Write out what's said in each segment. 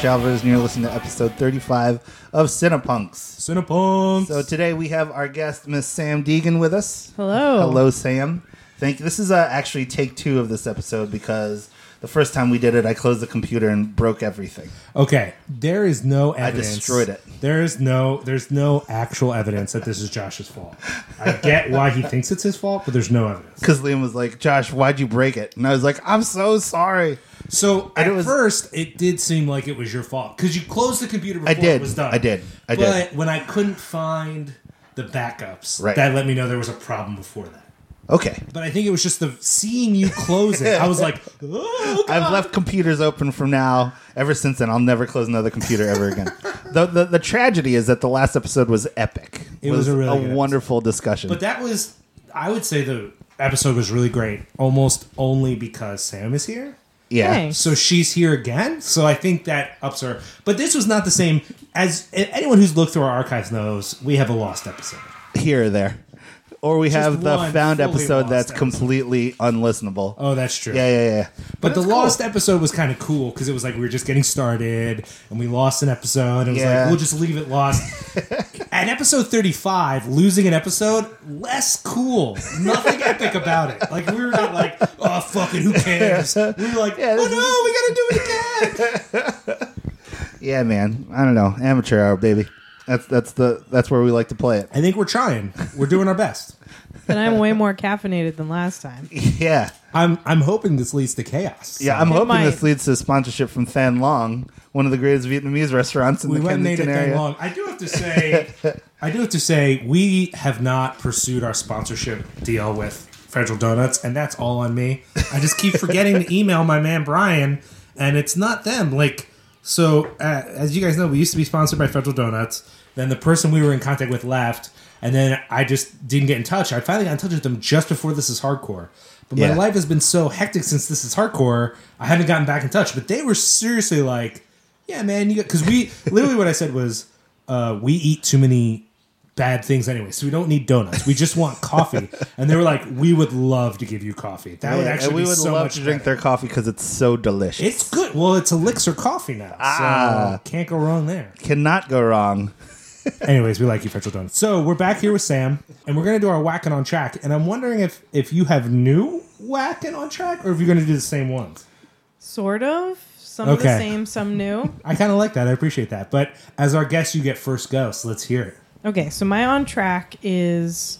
Josh Alvarez, and you're listening to episode 35 of Cinepunks. Cinepunks. So today we have our guest, Miss Sam Deegan, with us. Hello. Hello, Sam. Thank you. This is uh, actually take two of this episode because the first time we did it, I closed the computer and broke everything. Okay, there is no evidence. I destroyed it. There is no, there's no actual evidence that this is Josh's fault. I get why he thinks it's his fault, but there's no evidence. Because Liam was like, Josh, why'd you break it? And I was like, I'm so sorry. So at it was- first, it did seem like it was your fault because you closed the computer before I did. it was done. I did. I but did. But when I couldn't find the backups, Right. that let me know there was a problem before that. Okay. But I think it was just the seeing you close it. I was like, oh, God. I've left computers open from now. Ever since then, I'll never close another computer ever again. the, the The tragedy is that the last episode was epic. It was a really episode. wonderful discussion. But that was, I would say the episode was really great, almost only because Sam is here. Yeah, Thanks. So she's here again. So I think that ups her. But this was not the same as anyone who's looked through our archives knows. We have a lost episode. here or there, or we have the one found fully episode lost that's episode. completely unlistenable. Oh, that's true. Yeah, yeah, yeah. But, the lost episode was kind of cool because it was like we were just getting started and we lost an episode. It was Yeah. like we'll just leave it lost. At episode thirty-five, losing an episode less cool. Nothing epic about it. Like we were not like, oh fuck it, who cares? We were like, Yeah, oh no, we gotta do it again. Yeah, man. I don't know. Amateur hour, baby. That's that's the that's where we like to play it. I think we're trying. We're doing our best. and I'm way more caffeinated than last time. Yeah, I'm I'm hoping this leads to chaos. yeah. I'm It hoping might. this leads to sponsorship from Than Long, one of the greatest Vietnamese restaurants in we the went and made it Kensington that area. long. I do have to say, I do have to say, we have not pursued our sponsorship deal with Federal Donuts, and that's all on me. I just keep forgetting to email my man Brian, and it's not them. Like, so uh, as you guys know, we used to be sponsored by Federal Donuts. Then the person we were in contact with left, and then I just didn't get in touch. I finally got in touch with them just before this is hardcore. But my Yeah. life has been so hectic since this is hardcore. I haven't gotten back in touch. But they were seriously like, "Yeah, man, you got." Because we literally what I said was, uh, "We eat too many bad things anyway, so we don't need donuts. We just want coffee." and they were like, "We would love to give you coffee. That would actually and we would so love much to drink their coffee because it's so delicious. It's good. Well, it's elixir coffee now, Ah. so can't go wrong there. Cannot go wrong. Anyways, we like you, Federal Donuts. So we're back here with Sam, and we're gonna do our whacking on track. And I'm wondering if if you have new whacking on track, or if you're gonna do the same ones. Sort of. Some of Okay. the same, some new. I kind of like that. I appreciate that. But as our guest, you get first go. So let's hear it. Okay, so my on track is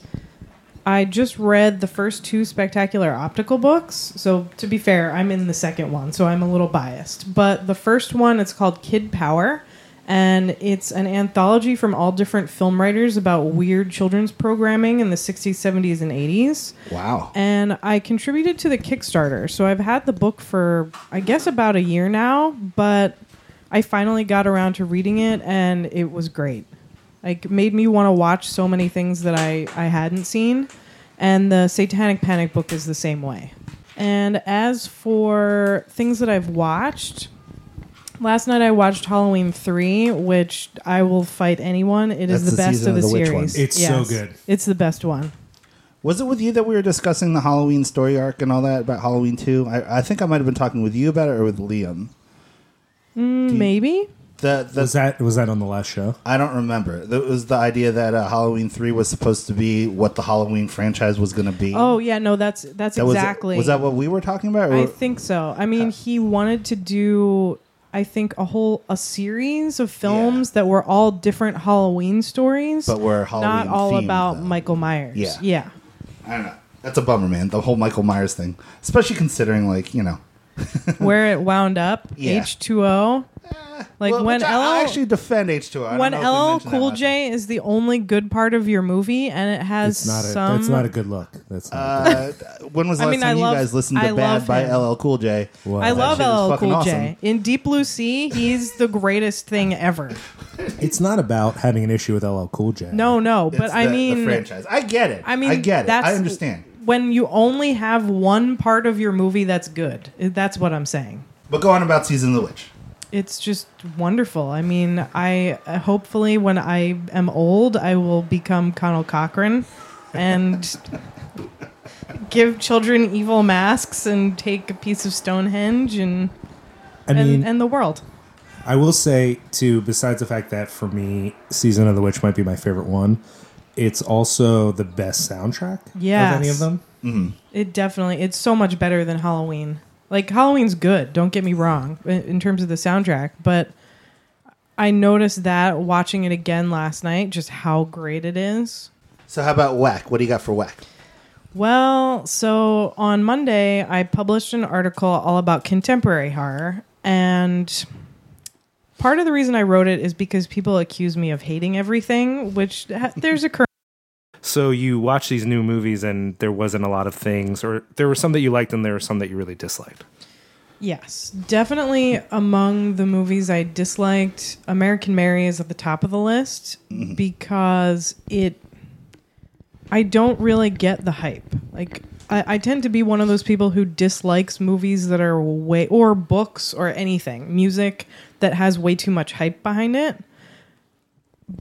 I just read the first two spectacular optical books. So to be fair, I'm in the second one, so I'm a little biased. But the first one, it's called Kid Power, and it's an anthology from all different film writers about weird children's programming in the 60s, 70s, and 80s. Wow. and I contributed to the Kickstarter. So I've had the book for I guess about a year now, but I finally got around to reading it and it was great. Like made me want to watch so many things that I I hadn't seen. And the Satanic Panic book is the same way. And as for things that I've watched, last night I watched Halloween 3, which I will fight anyone. It is That's the, the best season of of the, the witch series. one. It's so good. It's the best one. Was it with you that we were discussing the Halloween story arc and all that about Halloween 2? I, I think I might have been talking with you about it or with Liam. Maybe? The, the, Was that was that on the last show? I don't remember. It was the idea that uh, Halloween 3 was supposed to be what the Halloween franchise was going to be. Oh yeah, no, that's that's That was, exactly. Was that what we were talking about? or- I think so. I mean, he wanted to do, I think, a whole a series of films that were all different Halloween stories, But were not all themed, about though. Michael Myers. Yeah. yeah. I don't know. That's a bummer, man. The whole Michael Myers thing. Especially considering, like, you know. Where it wound up, Yeah. H two O. Like Well, when which I- LL I actually defend H2O. I don't when know if we LL mentioned that Cool last J is the only good part of your movie, and it has It's not a. some. That's not a good look. That's not. Uh, when was the I last mean, time I you guys listened to I Bad by him. LL Cool J? Wow. I That love shit is LL fucking Cool awesome. J. In Deep Blue Sea, he's the greatest thing ever. it's not about having an issue with LL Cool J. No, no, but It's I the- the mean, franchise. I get it. I mean, I get it. that's I understand. When you only have one part of your movie that's good, that's what I'm saying. But go on about Season of the Witch. It's just wonderful. I mean, I uh, hopefully when I am old, I will become Conal Cochran and give children evil masks and take a piece of Stonehenge and I and, mean, and the world. I will say too. Besides the fact that for me, Season of the Witch might be my favorite one. It's also the best soundtrack of any of them. Mm-hmm. It definitely it's so much better than Halloween. Like Halloween's good, don't get me wrong, in in terms of the soundtrack, but I noticed that watching it again last night just how great it is. So how about whack? What do you got for whack? Well, so on Monday I published an article all about contemporary horror and part of the reason I wrote it is because people accuse me of hating everything, which ha- there's a current So you watch these new movies, and there wasn't a lot of things, or there were some that you liked, and there were some that you really disliked. Yes, definitely among the movies I disliked, American Mary is at the top of the list mm-hmm. because it. I don't really get the hype. Like, I, I tend to be one of those people who dislikes movies that are way, or books or anything, music that has way too much hype behind it.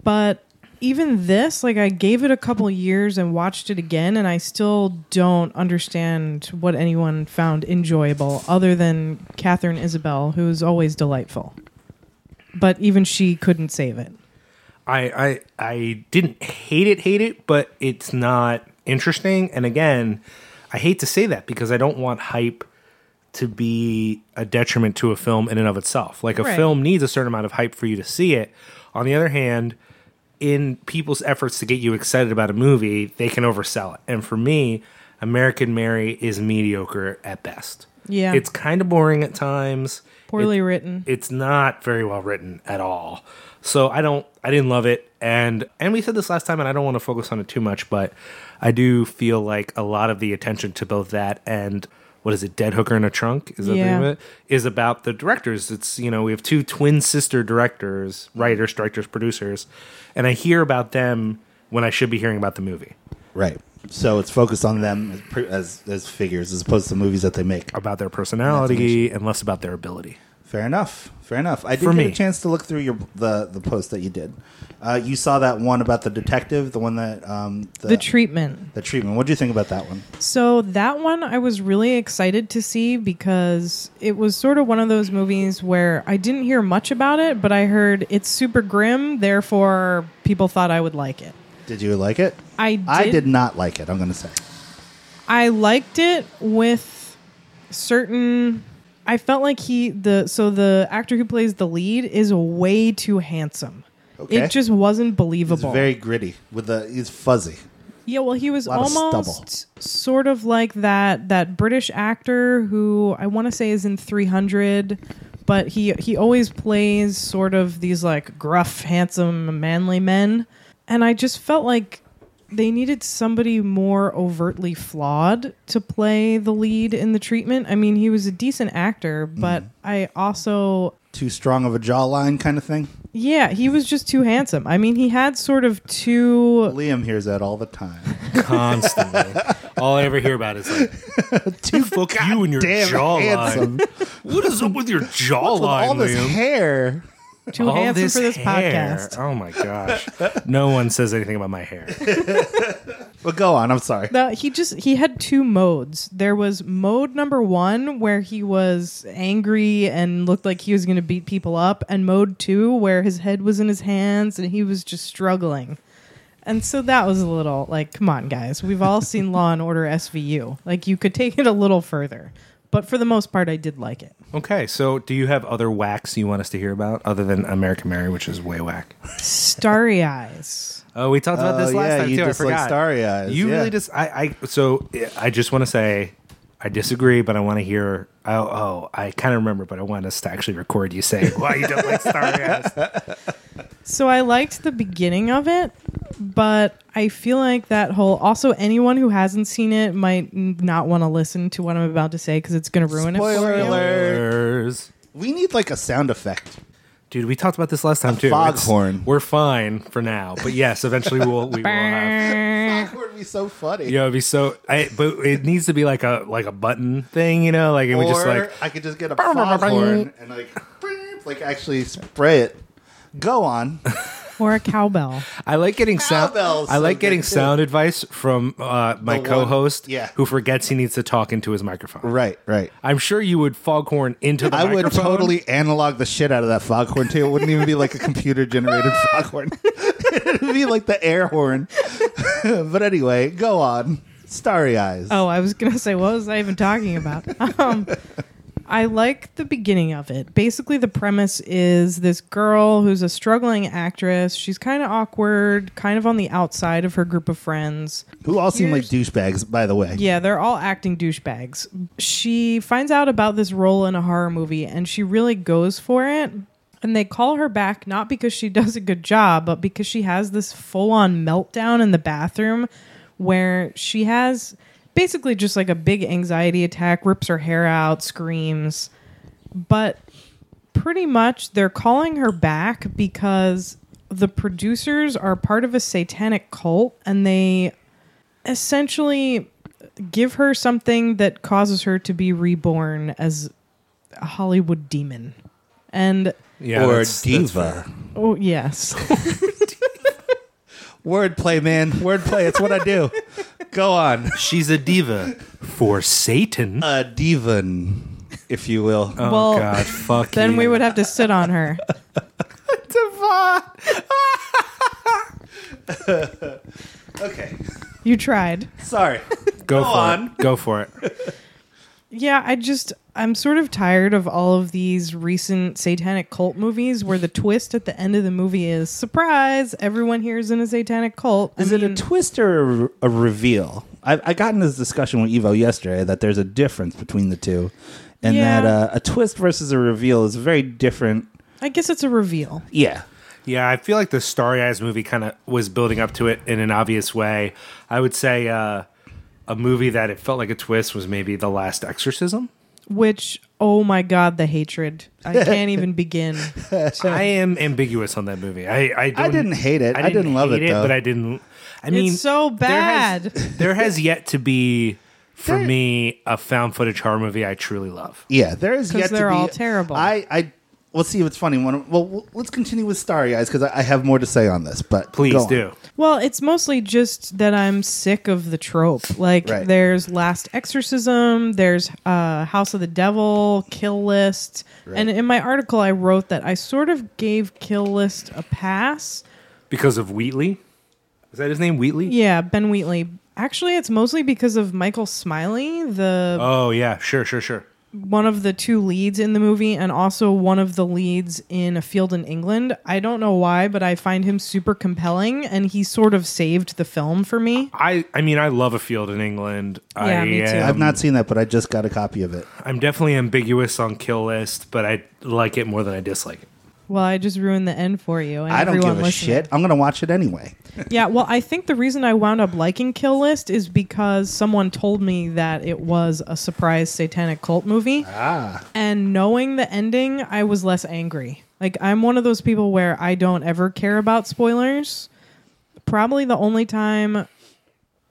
But even this, like, I gave it a couple years and watched it again, and I still don't understand what anyone found enjoyable other than Katharine Isabelle, who's always delightful. But even she couldn't save it. I, I I didn't hate it, hate it, but it's not interesting. And again, I hate to say that because I don't want hype to be a detriment to a film in and of itself. Like a Right. film needs a certain amount of hype for you to see it. On the other hand, in people's efforts to get you excited about a movie, they can oversell it. And for me, American Mary is mediocre at best. Yeah. It's kind of boring at times. Poorly It- written. it's not very well written at all. So I don't I didn't love it and and we said this last time and I don't want to focus on it too much but I do feel like a lot of the attention to both that and what is it Dead Hooker in a Trunk is that the name of it is about the directors it's you know we have two twin sister directors writers directors producers and I hear about them when I should be hearing about the movie Right. So it's focused on them as, as as figures as opposed to movies that they make. about their personality and less about their ability Fair enough. Fair enough. I did For get me. a chance to look through your the the post that you did. Uh, you saw that one about the detective, the one that um, the, the treatment. the treatment. What do you think about that one? So that one I was really excited to see because it was sort of one of those movies where I didn't hear much about it, but I heard it's super grim, therefore people thought I would like it. Did you like it? I did, I did not like it. I'm going to say. I liked it with certain I felt like he the so the actor who plays the lead is way too handsome. Okay. It just wasn't It's believable. very gritty with the. He's fuzzy. Yeah, well, he was Lot of almost sort of like that that British actor who I want to say is in 300, but he he always plays sort of these like gruff, handsome, manly men, and I just felt like they needed somebody more overtly flawed to play the lead in the treatment. I mean, he was a decent actor, but mm-hmm. I also Too strong of a jawline, kind of thing. yeah, he was just too handsome. I mean, he had sort of too Liam hears that all the time. constantly. All I ever hear about is like, "Too fuck you and your Damn jawline." handsome. What is up with your With jawline, all this Liam? hair. Too All handsome for this hair. podcast. Oh my gosh! no one says anything about my hair. But go on. I'm sorry. No, he just he had two modes. There was mode number one where he was angry and looked like he was going to beat people up, and mode two where his head was in his hands and he was just struggling. And so that was a little like, come on, guys, we've all seen Law and Order SVU. Like you could take it a little further, but for the most part, I did like it. Okay, so do you have other whacks you want us to hear about other than American Mary, which is way whack? Starry eyes. Oh, we talked about this Oh, last yeah, time you too. I dislike forgot. Starry Eyes, You yeah. really just I, I so I just want to say I disagree, but I want to hear. Oh, oh I kind of remember, but I want us to actually record you saying why you don't like Starry Eyes. So I liked the beginning of it, but I feel like that whole also anyone who hasn't seen it might n- not want to listen to what I'm about to say because it's going to ruin Spoiler it for you. Spoilers. We need like a sound effect. Dude, we talked about this last time too. It's- foghorn. We're fine for now, but yes, eventually we'll we will have. That would be so funny. Yeah, it'd be so. I, but it needs to be like a like a button thing, you know, like and or we just like I could just get a foghorn and like, like actually spray it. Go on. or a cowbell. I like getting sound. Cowbell's I so like getting good, too. sound advice from uh, my The one- co-host, yeah. who forgets he needs to talk into his microphone. Right, right. I'm sure you would foghorn into the I would microphone. totally analog the shit out of that foghorn too. It wouldn't even be like a computer generated foghorn. It'd be like the air horn. but anyway, go on. Starry eyes. Oh, I was gonna say, what was I even talking about? Um, I like the beginning of it. Basically, the premise is this girl who's a struggling actress. She's kind of awkward, kind of on the outside of her group of friends. Who all seem like douchebags, by the way. Yeah, they're all acting douchebags. She finds out about this role in a horror movie and she really goes for it. And they call her back not because she does a good job, but because she has this full on meltdown in the bathroom where she has basically just like a big anxiety attack, rips her hair out, screams. But pretty much they're calling her back because the producers are part of a satanic cult and they essentially give her something that causes her to be reborn as a Hollywood demon. And Yeah, or that's- that's diva. fair. oh yes. Wordplay, man. Wordplay. It's what I do. Go on. She's a diva for Satan. A divan, if you will. oh well, God, fuck. then you. we would have to sit on her. Okay. You tried. Sorry. go, go for on. it. Go for it. Yeah, I just I'm sort of tired of all of these recent satanic cult movies where the twist at the end of the movie is surprise, everyone here is in a satanic cult. I Is it a twist or a, a reveal? I, I got in this discussion with Evo yesterday that there's a difference between the two, and Yeah. that uh, a twist versus a reveal is very different. I guess it's a reveal. Yeah, Yeah, I feel like the Starry Eyes movie kind of was building up to it in an obvious way. I would say uh, a movie that it felt like a twist was maybe The Last Exorcism. Which oh my god, the hatred. I can't even begin. I am ambiguous on that movie. I I, don't, didn't hate it. I didn't love hate it, though. but I didn't. I mean, it's so there has- bad. There has, yet to be for me a found footage horror movie I truly love. yeah. there is yet to they're be. all terrible. I I. Well, see, if it's funny. One, well, well, let's continue with Starry Eyes because I, I have more to say on this. But Please go on. do. Well, it's mostly just that I'm sick of the trope. Like, Right. there's Last Exorcism, there's uh, House of the Devil, Kill List. And in my article, I wrote that I sort of gave Kill List a pass. Because of Wheatley. Is that his name? Wheatley? Yeah, Ben Wheatley. Actually, it's mostly because of Michael Smiley, the Oh yeah, sure, sure, sure. One of the two leads in the movie, and also one of the leads in A Field in England. I don't know why, but I find him super compelling, and he sort of saved the film for me. I I mean I love a field in England. Yeah, I me too. am- I've not seen that, but I just got a copy of it. I'm definitely ambiguous on Kill List, but I like it more than I dislike it. Well, I just ruined the end for you. And I don't everyone give a listening. shit. I'm gonna watch it anyway. Yeah, well, I think the reason I wound up liking Kill List is because someone told me that it was a surprise satanic cult movie. Ah, And knowing the ending, I was less angry. Like, I'm one of those people where I don't ever care about spoilers. Probably the only time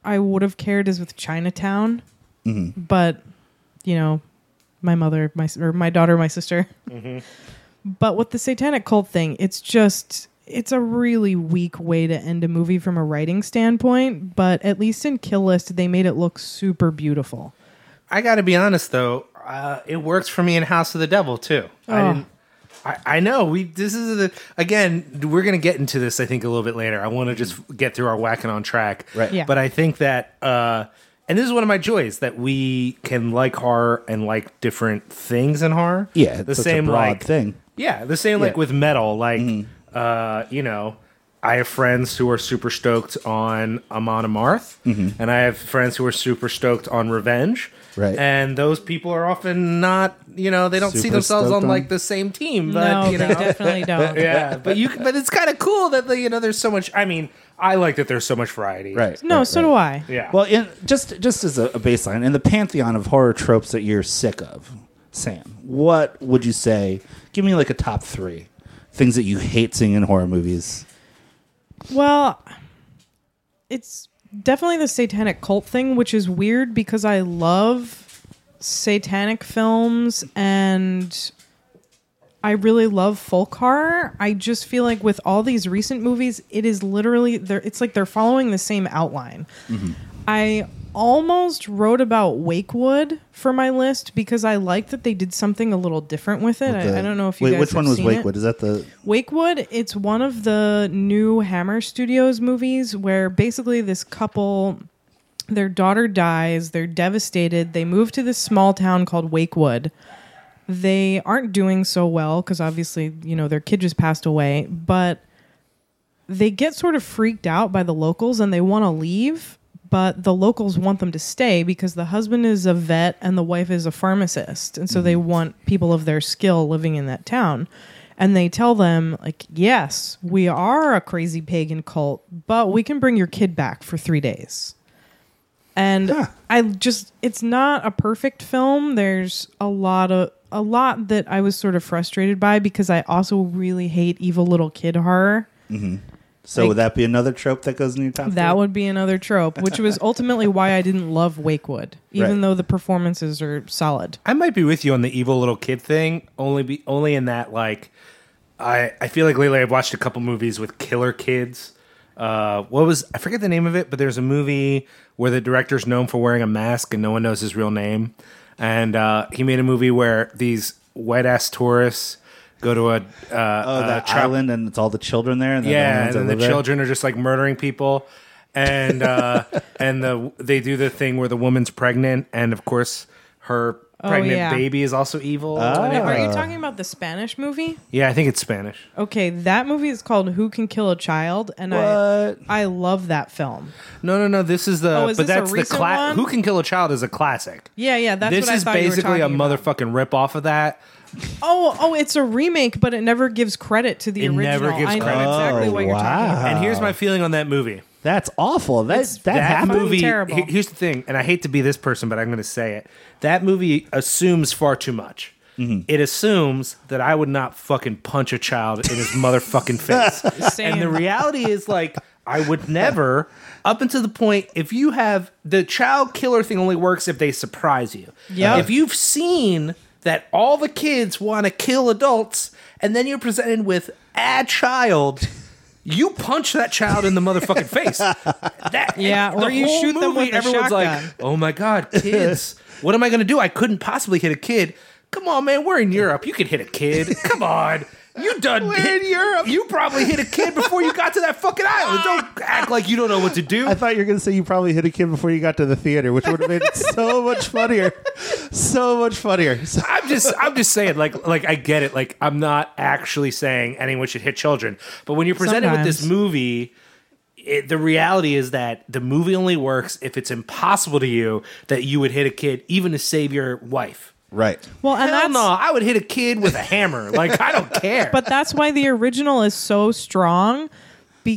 I would have cared is with Chinatown. But, you know, my mother, my or my daughter, my sister. But with the satanic cult thing, it's just it's a really weak way to end a movie from a writing standpoint, but at least in Kill List they made it look super beautiful. I got to be honest though, uh, it works for me in House of the Devil too. I Oh. didn't. I, I know we. This is the again. We're gonna get into this. I think a little bit later. I want to just get through our whacking on track. Right. Yeah. But I think that, uh, and this is one of my joys that we can like horror and like different things in horror. yeah, the such same a broad like thing. Yeah, the same like Yeah. with metal. Like, Mm-hmm. uh, you know, I have friends who are super stoked on Amon Amarth, and I have friends who are super stoked on Revenge. Mm-hmm. Right. And those people are often not, you know, they don't see Super themselves stoked on on- like the same team. But no, you know, they definitely don't. yeah. But you, but it's kind of cool that the, you know, there's so much. I mean, I like that there's so much variety. Right. No, right, so right. do I. Yeah. Well, in, just just as a, a baseline, in the pantheon of horror tropes that you're sick of, Sam, what would you say? Give me like a top three things that you hate seeing in horror movies. Well, it's definitely the satanic cult thing, which is weird because I love satanic films and I really love folk horror. I just feel like with all these recent movies, it is literally they're it's like they're following the same outline. Mm-hmm. I almost wrote about Wakewood for my list because I like that they did something a little different with it. The- I, I don't know if you wait, guys which one was Wakewood? It. Is that the Wakewood, it's one of the new Hammer Studios movies where basically this couple their daughter dies, they're devastated, they move to this small town called Wakewood. They aren't doing so well because obviously, you know, their kid just passed away, but they get sort of freaked out by the locals and they want to leave, but the locals want them to stay because the husband is a vet and the wife is a pharmacist. And so they mm-hmm. want people of their skill living in that town. And they tell them, like, yes, we are a crazy pagan cult, but we can bring your kid back for three days. And Huh. I just it's not a perfect film. There's a lot of a lot that I was sort of frustrated by because I also really hate evil little kid horror. Mm-hmm. So Like- would that be another trope that goes in your top? That three? would be another trope, which was ultimately why I didn't love Wakewood, even Right. though the performances are solid. I might be with you on the evil little kid thing, only be only in that like I I feel like lately I've watched a couple movies with killer kids. Uh, what was I forget the name of it, but there's a movie where the director's known for wearing a mask and no one knows his real name, and uh, he made a movie where these wet ass tourists go to a uh, Oh, a that trap- island, and it's all the children there. And they're the yeah, ones and the there? children are just like murdering people, and uh, and the they do the thing where the woman's pregnant, and of course her Oh, pregnant yeah. baby is also evil. And Are you talking about the Spanish movie? yeah, I think it's Spanish. Okay, that movie is called Who Can Kill a Child, and What? I I love that film. No, no, no. This is the. Oh, is but this a that's the recent cla- one? Who can kill a child is a classic. Yeah, yeah, that's this what I is thought you were basically a about. motherfucking rip off of that. Oh, oh, it's a remake, but it never gives credit to the It original. never gives I know credit. exactly Oh, what you're talking about. And here's my feeling on that movie. That's awful. That It's- that, that happened. movie. terrible. he- Here's the thing, and I hate to be this person, but I'm going to say it. That movie assumes far too much. Mm-hmm. It assumes that I would not fucking punch a child in his motherfucking face. Same. And the reality is, like, I would never, up until the point, if you have the child killer thing only works if they surprise you. Yeah. If you've seen that all the kids want to kill adults, and then you're presented with a child. You punch that child in the motherfucking face. That, Yeah, or you shoot them movie, with a everyone's like, shotgun. "Oh my god, kids! what am I going to do? I couldn't possibly hit a kid. Come on, man, we're in Europe. You can hit a kid. Come on." You done We're hit, in Europe. You probably hit a kid before you got to that fucking island. Don't act like you don't know what to do. I thought you were going to say you probably hit a kid before you got to the theater, which would have made it so much funnier. So much funnier. So- I'm just I'm just saying like like I get it like I'm not actually saying anyone should hit children but when you're presented with this movie it, the reality is that the movie only works if it's impossible to you that you would hit a kid even to save your wife. Right. Well, and Hell that's no, I would hit a kid with a hammer. Like I don't care. but that's why the original is so strong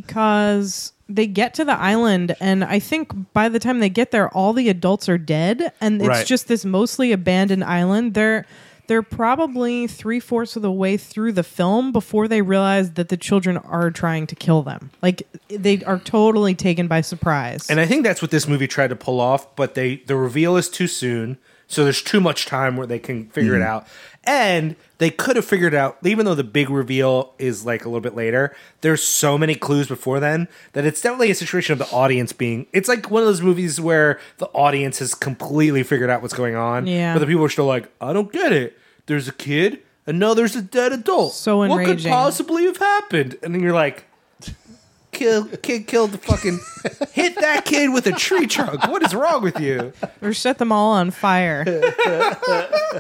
because they get to the island and I think by the time they get there all the adults are dead and it's Right. just this mostly abandoned island. They're they're probably three fourths of the way through the film before they realize that the children are trying to kill them. Like they are totally taken by surprise. And I think that's what this movie tried to pull off, but they the reveal is too soon, so there's too much time where they can figure it mm-hmm. out. And they could have figured it out, even though the big reveal is like a little bit later. There's so many clues before then that it's definitely a situation of the audience being. It's like one of those movies where the audience has completely figured out what's going on, Yeah. but the people are still like, I don't get it. There's a kid, and now there's a dead adult. So What could possibly have happened? And then you're like, kill kid killed the fucking hit that kid with a tree trunk. What is wrong with you? or set them all on fire. I,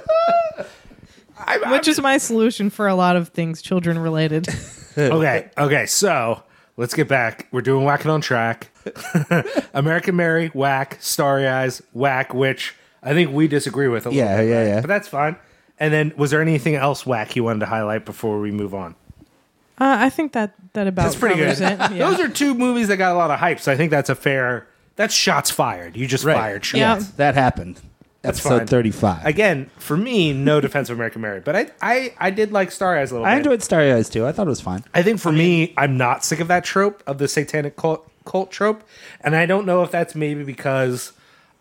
I'm- which is my solution for a lot of things children related. okay. Okay. So let's get back. We're doing whacking on track. American Mary, whack. Starry Eyes, whack. Which I think we disagree with. A Yeah, little bit, yeah, right? yeah. But that's fine. And then, was there anything else whack you wanted to highlight before we move on? Uh, I think that that about That's pretty good. it. Yeah. Those are two movies that got a lot of hype. So I think that's a fair. That's shots fired. You just fired shots. Yeah. That happened. That's Episode fine. 35. Again, for me, no defense of American Mary, but I, I, I did like Star Eyes a little I bit. enjoyed Starry Eyes too. I thought it was fine. I think for me, I'm not sick of that trope of the satanic cult, cult trope, and I don't know if that's maybe because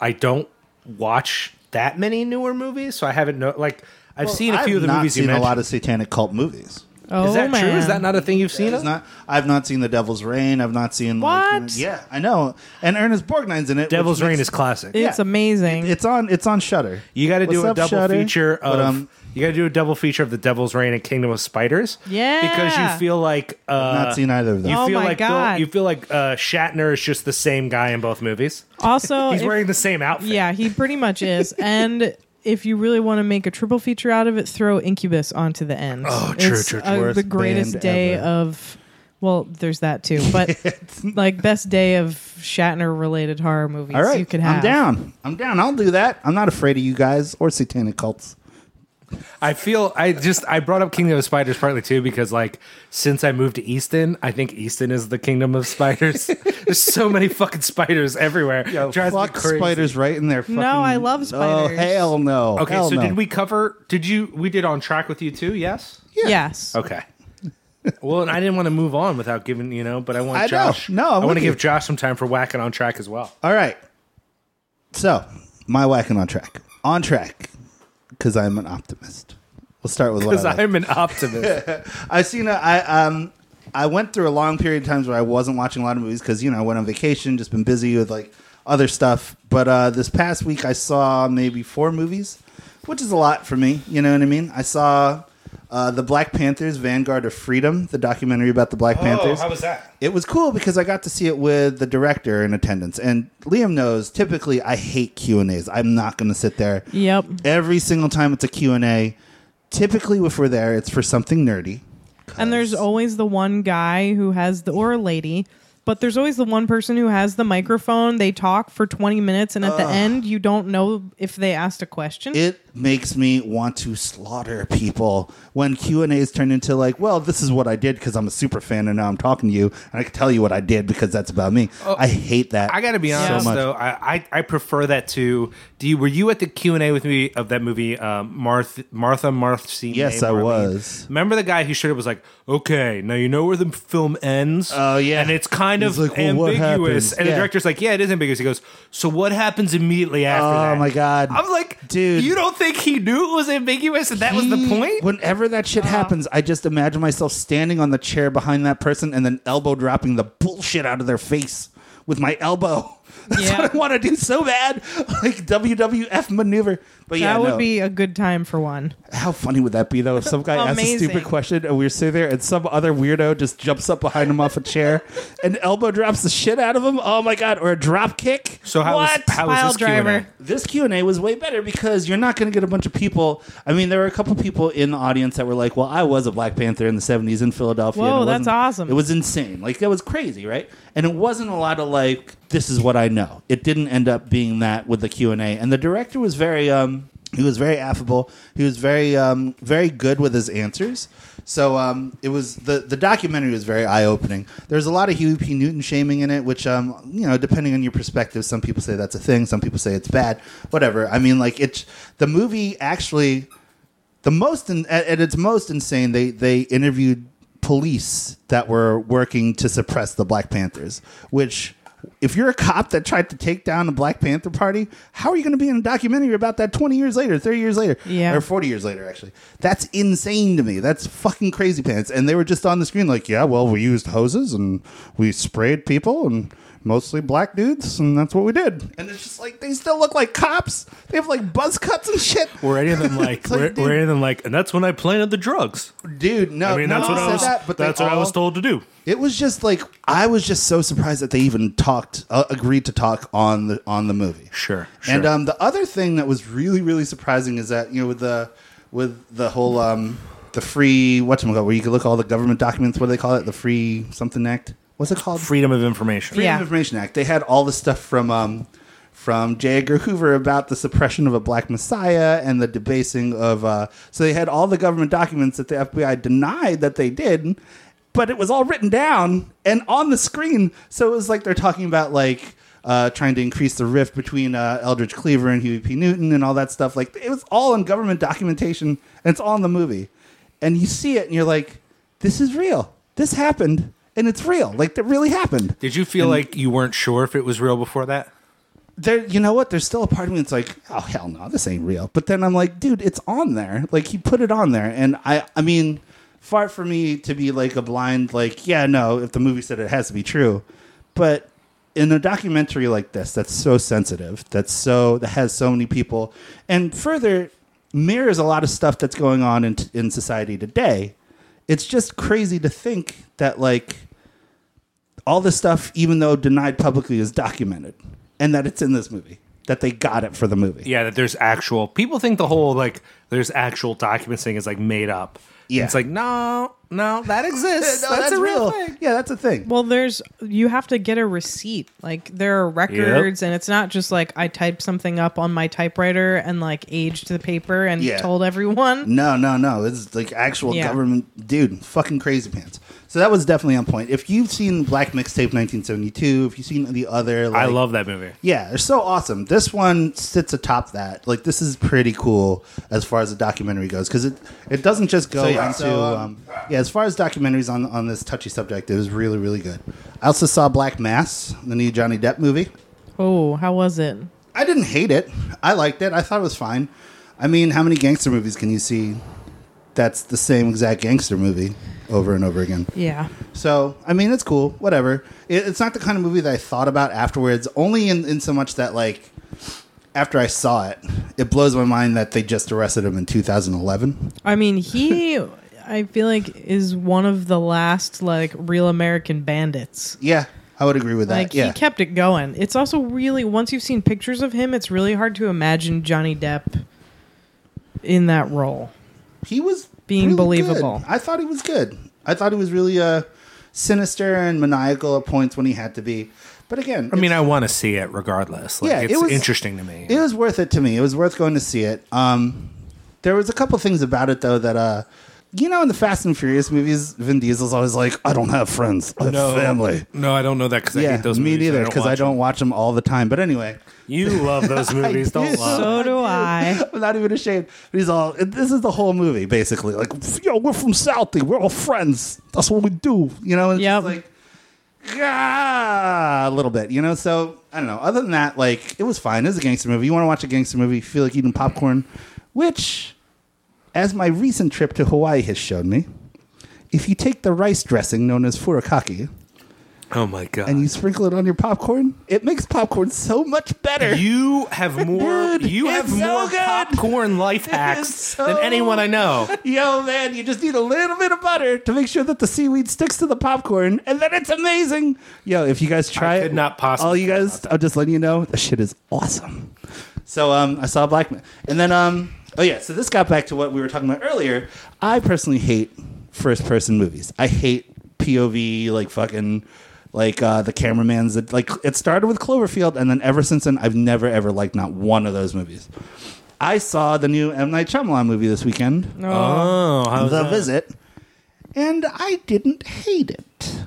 I don't watch that many newer movies, so I haven't know like I've seen a I've few of the not movies you seen a lot of satanic cult movies. Oh, Is that man. true? Is that not a thing you've seen? It's not. I've not seen The Devil's Rain. I've not seen. like, you know- What? yeah, I know. And Ernest Borgnine's in it. Devil's Rain makes- is classic. It's Yeah. amazing. It's on. It's on Shudder. You got to do a up, double Shudder? feature of. But, um, you got to do a double feature of the Devil's Rain and Kingdom of Spiders. Yeah. because you feel like uh, not seen either of them. You Oh feel my like Bill- God. you feel like uh, Shatner is just the same guy in both movies. also, He's if- wearing the same outfit. yeah, he pretty much is. And if you really want to make a triple feature out of it, throw Incubus onto the end. Oh, true, It's, true, true. uh, the greatest day ever. of. Well, there's that too, but like best day of Shatner related horror movies All right, you could have. I'm down. I'm down. I'll do that. I'm not afraid of you guys or satanic cults. I feel I just I brought up Kingdom of Spiders partly too because like since I moved to Easton, I think Easton is the Kingdom of Spiders. There's so many fucking spiders everywhere. Yo, Drives fuck spiders right in there. No, I love spiders. Oh hell no. Okay, Hell so no. did we cover? Did you? We did on track with you too? Yes. Yes. Okay. well, and I didn't want to move on without giving you know, but I want I know. Josh. No, I'm I want with to you. give Josh some time for whacking on track as well. All right. So, my whacking on track. On track, because I'm an optimist. We'll start with Because like. I'm an optimist. I've seen a, I um I went through a long period of times where I wasn't watching a lot of movies because you know I went on vacation, just been busy with like other stuff. But uh, this past week I saw maybe four movies, which is a lot for me. You know what I mean? I saw uh, the Black Panthers: Vanguard of Freedom, the documentary about the Black Panthers. Oh, was that? It was cool because I got to see it with the director in attendance, and Liam knows. Typically, I hate Q and A's. I'm not going to sit there Yep. every single time it's a Q and A. Typically, if we're there, it's for something nerdy. And there's always the one guy who has the or a lady, but there's always the one person who has the microphone. They talk for 20 minutes and at the end you don't know if they asked a question. it makes me want to slaughter people when Q and A's turn into like, well, this is what I did because I'm a super fan and now I'm talking to you and I can tell you what I did because that's about me. Oh, I hate that. I got to be So honest much. though. I, I I prefer that to. Do you were you at the Q and A with me of that movie um, Martha Martha Marcy? Yes, I was. Remember the guy who showed up was like, okay, now you know where the film ends. Oh, yeah. and it's kind He's of like, well, ambiguous. And the director's like, yeah, it is ambiguous. He goes, so what happens immediately after Oh, that? my God. I'm like, Dude. you don't think he knew it was ambiguous and that was the point? Whenever that shit happens, I just imagine myself standing on the chair behind that person and then elbow dropping the bullshit out of their face with my elbow. That's Yeah. what I want to do so bad, like WWF maneuver. But yeah, that would no. be a good time for one. How funny would that be though if some guy asks a stupid question and we're sitting there and some other weirdo just jumps up behind him off a chair and elbow drops the shit out of him? Oh my god! Or a drop kick? So how was what? how was Pile this Q&A? this Q and A was way better because you're not going to get a bunch of people. I mean, there were a couple people in the audience that were like, "Well, I was a Black Panther in the '70s in Philadelphia." Whoa, that's awesome. It was insane. Like that was crazy, right? And it wasn't a lot of like, "This is what I know." It didn't end up being that with the Q and A. And the director was very, um, he was very affable. He was very, um, very good with his answers. So um, it was the the documentary was very eye opening. There's a lot of Huey P. Newton shaming in it, which um, you know, depending on your perspective, some people say that's a thing, some people say it's bad, whatever. I mean, like it's the movie actually the most in, at, at its most insane. They they interviewed police that were working to suppress the Black Panthers, which. If you're a cop that tried to take down the Black Panther party, how are you going to be in a documentary about that 20 years later, 30 years later? Yeah. Or 40 years later, actually. That's insane to me. That's fucking crazy pants. And they were just on the screen like, yeah, well, we used hoses and we sprayed people and mostly black dudes, and that's what we did. And it's just like, they still look like cops. They have like buzz cuts and shit. Were any of them like, It's like, were, dude. were any of them like, and that's when I planted the drugs. Dude, no, I mean, that's no what one I was. that, but they that's what I was all- told to do. It was just like I was just so surprised that they even talked, uh, agreed to talk on the on the movie. Sure, sure. And um, the other thing that was really really surprising is that you know with the with the whole um, the free what's it called where you can look at all the government documents. What do they call it? The Free Something Act. What's it called? Freedom of information. Freedom Yeah. of Information Act. They had all the stuff from um, from J. Edgar Hoover about the suppression of a black messiah and the debasing of. Uh, so they had all the government documents that the FBI denied that they did, but it was all written down and on the screen. So it was like they're talking about like. Uh, trying to increase the rift between uh, Eldridge Cleaver and Huey P. Newton and all that stuff. Like it was all in government documentation, and it's all in the movie. And you see it, and you're like, "This is real. This happened, and it's real. Like that really happened." Did you feel like you weren't sure if it was real before that? there, you know what? There's still a part of me that's like, oh hell no, this ain't real. But then I'm like, dude, it's on there. Like he put it on there, and I, I mean, far from me to be like a blind, like, yeah, no, if the movie said it, it has to be true. But in a documentary like this, that's so sensitive, that's so that has so many people, and further mirrors a lot of stuff that's going on in in society today. It's just crazy to think that like all this stuff, even though denied publicly, is documented, and that it's in this movie. That they got it for the movie. Yeah, that there's actual people think the whole like there's actual documents thing is like made up. Yeah. It's like no, no, that exists. No, that's, a real thing. Yeah, that's a thing. Well, there's you have to get a receipt. Like there are records, and it's not just like I typed something up on my typewriter and like aged the paper and Yeah. told everyone. No, no, no. It's like actual Yeah. government, dude. Fucking crazy pants. So that was definitely on point. If you've seen Black Mixtape 1972, if you've seen the other, like, I love that movie. Yeah, they're so awesome. This one sits atop that. Like this is pretty cool as far as the documentary goes because it it doesn't just go So, yeah, into so, um, um, yeah. As far as documentaries on on this touchy subject, it was really really good. I also saw Black Mass, the new Johnny Depp movie. Oh, how was it? I didn't hate it. I liked it. I thought it was fine. I mean, how many gangster movies can you see? That's the same exact gangster movie over and over again. Yeah. So, I mean, it's cool. Whatever. It, it's not the kind of movie that I thought about afterwards. Only in, in so much that, like, after I saw it, it blows my mind that they just arrested him in 2011. I mean, he, I feel like, is one of the last like real American bandits. Yeah, I would agree with that. Like yeah. he kept it going. It's also really once you've seen pictures of him, it's really hard to imagine Johnny Depp in that role. he was Being really believable. good. I thought he was good. I thought he was really uh, sinister and maniacal at points when he had to be. But again, I mean, I want to see it regardless. Like, Yeah, it it's was- interesting to me. It was worth it to me. It was worth going to see it. Um, there was a couple things about it though that uh, you know, in the Fast and Furious movies, Vin Diesel's always like, "I don't have friends, I have family." No, I don't know that because I yeah, hate those me movies. neither because I watch don't watch them all the time. But anyway, You love those movies, don't do. love. So do I. I'm not even ashamed. But he's all. This is the whole movie basically. Like, yo, we're from Southie. We're all friends. That's what we do. You know. And it's Yep. just like. Ah, a little bit, you know. So I don't know. Other than that, like it was fine. It was a gangster movie. You want to watch a gangster movie? You feel like eating popcorn, which, as my recent trip to Hawaii has shown me, if you take the rice dressing known as furikake Oh my god! and you sprinkle it on your popcorn, it makes popcorn so much better. You have more. Dude, you it's have so more good. popcorn life is hacks so- than anyone I know. Yo, man, you just need a little bit of butter to make sure that the seaweed sticks to the popcorn, and then it's amazing. Yo, if you guys try I it, could not possibly All you guys, I'm just letting you know, the shit is awesome. So, um, I saw Black Mass, and then, um, oh yeah, so this got back to what we were talking about earlier. I personally hate first-person movies. I hate POV, like fucking. Like uh, the cameraman's that like it started with Cloverfield, and then ever since then, I've never ever liked not one of those movies. I saw the new M Night Shyamalan movie this weekend. Oh, how's The that? Visit, and I didn't hate it.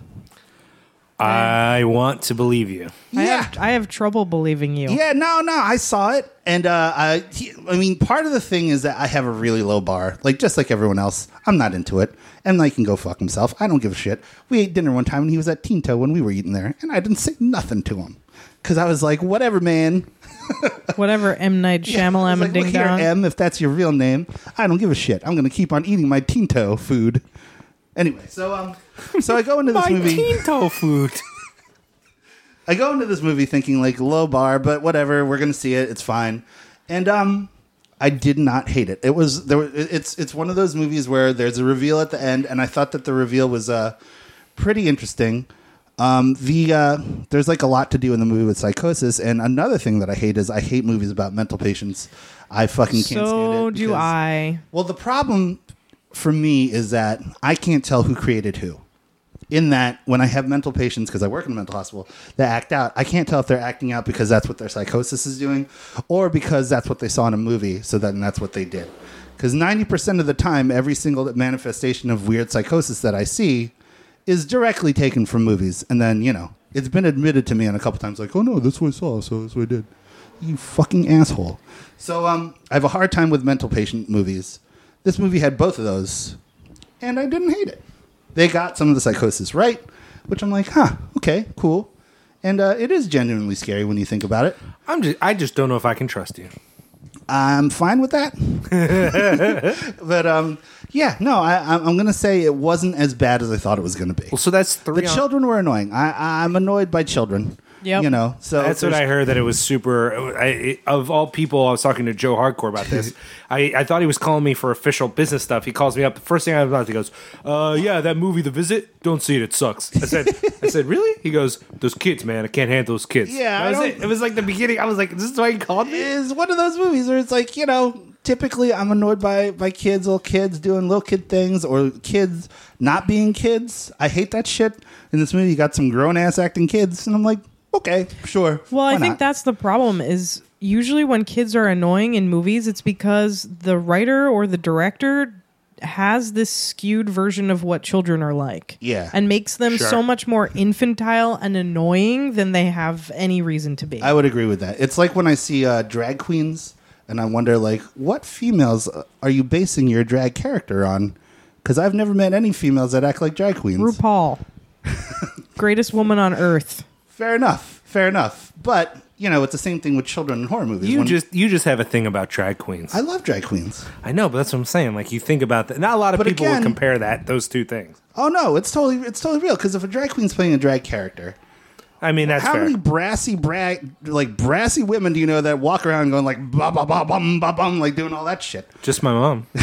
I want to believe you. I yeah, have I have trouble believing you. yeah, no, no, I saw it, and uh, I, I mean, part of the thing is that I have a really low bar, like just like everyone else. I'm not into it, and like can go fuck himself. I don't give a shit. We ate dinner one time, and he was at Tinto when we were eating there, and I didn't say nothing to him because I was like, whatever, man. Whatever M Night Yeah, I Shyamalan was like, and Ding Look here, Dong. M, if that's your real name, I don't give a shit. I'm gonna keep on eating my Tinto food. Anyway, so um, so I go into this My movie. Tinto food. I go into this movie thinking like low bar, but whatever. We're gonna see it. It's fine. And um, I did not hate it. It was there. were- It's it's one of those movies where there's a reveal at the end, and I thought that the reveal was uh pretty interesting. Um, the uh, there's like a lot to do in the movie with psychosis, and another thing that I hate is I hate movies about mental patients. I fucking can't stand it. So do I. well, the problem for me is that I can't tell who created who. In that, when I have mental patients, because I work in a mental hospital, that act out, I can't tell if they're acting out because that's what their psychosis is doing, or because that's what they saw in a movie, so then that's what they did. Because ninety percent of the time, every single manifestation of weird psychosis that I see is directly taken from movies, and then you know it's been admitted to me on a couple times, like, "Oh no, that's what I saw, so that's what I did." You fucking asshole. So um, I have a hard time with mental patient movies. This movie had both of those, and I didn't hate it. They got some of the psychosis right, which I'm like, huh, okay, cool. and uh, it is genuinely scary when you think about it. I'm just I just don't know if I can trust you. I'm fine with that. but um, yeah, no, I, I'm I'm gonna say it wasn't as bad as I thought it was gonna be. Well, so that's three. The on- children were annoying. I, I'm annoyed by children. Yep. You know, so That's what I heard. That it was super. I, of all people, I was talking to Joe Hardcore about this. I, I thought he was calling me for official business stuff. He calls me up. The first thing I was he goes, "Uh, yeah, that movie, The Visit. Don't see it. It sucks." I said, "I said, really?" He goes, "Those kids, man. I can't handle those kids." Yeah, that was it. It was like the beginning. I was like, "This is why he called me." is one of those movies where it's like you know typically i'm annoyed by by kids little kids doing little kid things or kids not being kids i hate that shit in this movie you got some grown-ass acting kids and i'm like okay sure Well, I think not? that's the problem is usually when kids are annoying in movies, it's because the writer or the director has this skewed version of what children are like. Yeah. And makes them Sure. so much more infantile and annoying than they have any reason to be. i would agree with that it's like when i see uh, drag queens and i wonder like what females uh, are you basing your drag character on because i've never met any females that act like drag queens RuPaul. Greatest woman on earth. Fair enough fair enough but you know it's the same thing with children in horror movies You When- just you just have a thing about drag queens. i I, love drag queens I know, but that's what I'm saying. Like you think about that. Not a lot of But people again- would compare that those two things. Oh no, it's totally it's totally real. Because if a drag queen's playing a drag character, I mean, that's how fair. many brassy bra- like brassy women do you know that walk around going like ba ba ba bum ba bum like doing all that shit? Just my mom.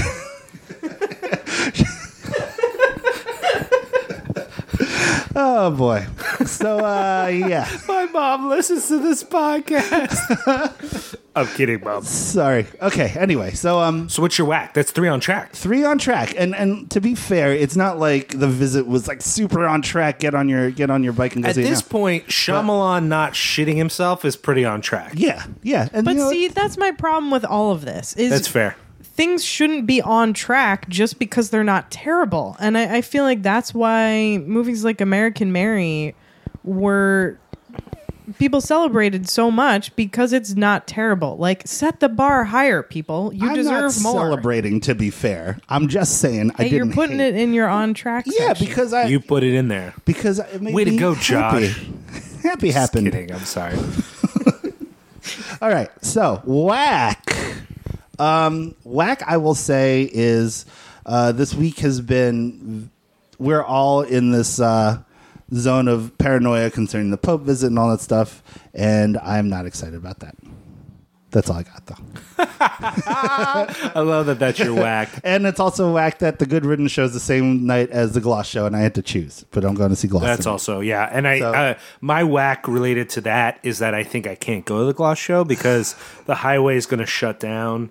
Oh boy. So uh yeah, my mom listens to this podcast. I'm kidding, mom. sorry. Okay. Anyway, so um. So what's your whack? That's three on track. Three on track, and and to be fair, it's not like the visit was like super on track. Get on your get on your bike and go At see it this now. point, Shyamalan not shitting himself is pretty on track. yeah, yeah, and But you know, see, that's my problem with all of this. Is That's fair. Things shouldn't be on track just because they're not terrible. And I, I feel like that's why movies like American Mary were people celebrated so much because it's not terrible. Like set the bar higher, people. You I'm deserve not more. celebrating. To be fair, I'm just saying I Hey, you're putting hate- it in your on track. Yeah, section. because I You put it in there. because it made Way to me go, happy. Josh. Happy Just happened. kidding. I'm sorry. All right, so whack. Um, whack. I will say is uh, this week has been. We're all in this uh, zone of paranoia concerning the Pope visit and all that stuff, and I'm not excited about that. That's all I got though. I love that that's your whack. And it's also whack that the Good Riddance shows the same night as the Gloss show, and I had to choose, but I'm going to see Gloss. That's tonight. also yeah, and I So- uh, my whack related to that is that I think I can't go to the Gloss show because the highway is going to shut down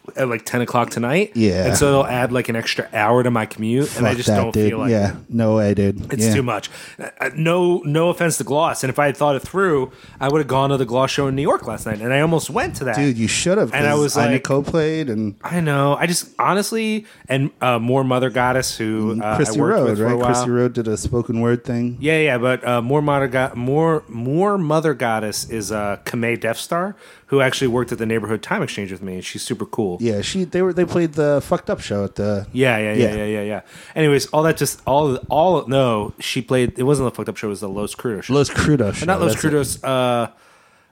at like ten o'clock tonight. Yeah. and so it'll add like an extra hour to my commute, and I just that, don't dude. feel like yeah, no way, dude. It's Yeah. too much. Uh, no, no offense to Gloss, and if I had thought it through, I would have gone to the Gloss show in New York last night, and I almost went to that. dude. You should have. And I was Ina like- co-played and I know. I just honestly, and uh, more Mother Goddess, who uh, Christy I worked Road, with for a right? while. Christy Road did a spoken word thing. Yeah, yeah, but uh, more mother go- more more mother goddess is uh, Kamei Death Star, who actually worked at the neighborhood time exchange with me, and she's super cool. Yeah, she they were they played the fucked up show at the Yeah, yeah, yeah, Yeah. yeah, yeah, yeah. Anyways, all that just all all no, she played. It wasn't the fucked up show. It was the Los Crudos show. Los Crudos show. not Los that's it. Crudos. Uh,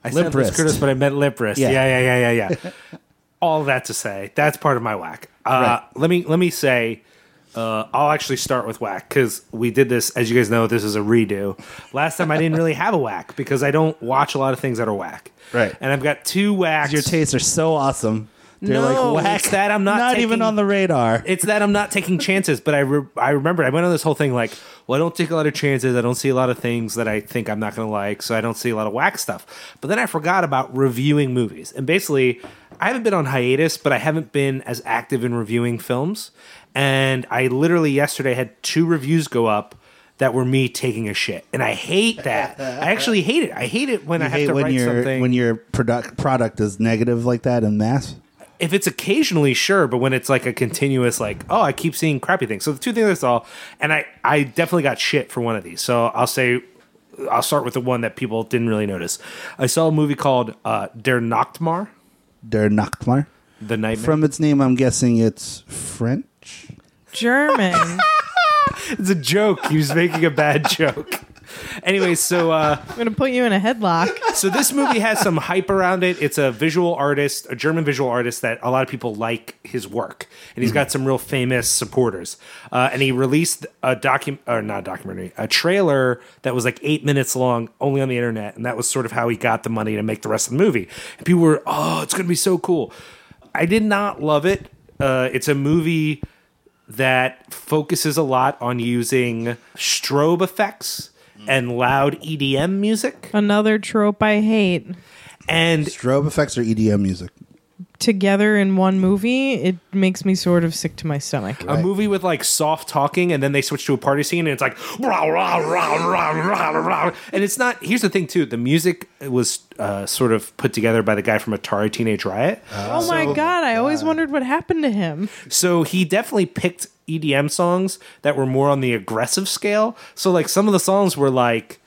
I said Limp Los Wrist. Crudos, but I meant Lip Wrist. Yeah. Yeah, yeah, yeah, yeah, yeah. all that to say, that's part of my whack. Uh, Let me let me say. Uh, I'll actually start with whack because we did this. As you guys know, this is a redo. Last time I didn't really have a whack because I don't watch a lot of things that are whack. Right. And I've got two whacks. Your tastes are so awesome. They're No, like whack. that I'm not even taking- on the radar. it's that I'm not taking chances, but I re- I remember I went on this whole thing like, well, I don't take a lot of chances. I don't see a lot of things that I think I'm not going to like, so I don't see a lot of whack stuff. But then I forgot about reviewing movies, and basically, I haven't been on hiatus, but I haven't been as active in reviewing films. And I literally yesterday had two reviews go up that were me taking a shit, and I hate that. I actually hate it. I hate it when I You have hate to when write your something. when your product product is negative like that in mass. If it's occasionally sure but when it's like a continuous like oh i keep seeing crappy things. So the two things i saw and i i definitely got shit for one of these. So i'll say i'll start with the one that people didn't really notice. I saw a movie called uh der Nachtmahr. Der Nachtmahr. the nightmare. From its name, I'm guessing it's French. German. it's a joke. He was making a bad joke anyway, so uh, I'm gonna put you in a headlock. so this movie has some hype around it. It's a visual artist, a German visual artist that a lot of people like his work, and he's got some real famous supporters. Uh, and he released a docu or not a documentary, a trailer that was like eight minutes long, only on the internet, and that was sort of how he got the money to make the rest of the movie. And people were, oh, it's going to be so cool. I did not love it. Uh, it's a movie that focuses a lot on using strobe effects and loud EDM music. Another trope I hate. And Strobe effects or EDM music. Together in one movie, it makes me sort of sick to my stomach. a movie with like soft talking and then they switch to a party scene and it's like rah, rah, rah, rah, rah, rah. and it's not here's the thing too the music was uh, sort of put together by the guy from atari teenage riot oh my god! I always wondered what happened to him. so he definitely picked edm songs that were more on the aggressive scale. So like some of the songs were like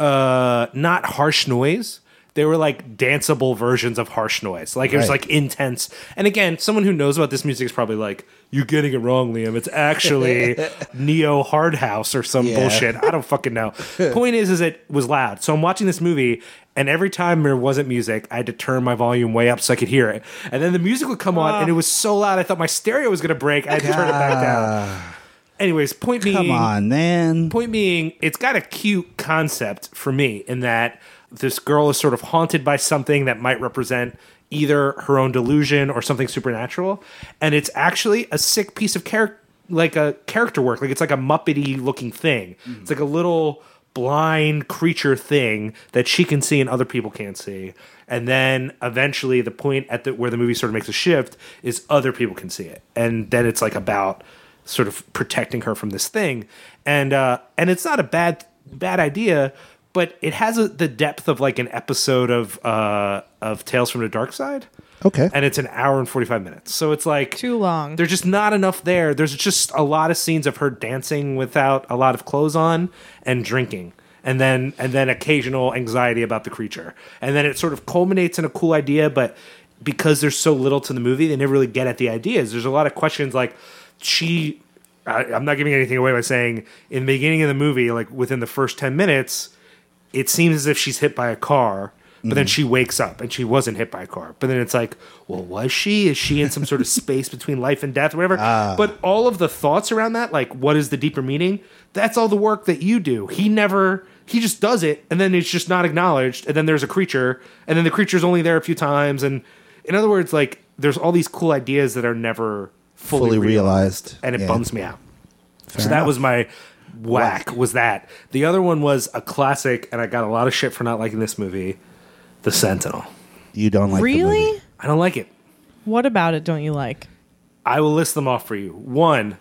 uh not harsh noise they were like danceable versions of harsh noise. Like it was Right. like intense. And again someone who knows about this music is probably like you're getting it wrong liam. It's actually neo hard house or some Yeah. bullshit. I don't fucking know. Point is is it was loud. So i'm watching this movie and every time there wasn't music i had to turn my volume way up so i could hear it. And then the music would come on and it ah. was so loud i thought my stereo was going to break i had to turn it back down ah. Anyways point being Come on, man. Point being, it's got a cute concept for me in that this girl is sort of haunted by something that might represent either her own delusion or something supernatural, and it's actually a sick piece of character, like a character work. Like it's like a muppety looking thing. It's like a little blind creature thing that she can see and other people can't see. And then eventually, the point at the where the movie sort of makes a shift is other people can see it, and then it's like about sort of protecting her from this thing. And uh and it's not a bad bad idea but it has a, the depth of like an episode of uh of tales from the dark side. Okay. and it's an hour and 45 minutes. So it's like Too long. there's just not enough there. There's just a lot of scenes of her dancing without a lot of clothes on and drinking. And then and then occasional anxiety about the creature. And then it sort of culminates in a cool idea but because there's so little to the movie they never really get at the ideas. There's a lot of questions like she I, i'm not giving anything away by saying in the beginning of the movie like within the first 10 minutes it seems as if she's hit by a car, but then mm-hmm. she wakes up and she wasn't hit by a car. But then it's like, well, was she? Is she in some sort of space between life and death or whatever? Ah. But all of the thoughts around that, like what is the deeper meaning? That's all the work that you do. He never he just does it and then it's just not acknowledged, and then there's a creature, and then the creature's only there a few times, and in other words, like there's all these cool ideas that are never fully, Fully realized, realized. and it Yeah. bums me out. so that was my whack, was that. The other one was a classic, and I got a lot of shit for not liking this movie, The Sentinel. You don't like the really? movie. I don't like it. What about it don't you like? I will list them off for you. One,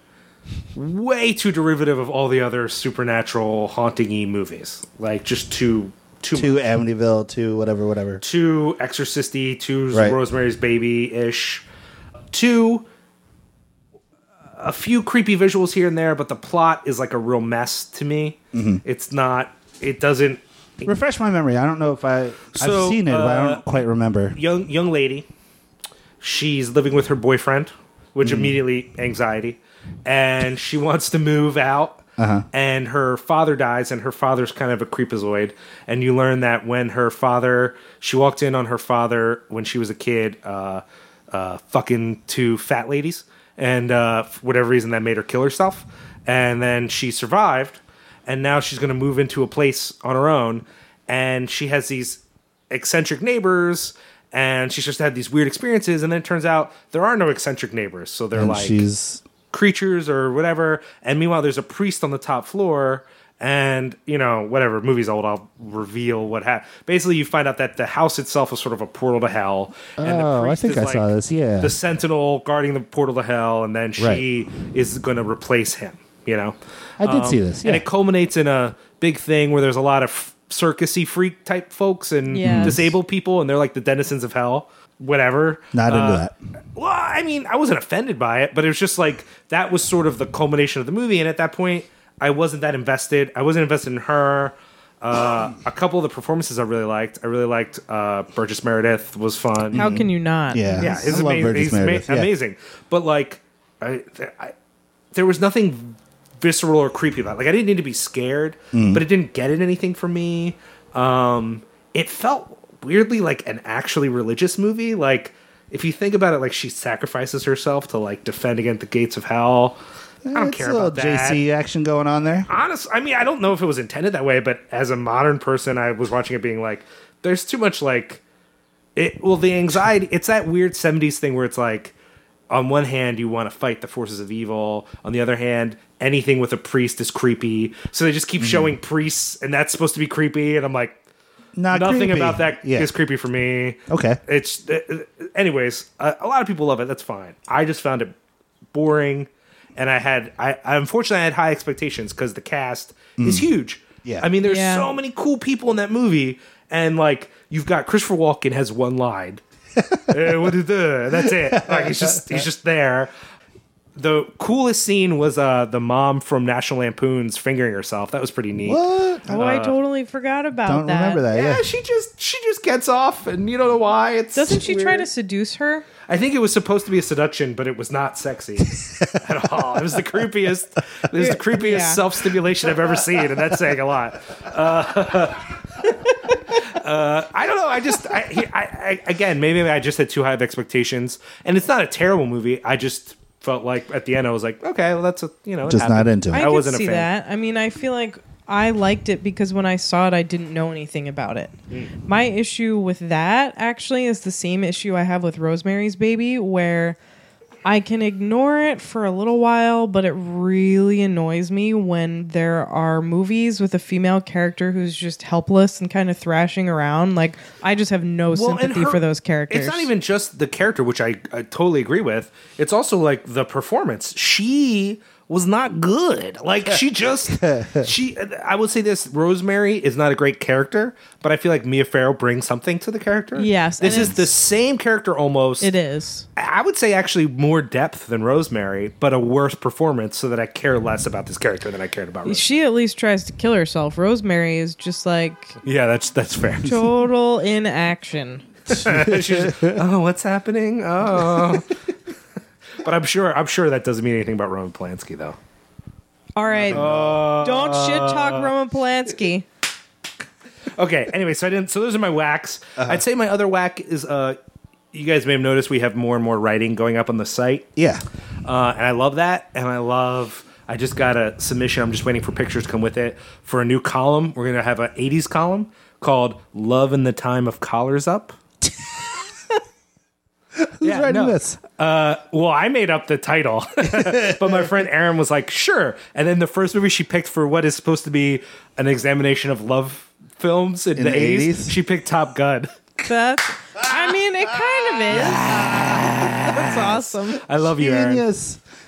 way too derivative of all the other supernatural haunting-y movies. Like just too too To Amityville, to whatever, whatever. too exorcisty, too Right. Rosemary's Baby ish, too a few creepy visuals here and there, but the plot is like a real mess to me. Mm-hmm. It's not. It doesn't. Refresh my memory. I don't know if I So, I've seen it, but I uh, don't quite remember. young young lady. She's living with her boyfriend, which Mm-hmm. immediately anxiety, and she wants to move out. Uh-huh. And her father dies, and her father's kind of a creepazoid. And you learn that when her father, she walked in on her father when she was a kid, uh, uh, fucking two fat ladies, and uh, for whatever reason that made her kill herself. And then she survived, and now she's going to move into a place on her own, and she has these eccentric neighbors and she's just had these weird experiences and then it turns out there are no eccentric neighbors so they're And like she's creatures or whatever and meanwhile there's a priest on the top floor and you know whatever movie's old i'll reveal what happened basically you find out that the house itself is sort of a portal to hell and the Oh, I think is I saw this, yeah. the sentinel guarding the portal to hell and then she is going to replace him you know I did see this. and it culminates in a big thing where there's a lot of circusy freak type folks and Yes. disabled people, and they're like the denizens of hell. Whatever. Not into Uh, that. Well, I mean, I wasn't offended by it, but it was just like that was sort of the culmination of the movie, and at that point, I wasn't that invested. I wasn't invested in her. Uh, a couple of the performances I really liked. I really liked uh, Burgess Meredith was fun. How can you not? Yeah. Yeah, I he's, love amazing. Burgess he's ama- yeah. amazing. But like, I, I, there was nothing visceral or creepy about. it. Like I didn't need to be scared, but it didn't get at anything for me. Um, it felt weirdly like an actually religious movie. Like if you think about it, like she sacrifices herself to like defend against the gates of hell. I don't It's care a little about that. JC action going on there. Honest, I mean, I don't know if it was intended that way, but as a modern person, I was watching it being like, there's too much like, it. Well, the anxiety. It's that weird '70s thing where it's like, on one hand, you want to fight the forces of evil. On the other hand, anything with a priest is creepy. So they just keep showing priests, and that's supposed to be creepy. And I'm like, Not nothing creepy. about that is Yeah. creepy for me. Okay. It's, uh, anyways, a, a lot of people love it. That's fine. I just found it boring, and I had, I, I unfortunately I had high expectations because the cast is huge. Mm. Yeah. I mean, there's Yeah. so many cool people in that movie, and like you've got Christopher Walken has one line. Eh, what is the? That's it. Like he's just he's just there. The coolest scene was uh the mom from National Lampoon's fingering herself. That was pretty neat. What? Oh, I totally forgot about Don't that. remember that. Yeah, Yeah. she just she just gets off, and you don't know why. It's Doesn't she try to seduce her? I think it was supposed to be a seduction, but it was not sexy at all. It was the creepiest. It was the creepiest Yeah. self stimulation I've ever seen, and that's saying a lot. Uh, uh, I don't know. I just, I, he- I, I, again, maybe I just had too high of expectations, and it's not a terrible movie. I just felt like at the end, I was like, okay, well, that's a, you know, it Just not into it. I, I wasn't a see fan. that. I mean, I feel like I liked it because when I saw it, I didn't know anything about it. Mm. My issue with that actually is the same issue I have with Rosemary's Baby, where I can ignore it for a little while, but it really annoys me when there are movies with a female character who's just helpless and kind of thrashing around. Like, I just have no Well, sympathy her- for those characters. It's not even just the character, which I, I totally agree with. It's also like the performance. She was not good. Like she just she. I would say this: Rosemary is not a great character, but I feel like Mia Farrow brings something to the character. Yes, this is the same character almost. It is. I would say actually more depth than Rosemary, but a worse performance, so that I care less about this character than I cared about. Rosemary. She at least tries to kill herself. Rosemary is just like Yeah, that's that's fair. total inaction. She's, oh, what's happening? Oh. But I'm sure I'm sure that doesn't mean anything about Roman Polanski though. All right. Don't shit talk Roman Polanski. Okay, anyway, so I didn't so those are my whacks. I'd say my other whack is uh you guys may have noticed we have more and more writing going up on the site. Yeah. Uh, and I love that. And I love I just got a submission. I'm just waiting for pictures to come with it for a new column. We're gonna have an 80s column called Love in the Time of Collars Up. Who's writing this? Well, I made up the title, but my friend Aaron was like, "Sure." And then the first movie she picked for what is supposed to be an examination of love films in, In the the eighties, 80s? she picked Top Gun. That's. I mean, it kind of is. That's awesome. I love you, Aaron.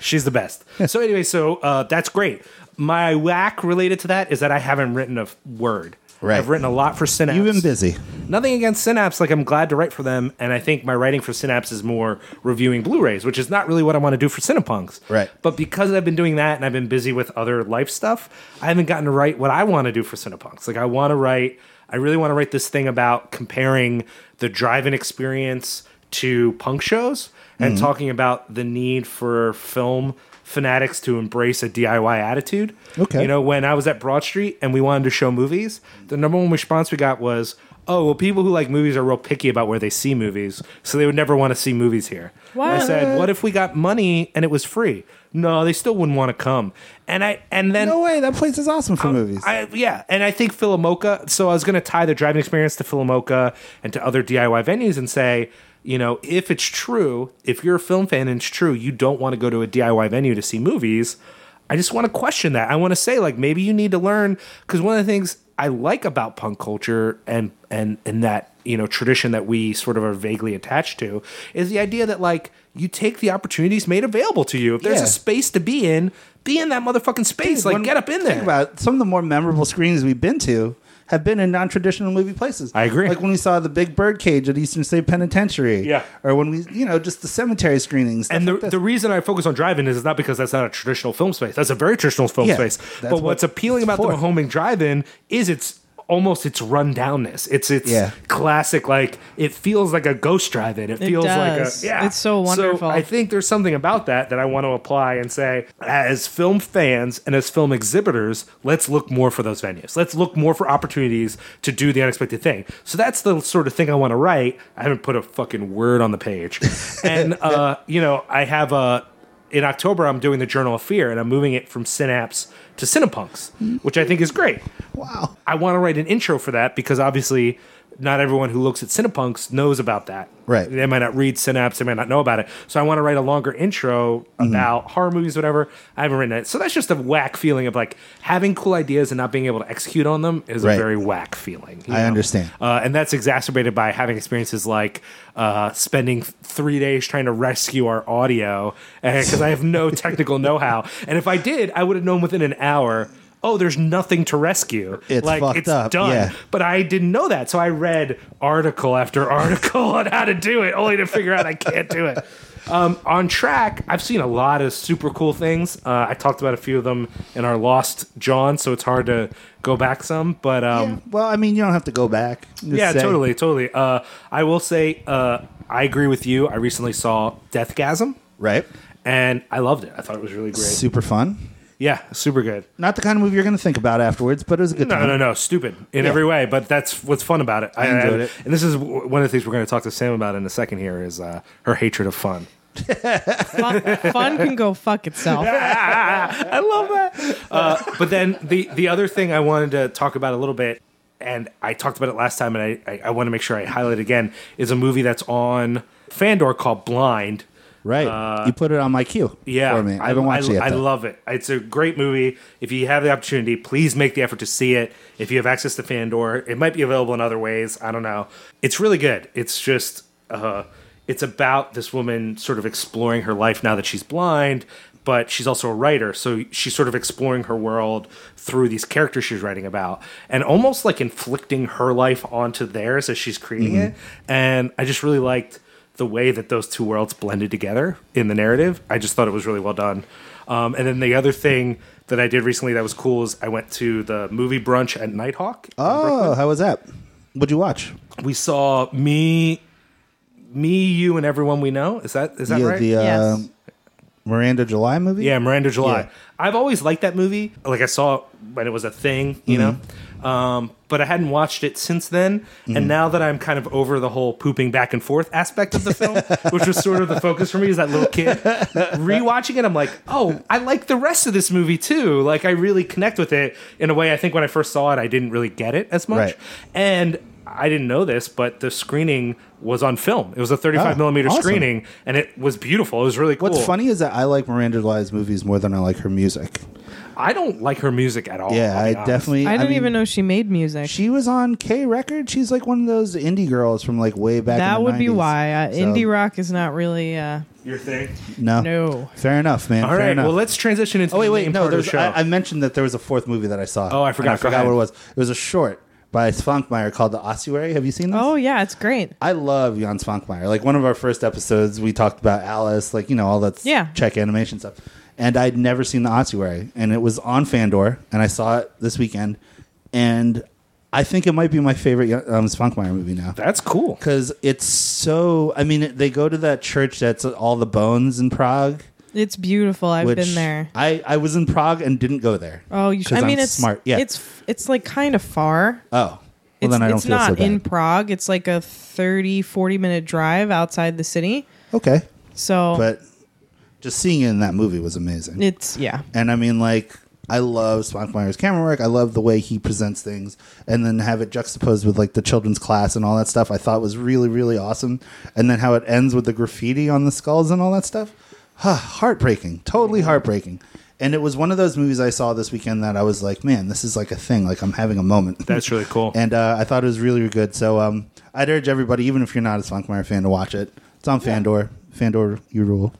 She's the best. so anyway, so uh, that's great. My whack related to that is that I haven't written a f- word. Right. I've written a lot for Synapse. You've been busy. Nothing against Synapse. Like I'm glad to write for them, and I think my writing for Synapse is more reviewing Blu-rays, which is not really what I want to do for Cinepunks. Right. But because I've been doing that and I've been busy with other life stuff, I haven't gotten to write what I want to do for Cinepunks. Like I want to write. I really want to write this thing about comparing the drive-in experience to punk shows and mm-hmm. talking about the need for film fanatics to embrace a DIY attitude. Okay. You know, when I was at Broad Street and we wanted to show movies, the number one response we got was, "Oh, well, people who like movies are real picky about where they see movies, so they would never want to see movies here." And I said, "What if we got money and it was free?" No, they still wouldn't want to come. And I and then No way. That place is awesome for movies. I, yeah, and I think PhilaMOCA. So I was going to tie the driving experience to PhilaMOCA and to other DIY venues and say, you know, if it's true, if you're a film fan and it's true, you don't want to go to a DIY venue to see movies. I just want to question that. I want to say, like, maybe you need to learn because one of the things I like about punk culture and and and that you know tradition that we sort of are vaguely attached to is the idea that like you take the opportunities made available to you. If there's Yeah. a space to be in, be in that motherfucking space. like, When- get up in there. Think about it, some of the more memorable screenings we've been to have been in non-traditional movie places. I agree. Like when we saw the Big Bird Cage at Eastern State Penitentiary. Yeah. Or when we, you know, just the cemetery screenings. And the, like the reason I focus on drive-in is not because that's not a traditional film space. That's a very traditional film Yeah, space. But what what's appealing about the for. Mahoning drive-in is it's almost its rundownness. It's it's Yeah. classic. Like it feels like a Ghost Drive. It. It feels does. like a yeah. It's so wonderful. So I think there's something about that that I want to apply and say, as film fans and as film exhibitors, let's look more for those venues. Let's look more for opportunities to do the unexpected thing. So that's the sort of thing I want to write. I haven't put a fucking word on the page, and uh, you know, I have a. In October, I'm doing the Journal of Fear, and I'm moving it from Synapse to Cinepunks, which I think is great. Wow. I want to write an intro for that because obviously not everyone who looks at Cinepunks knows about that. Right. They might not read Synapse, they might not know about it. So I want to write a longer intro Mm-hmm. about horror movies, whatever. I haven't written it. So that's just a whack feeling of like having cool ideas and not being able to execute on them is Right. a very whack feeling. I understand. Uh, and that's exacerbated by having experiences like uh, spending three days trying to rescue our audio because I have no technical know how. And if I did, I would have known within an hour. Oh, there's nothing to rescue. It's like fucked it's up, done. yeah. But I didn't know that, so I read article after article on how to do it, only to figure out I can't do it. Um, on track, I've seen a lot of super cool things. Uh, I talked about a few of them in our Lost John, so it's hard to go back some. But um, well, I mean, you don't have to go back. Just yeah, say- totally, totally. Uh, I will say, uh, I agree with you. I recently saw Deathgasm, Right. and I loved it. I thought it was really great. Super fun. Yeah, super good. Not the kind of movie you're going to think about afterwards, but it was a good No, time. no, no, no. stupid in Yeah. every way. But that's what's fun about it. I, enjoyed it. And this is w- one of the things we're going to talk to Sam about in a second. Here is uh, her hatred of fun. Fun, fun can go fuck itself. I love that. Uh, but then the the other thing I wanted to talk about a little bit, and I talked about it last time, and I I, I want to make sure I highlight it again, is a movie that's on Fandor called Blind. Right. you put it on my queue Uh, Yeah, for me. I haven't watched I, it yet. I though. love it. It's a great movie. If you have the opportunity, please make the effort to see it. If you have access to Fandor, it might be available in other ways. I don't know. It's really good. It's just, uh, it's about this woman sort of exploring her life now that she's blind, but she's also a writer. So she's sort of exploring her world through these characters she's writing about and almost like inflicting her life onto theirs as she's creating Mm-hmm. it. And I just really liked the way that those two worlds blended together in the narrative. I just thought it was really well done. Um, and then the other thing that I did recently that was cool is I went to the movie brunch at Nighthawk. Oh, how was that? What'd you watch? we saw me, me, you, and everyone we know. Is that is that Yeah, right? The uh, Yes. Miranda July movie? Yeah, Miranda July. Yeah. I've always liked that movie. Like I saw it when it was a thing, you Mm-hmm. know. Um, but I hadn't watched it since then. Mm-hmm. And now that I'm kind of over the whole pooping back and forth aspect of the film, which was sort of the focus for me as that little kid, rewatching it, I'm like, oh, I like the rest of this movie too. Like I really connect with it in a way. I think when I first saw it, I didn't really get it as much. Right. And I didn't know this, but the screening was on film. It was a 35 Oh, millimeter awesome. screening, and it was beautiful. It was really cool. What's funny is that I like Miranda July's movies more than I like her music. I don't like her music at all. Yeah, I'll be honest. definitely. I didn't mean, even know she made music. She was on K Record. She's like one of those indie girls from like way back. that in the would be 90s. why uh, So, indie rock is not really. Uh, your thing. No, No. Fair enough, man. All fair right, enough. well, let's transition into Oh wait, the wait, main no. part of the There's show. I, I mentioned that there was a fourth movie that I saw. Oh, I and forgot. I Go forgot ahead. what it was. It was a short by Švankmajer called The Ossuary. Have you seen this? oh yeah, it's great. I love Jan Švankmajer. Like one of our first episodes, we talked about Alice, like you know all that Yeah. Czech animation stuff. And I'd never seen the Ossuary, and it was on Fandor, and I saw it this weekend, and I think it might be my favorite um, Švankmajer movie now That's cool. because it's so. I mean, they go to that church that's all the bones in Prague. It's beautiful. I've which been there. I I was in Prague and didn't go there. Oh, you should. I mean, I'm it's smart. Yeah. It's it's like kind of far. oh, well It's, then I don't it's feel not so bad. in Prague. It's like a 30, 40 minute drive outside the city. okay, So but just seeing it in that movie was amazing. it's yeah. And I mean, like, I love Švankmajer's camera work. I love the way he presents things, and then have it juxtaposed with like the children's class and all that stuff. I thought was really, really awesome. And then how it ends with the graffiti on the skulls and all that stuff. Huh, heartbreaking, totally heartbreaking. And it was one of those movies I saw this weekend that I was like, man, this is like a thing. Like I'm having a moment. That's really cool. and uh, I thought it was really, really good. So um, I'd urge everybody, even if you're not a Švankmajer fan, to watch it. It's on Fandor. Fandor, you rule.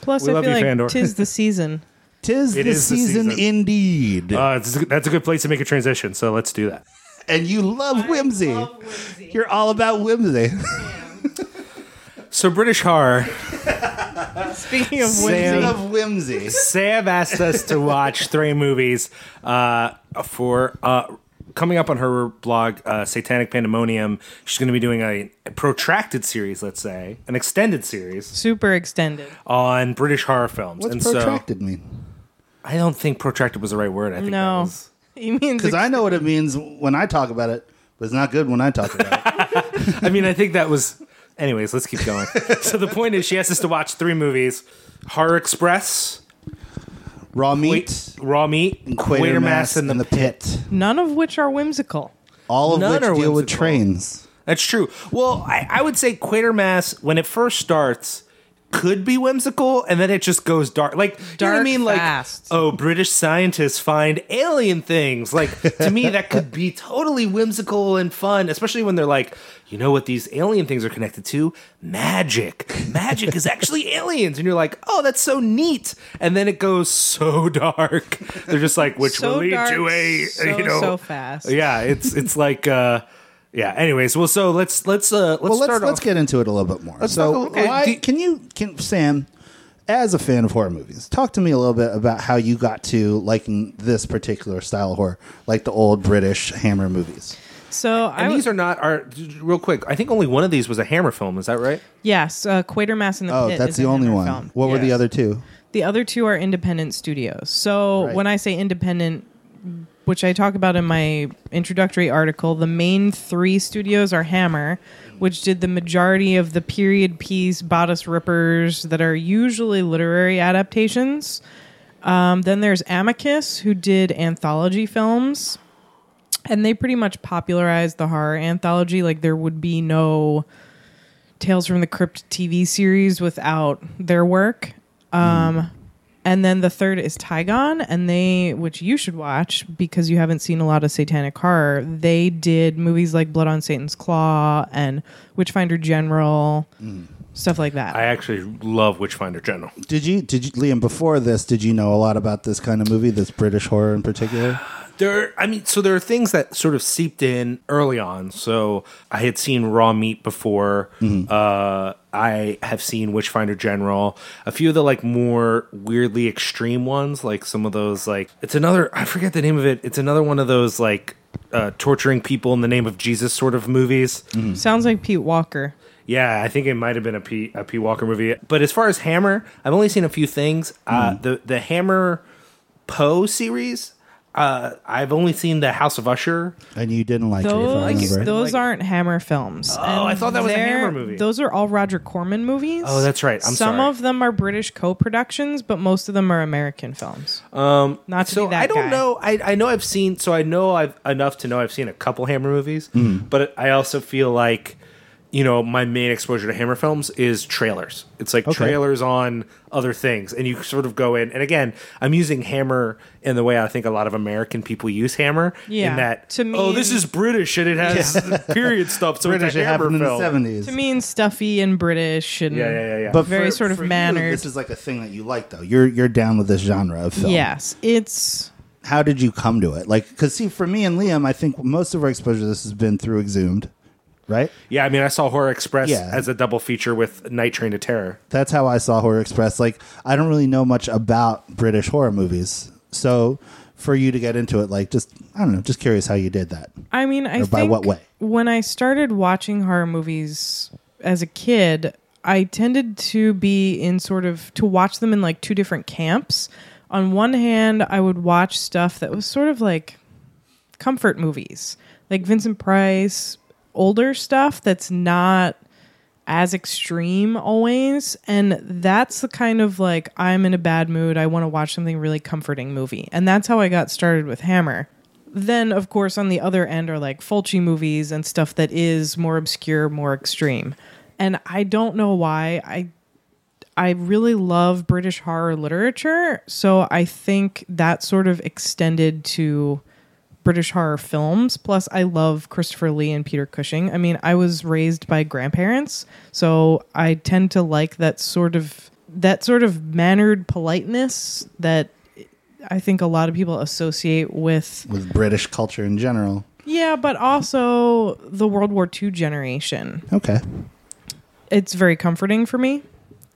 Plus, We I love feel you, like Fandor. tis the season. Tis It the is the season, season. indeed. uh, it's, that's a good place to make a transition. So let's do that. and you love whimsy. You're all about whimsy. So British horror. Speaking of Sam- whimsy, of whimsy. Sam asked us to watch three movies uh, for uh, coming up on her blog, uh, Satanic Pandemonium, she's going to be doing a protracted series, let's say, an extended series Super extended. on British horror films. What's and protracted mean? I don't think protracted was the right word. I think that No. was- He means Because I know what it means when I talk about it, but it's not good when I talk about it. I mean, I think that was. Anyways, let's keep going. so the point is, she asked us to watch three movies: Horror Express, Raw meat, Wait, Raw Meat, and Quatermass, in the, Pit. none of which are whimsical. all of None which are deal with trains. That's true. Well, I, I would say Quatermass when it first starts could be whimsical, and then it just goes dark. Like you know what I Dark mean? Like oh, British scientists find alien things. Like to me, that could be totally whimsical and fun, especially when they're like, you know what these alien things are connected to? Magic. Magic is actually aliens, and you're like, oh, that's so neat. And then it goes so dark. They're just like, which so will lead dark, to a so, you know so fast. yeah, it's it's like uh yeah. Anyways, well, so let's let's uh let's Well, let's start let's off. get into it a little bit more. so, talk- okay, why- do- can you can Sam, as a fan of horror movies, talk to me a little bit about how you got to liking this particular style of horror, like the old British Hammer movies. So and was these are not are real quick. I think only one of these was a Hammer film. Is that right? yes, uh, Quatermass in the Oh, Pit. that's is the only Hammer one. Film. What were the other two? The other two are independent studios. So Right. when I say independent, which I talk about in my introductory article, the main three studios are Hammer, which did the majority of the period piece bodice rippers that are usually literary adaptations. Um, then there's Amicus, who did anthology films, and they pretty much popularized the horror anthology. Like there would be no Tales from the Crypt TV series without their work. Um, And then the third is Tigon, and they, which you should watch because you haven't seen a lot of satanic horror. They did movies like Blood on Satan's Claw and Witchfinder General, stuff like that. I actually love Witchfinder General. Did you did you Liam before this? Did you know a lot about this kind of movie, this British horror in particular? There, I mean, so there are things that sort of seeped in early on. So I had seen Raw Meat before. Uh, I have seen Witchfinder General. A few of the like more weirdly extreme ones, like some of those like it's another. I forget the name of it. It's another one of those like uh, torturing people in the name of Jesus sort of movies. Sounds like Pete Walker. Yeah, I think it might have been a P a P Walker movie. But as far as Hammer, I've only seen a few things. Uh, the the Hammer Poe series. Uh, I've only seen the House of Usher. And you didn't like it, if I Those remember. those Like- aren't Hammer films. Oh, I thought that was a Hammer movie. Those are all Roger Corman movies. Oh, that's right. I'm Some sorry. of them are British co-productions, but most of them are American films. Um, Not to So be that I don't guy. know. I, I know I've seen. So I know I've enough to know I've seen a couple Hammer movies. Mm-hmm. But I also feel like you know my main exposure to Hammer films is trailers. It's like Okay. trailers on other things, and you sort of go in. And again, I'm using Hammer in the way I think a lot of American people use Hammer. Yeah. In that, To me- oh, this is British and it has period stuff. So British, it's a it Hammer happened in the seventies. To me, stuffy and British and Yeah, yeah, yeah, yeah. But very for- sort of for you, mannered. this is like a thing that you like, though. You're you're down with this genre of film. yes, it's How did you come to it? Like, because see, for me and Liam, I think most of our exposure to this has been through Exhumed, right? yeah, I mean, I saw Horror Express Yeah. as a double feature with Night Train to Terror. That's how I saw Horror Express. Like, I don't really know much about British horror movies, so for you to get into it, like, just I don't know, just curious how you did that. I mean, I Or by think what way? when I started watching horror movies as a kid, I tended to be in sort of to watch them in like two different camps. On one hand, I would watch stuff that was sort of like comfort movies, like Vincent Price, older stuff that's not as extreme always. And that's the kind of like i'm in a bad mood i want to watch something really comforting movie. And that's how i got started with hammer. Then of course on the other end are like fulci movies and stuff that is more obscure more extreme. And i don't know why. I I really love British horror literature, so I think that sort of extended to British horror films. Plus, I love Christopher Lee and Peter Cushing. I mean, I was raised by grandparents, so I tend to like that sort of that sort of mannered politeness that I think a lot of people associate with With British culture in general. yeah, but also the World War II generation Okay. it's very comforting for me.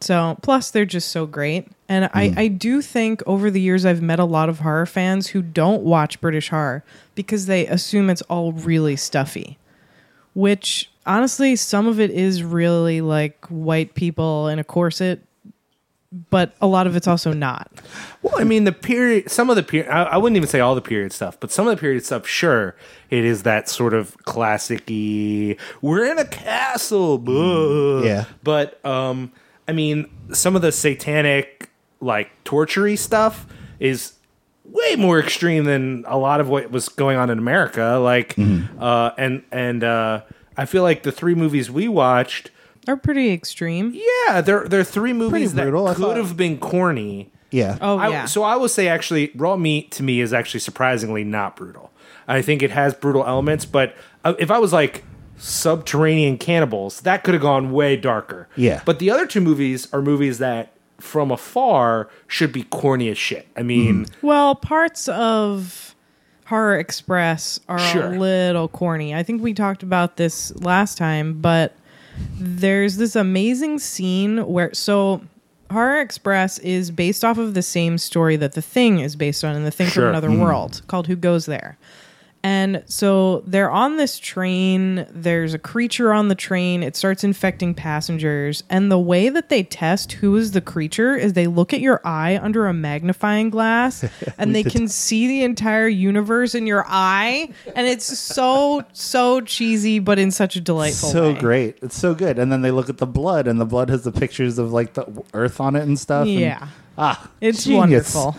So, plus they're just so great. And I, I do think over the years I've met a lot of horror fans who don't watch British horror because they assume it's all really stuffy. Which honestly, some of it is really like white people in a corset, but a lot of it's also not. Well, I mean, the period, some of the period, I, I wouldn't even say all the period stuff, but some of the period stuff, sure, it is that sort of classic we're in a castle. blah. Yeah. But, um, I mean, some of the satanic, like, tortury stuff is way more extreme than a lot of what was going on in America. Like, uh, and, and, uh, I feel like the three movies we watched, Are pretty extreme. yeah, they're, they're three movies that brutal, I could thought. have been corny. Yeah. Oh I- yeah. so I will say, actually, raw meat to me is actually surprisingly not brutal. I think it has brutal elements, but uh, if I was like subterranean cannibals, that could have gone way darker. Yeah. But the other two movies are movies that, from afar, should be corny as shit. I mean, mm-hmm. Well, parts of Horror Express are Sure. a little corny. I think we talked about this last time, but there's this amazing scene where so Horror Express is based off of the same story that The Thing is based on in The Thing Sure. from Another mm-hmm. World called Who Goes There. And so they're on this train. There's a creature on the train. It starts infecting passengers. And the way that they test who is the creature is they look at your eye under a magnifying glass and they can see the entire universe in your eye. And it's so, so cheesy, but in such a delightful way so way. great. It's so good. And then they look at the blood, and the blood has the pictures of like the earth on it and stuff. and- Yeah. ah, It's genius. wonderful.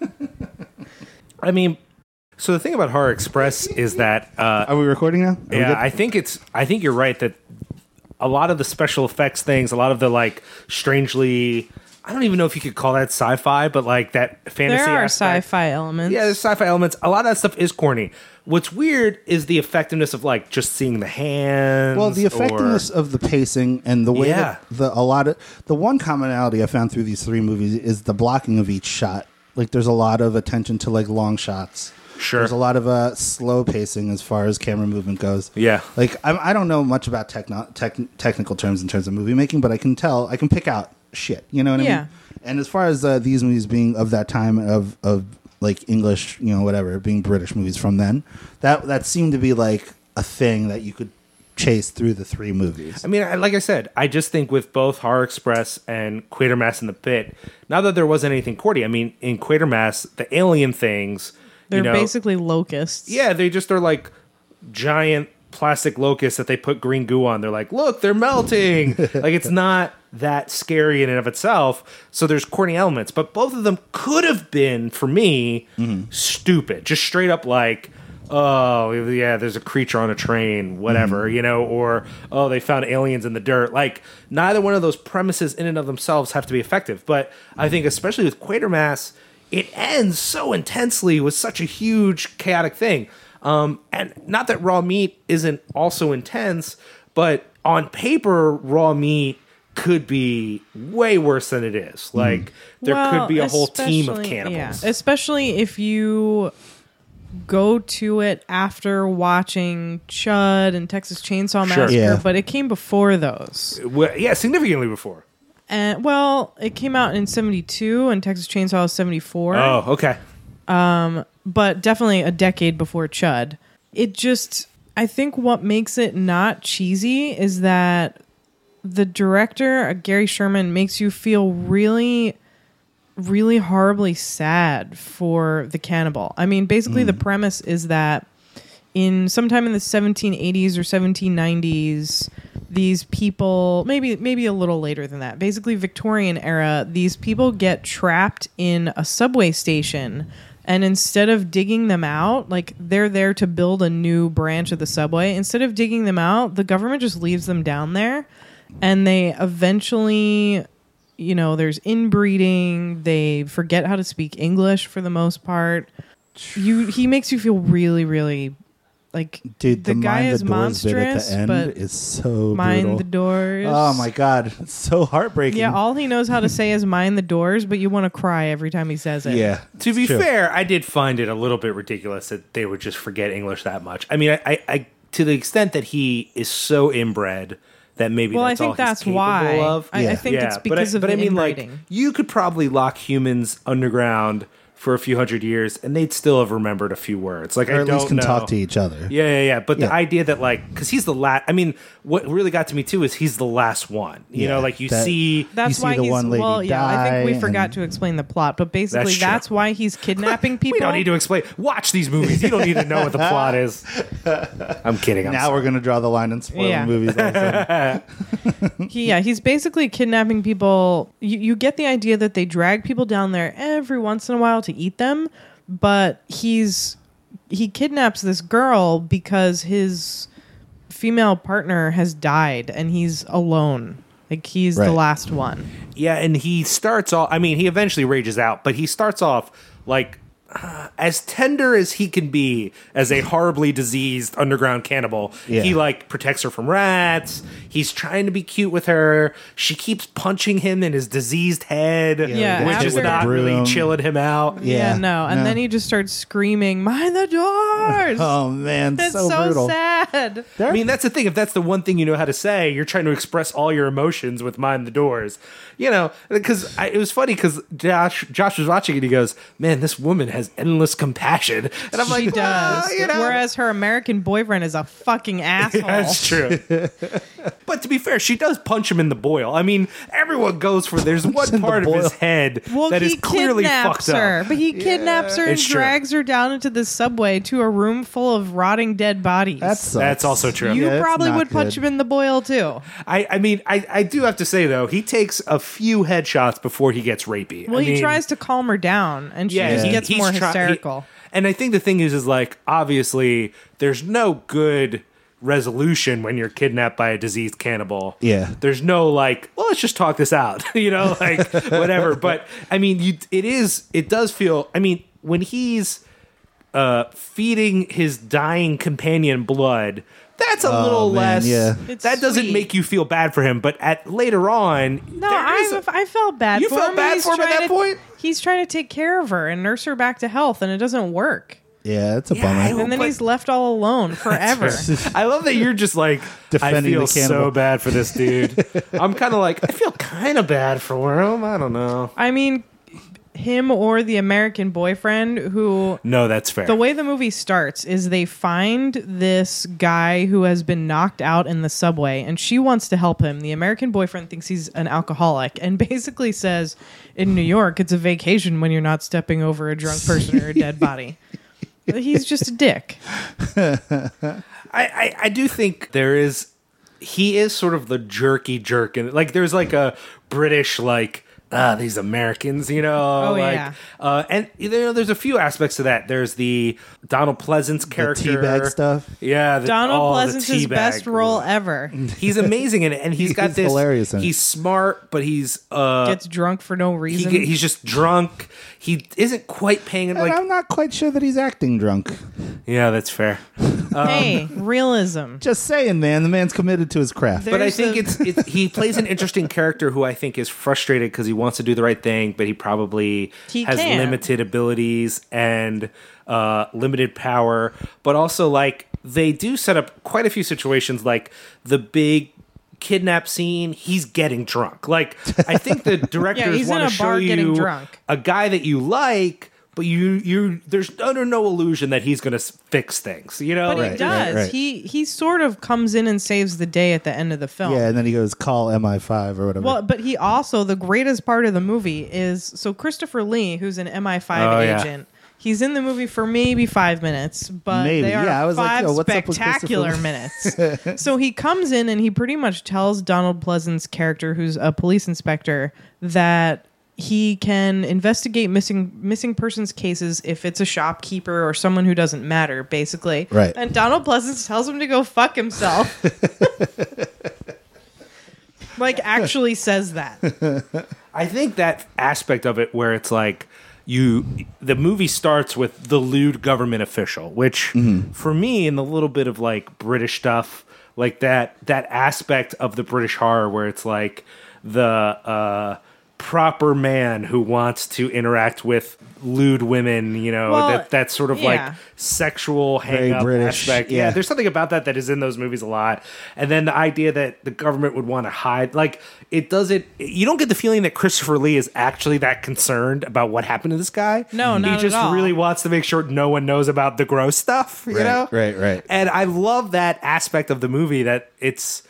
I mean, so the thing about Horror Express is that uh, Are we recording now? Are we yeah, good? I think it's. I think you're right that a lot of the special effects things, a lot of the like strangely. I don't even know if you could call that sci-fi, but like that fantasy. There are aspect. sci-fi elements. Yeah, there's sci-fi elements. A lot of that stuff is corny. What's weird is the effectiveness of like just seeing the hands. Well, the effectiveness of the pacing and the way Yeah. that the a lot of the one commonality I found through these three movies is the blocking of each shot. Like, there's a lot of attention to like long shots. Sure. There's a lot of uh, slow pacing as far as camera movement goes. Yeah. Like I, I don't know much about techno- tech, technical terms in terms of movie making, but I can tell I can pick out shit. You know what I Yeah. mean? And as far as uh, these movies being of that time of of like English, you know, whatever, being British movies from then, that that seemed to be like a thing that you could chase through the three movies. I mean, I- like I said, I just think with both Horror Express and Quatermass in the Pit, not that there wasn't anything corny. I mean, in Quatermass, the alien things, They're you know, basically locusts. yeah, they just are like giant plastic locusts that they put green goo on. They're like, look, they're melting. like it's not that scary in and of itself. So there's corny elements, but both of them could have been for me mm-hmm. stupid, just straight up like. Oh yeah, there's a creature on a train, whatever, mm-hmm. you know, or oh they found aliens in the dirt. Like neither one of those premises in and of themselves have to be effective. But I think especially with Quatermass, it ends so intensely with such a huge chaotic thing. Um, and not that raw meat isn't also intense, but on paper, raw meat could be way worse than it is. Like there Well, could be a whole team of cannibals. Yeah, especially if you go to it after watching Chud and Texas Chainsaw Sure. Massacre, Yeah. but it came before those. Well, yeah, significantly before. And well, it came out in 72 and Texas Chainsaw is 74, Oh, okay. but definitely a decade before Chud. It just I think what makes it not cheesy is that the director, uh, Gary Sherman, makes you feel really really horribly sad for the cannibal. I mean, basically the premise is that in sometime in the 1780s or 1790s, these people, maybe maybe a little later than that, basically Victorian era, these people get trapped in a subway station and instead of digging them out, like they're there to build a new branch of the subway, instead of digging them out, the government just leaves them down there and they eventually you know, there's inbreeding. They forget how to speak English for the most part. You, he makes you feel really, really like Dude, the, the, guy mind is the doors bit at monstrous, the end but is so mind brutal. the doors. Oh my god, it's so heartbreaking. Yeah, all he knows how to say is mind the doors, but you want to cry every time he says it. yeah. To be True. fair, I did find it a little bit ridiculous that they would just forget English that much. I mean, I, I, I to the extent that he is so inbred that maybe Well, I that's all think that's he's capable why. of. I, I Yeah. think it's but because I, of but the I mean, inbreeding. like you could probably lock humans underground for a few hundred years, and they'd still have remembered a few words. Like or I at don't least can know. talk to each other. Yeah, yeah, yeah. But Yeah. the idea that like, because he's the last. I mean, what really got to me too is he's the last one. You Yeah, know, like you that- see. That's You see why the he's one lady well. Yeah, I think we die forgot to explain the plot, but basically That's that's, why he's kidnapping people. We don't need to explain. Watch these movies. You don't need to know what the plot is. I'm kidding. I'm now sorry. we're going to draw the line and spoil Yeah. the movies. All of a sudden. He, yeah, he's basically kidnapping people. You, you get the idea that they drag people down there every once in a while to eat them, but he's he kidnaps this girl because his female partner has died and he's alone. Like he's the last one. Yeah, and he starts off. I mean, he eventually rages out, but he starts off like uh, as tender as he can be as a horribly diseased underground cannibal. Yeah. He like protects her from rats. He's trying to be cute with her. She keeps punching him in his diseased head, Yeah, which is after- not really chilling him out. Yeah, Yeah, no. And no. then he just starts screaming, "Mind the doors!" Oh man, it's so, so, brutal. sad. I mean, that's the thing. If that's the one thing you know how to say, you're trying to express all your emotions with "mind the doors." You know, because it was funny because Josh Josh was watching it. He goes, "Man, this woman has endless compassion," and I'm like, She "Well, does. you know, Whereas her American boyfriend is a fucking asshole. That's true. but to be fair, she does punch him in the boil. I mean, everyone goes for there's one in the part of his head well, that he is clearly kidnaps fucked her, up. but he kidnaps her and It's true. drags her down into the subway to a room full of rotting dead bodies. That sucks. That's also true. you Yeah, probably not would punch him in the boil too. I, I mean, I, I do have to say though, he takes a few headshots before he gets rapey. Well, I he mean, tries to calm her down, and she just he- gets he's more try- hysterical. he- and I think the thing is, is like obviously there's no good resolution when you're kidnapped by a diseased cannibal. Yeah. there's no like, well, let's just talk this out, you know, like whatever. But I mean, you, it is, it does feel. I mean, when he's uh, feeding his dying companion blood. That's a oh, little man, less. yeah. It's that doesn't sweet. make you feel bad for him, but at later on, No, there is I, a- I felt bad. You for felt him. bad He's for him at trying that to- point? He's trying to take care of her and nurse her back to health, and it doesn't work. Yeah, it's a Yeah, bummer. I- And then but- he's left all alone forever. I love that you're just like Defending I feel the cannibal. so bad for this dude. I'm kind of like I feel kind of bad for him. I don't know. I mean, him or the American boyfriend who No, that's fair. the way the movie starts is they find this guy who has been knocked out in the subway and she wants to help him. The American boyfriend thinks he's an alcoholic and basically says in New York it's a vacation when you're not stepping over a drunk person or a dead body. He's just a dick. I, I I do think there is he is sort of the jerky jerk and like there's like a British like ah these Americans you know Oh, like yeah. uh, and you know there's a few aspects to that. There's the Donald Pleasence the character teabag stuff. Yeah, the, Donald oh, Pleasence's best role ever. He's amazing in it, and he's got He's this. hilarious. He's smart, but he's uh, Gets drunk for no reason. get- he's just drunk. He isn't quite paying. And Like, I'm not quite sure that he's acting drunk. yeah, that's fair. Hey, realism. Just saying, man. The man's committed to his craft. There- But I There's think a- it's, it's he plays an interesting character who I think is frustrated because he wants to do the right thing, but he probably He has can't. limited abilities and uh, limited power. But also, like they do set up quite a few situations, like the big kidnap scene. He's getting drunk. Like I think the directors he's in want a to show bar getting you drunk. a guy that you like. But you, you, there's under no illusion that he's going to fix things. You know, But he right, does. right. He he sort of comes in and saves the day at the end of the film. yeah, and then he goes, call MI5 or whatever. Well, but he also the greatest part of the movie is so Christopher Lee, who's an MI5 Oh, yeah. agent. He's in the movie for maybe five minutes, but Maybe. they are Yeah, I was like, five yo, what's up with spectacular Christopher minutes. so he comes in and he pretty much tells Donald Pleasence's character, who's a police inspector, that he can investigate missing missing persons cases if it's a shopkeeper or someone who doesn't matter, basically. Right. And Donald Pleasence tells him to go fuck himself. like actually says that. I think that aspect of it where it's like you the movie starts with the lewd government official, which for me in the little bit of like British stuff, like that that aspect of the British horror where it's like the uh proper man who wants to interact with lewd women, you know, Well, that that sort of yeah. like sexual Very hang up British, aspect. Yeah. yeah. there's something about that that is in those movies a lot. And then the idea that the government would want to hide like it doesn't you don't get the feeling that Christopher Lee is actually that concerned about what happened to this guy. No, he not at just all. really wants to make sure no one knows about the gross stuff, you Right, know? right, right. And I love that aspect of the movie that it's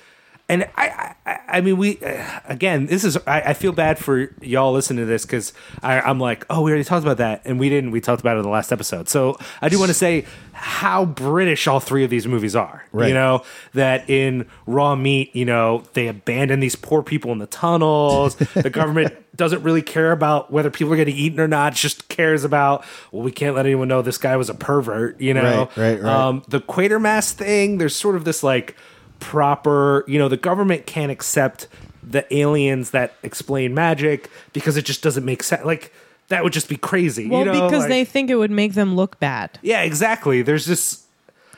and I, I, I mean, we uh, again. This is I, I feel bad for y'all listening to this because I'm like, oh, we already talked about that, and we didn't. We talked about it in the last episode. So I do want to say how British all three of these movies are. Right. You know that in Raw Meat, you know they abandon these poor people in the tunnels. the government doesn't really care about whether people are getting eaten or not. Just cares about well, we can't let anyone know this guy was a pervert. You know, Right, right, right. Um, the Quatermass thing. There's sort of this like proper you know the government can't accept the aliens that explain magic because it just doesn't make sense like that would just be crazy Well, you know? because Like- they think it would make them look bad. yeah exactly there's just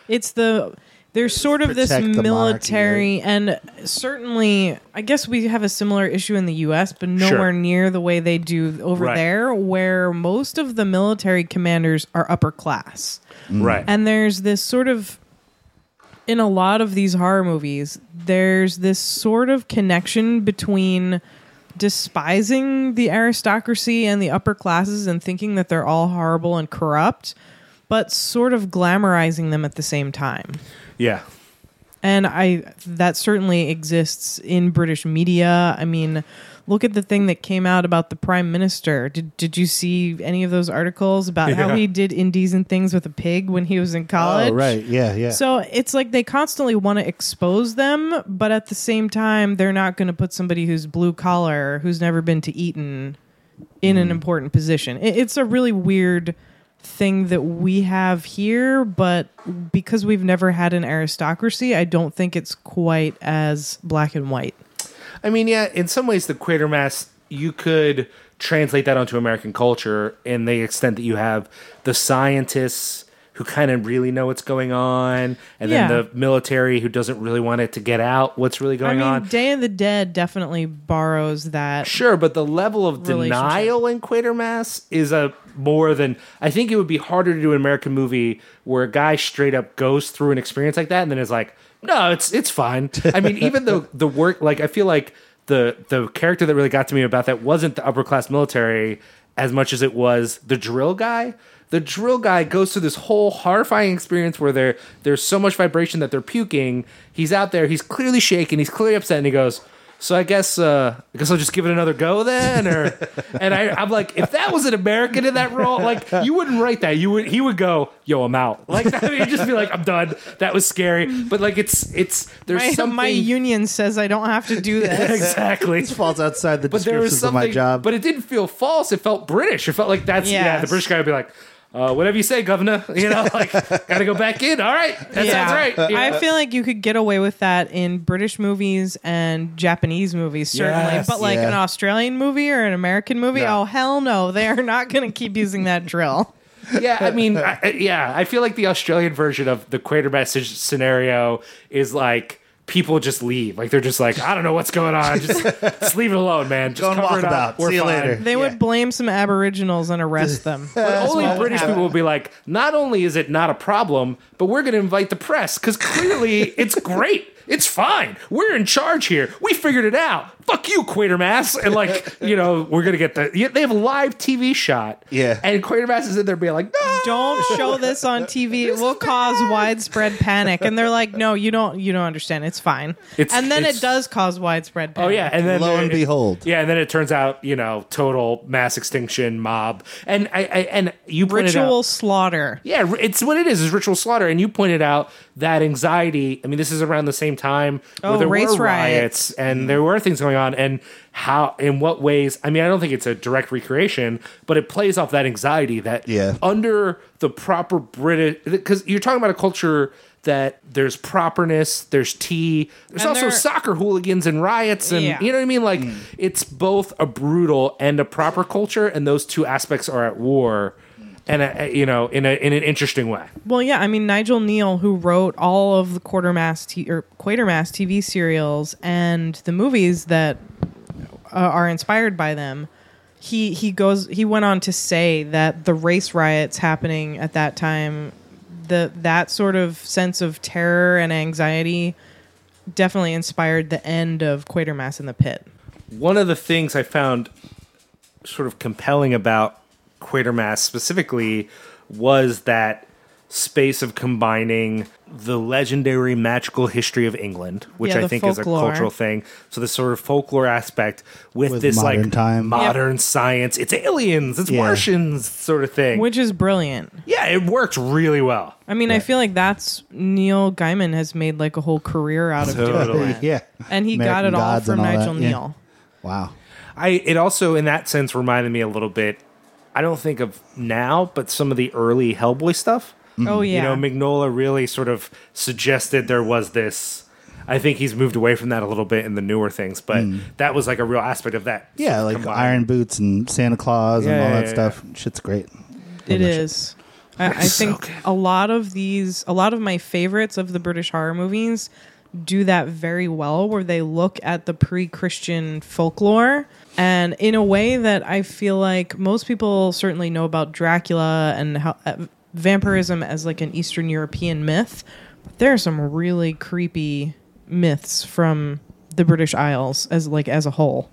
It's the there's sort of this Protect the military and certainly I guess we have a similar issue in the US but nowhere Sure. near the way they do over Right. there where most of the military commanders are upper class. right And there's this sort of in a lot of these horror movies, there's this sort of connection between despising the aristocracy and the upper classes and thinking that they're all horrible and corrupt, but sort of glamorizing them at the same time. yeah And I that certainly exists in British media. I mean, look at the thing that came out about the prime minister. Did did you see any of those articles about how he did indecent things with a pig when he was in college? Oh, right. Yeah, yeah. So it's like they constantly want to expose them, but at the same time, they're not going to put somebody who's blue collar, who's never been to Eton, in Mm. an important position. It- It's a really weird thing that we have here, but because we've never had an aristocracy, I don't think it's quite as black and white. I mean, yeah, in some ways, the Quatermass, you could translate that onto American culture in the extent that you have the scientists who kind of really know what's going on, and Yeah. then the military who doesn't really want it to get out what's really going I mean, on. Day of the Dead definitely borrows that. Sure, but the level of denial in Quatermass is a more than I think it would be harder to do an American movie where a guy straight up goes through an experience like that and then is like, no, it's it's fine. I mean, even though the work, like I feel like the the character that really got to me about that wasn't the upper class military as much as it was the drill guy. The drill guy goes through this whole horrifying experience where there there's so much vibration that they're puking. He's out there, he's clearly shaking, he's clearly upset, and he goes, "So I guess uh, I guess I'll just give it another go then." Or and I, I'm like, if that was an American in that role, like you wouldn't write that. You would he would go, "Yo, I'm out." Like I mean, he'd just be like, "I'm done." That was scary, but like it's it's there's My, something my union says I don't have to do this. exactly. this falls outside the But there was descriptions of my job. but it didn't feel false. It felt British. It felt like that's yeah. The British guy would be like, uh, "Whatever you say, governor." You know, like, gotta go back in. All right, that sounds right. You I feel like you could get away with that in British movies and Japanese movies, certainly. Yes. but like Yeah. an Australian movie or an American movie, No. oh hell no, they are not going to keep using that drill. yeah, I mean, I, I- yeah, I feel like the Australian version of the Quatermass scenario is like people just leave. Like they're just like, I don't know what's going on. Just, just leave it alone, man. Just Go and cover walk it up. about. We're See you fine. later. They Yeah. would blame some Aboriginals and arrest them. But only British people will be like, not only is it not a problem, but we're going to invite the press because clearly it's great. It's fine. We're in charge here. We figured it out. Fuck you, Quatermass. And like, you know, we're gonna get the. yeah, They have a live TV shot. Yeah. And Quatermass is in there being like, no. Don't show this on TV. It will cause widespread panic. And they're like, "No, you don't. You don't understand. It's fine." It's- and then it's- it does cause widespread panic. Oh yeah, and then Lo and it- behold. yeah, and then it turns out you know total mass extinction mob, and I, I and you pointed ritual out, slaughter. yeah, it's what it is is ritual slaughter, and you pointed out that anxiety. I mean, this is around the same time Oh, where there race were riots. riots and there were things going on, and how, in what ways? I mean, I don't think it's a direct recreation, but it plays off that anxiety that Yeah. under the proper British because you're talking about a culture. That there's properness, there's tea, there's And also there- soccer hooligans and riots, and Yeah. you know what I mean. Like mm. it's both a brutal and a proper culture, and those two aspects are at war, and uh, you know, in a in an interesting way. Well, yeah, I mean Nigel Kneale, who wrote all of the Quartermass t- or Quatermass TV serials and the movies that uh, are inspired by them. He he goes he went on to say that the race riots happening at that time, the that sort of sense of terror and anxiety, definitely inspired the end of Quatermass in the Pit. one of the things I found sort of compelling about Quatermass specifically was that space of combining the legendary magical history of England, which Yeah, I the think is a cultural thing. So the sort of folklore aspect with, With this modern like time. modern science. It's aliens, it's Yeah. Martians sort of thing. Which is brilliant. yeah, it worked really well. I mean, I feel like that's Neil Gaiman has made like a whole career out of doing Totally. that. yeah. And he got it all from and all that, Nigel yeah. Kneale. Wow. I it also in that sense reminded me a little bit. I don't think of now, but some of the early Hellboy stuff. Mm-hmm. Oh yeah. You know, Mignola really sort of suggested there was this. I think he's moved away from that a little bit in the newer things, but mm. that was like a real aspect of that. Yeah, sort of like combined. Iron Boots and Santa Claus and all yeah, that yeah, stuff. Shit's great. It is. I, I think a lot of these, a lot of my favorites of the British horror movies do that very well, where they look at the pre Christian folklore and in a way that I feel like most people certainly know about Dracula and how, uh, vampirism as like an Eastern European myth. But there are some really creepy myths from the British Isles as like as a whole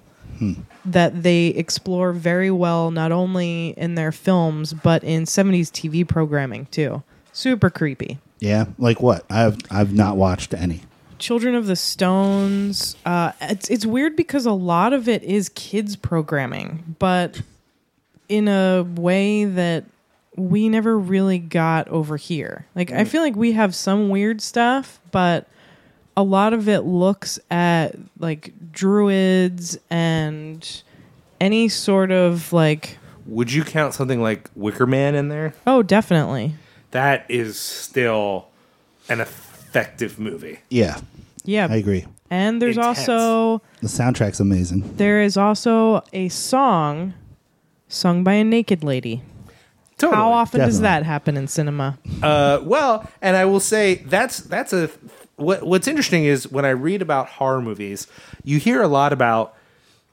that they explore very well, not only in their films but in '70s TV programming too. Super creepy. Yeah, like what? I've I've not watched any. Children of the Stones. Uh, it's it's weird because a lot of it is kids programming, but in a way that we never really got over here. Like I feel like we have some weird stuff, but a lot of it looks at like druids and any sort of like Would you count something like Wicker Man in there? oh definitely That is still an effective movie. Yeah, yeah I agree. and there's Intense. also The soundtrack's amazing. there is also a song sung by a naked lady Totally. how often does Definitely. that happen in cinema Uh, well, and I will say that's that's a what what's interesting is when I read about horror movies, you hear a lot about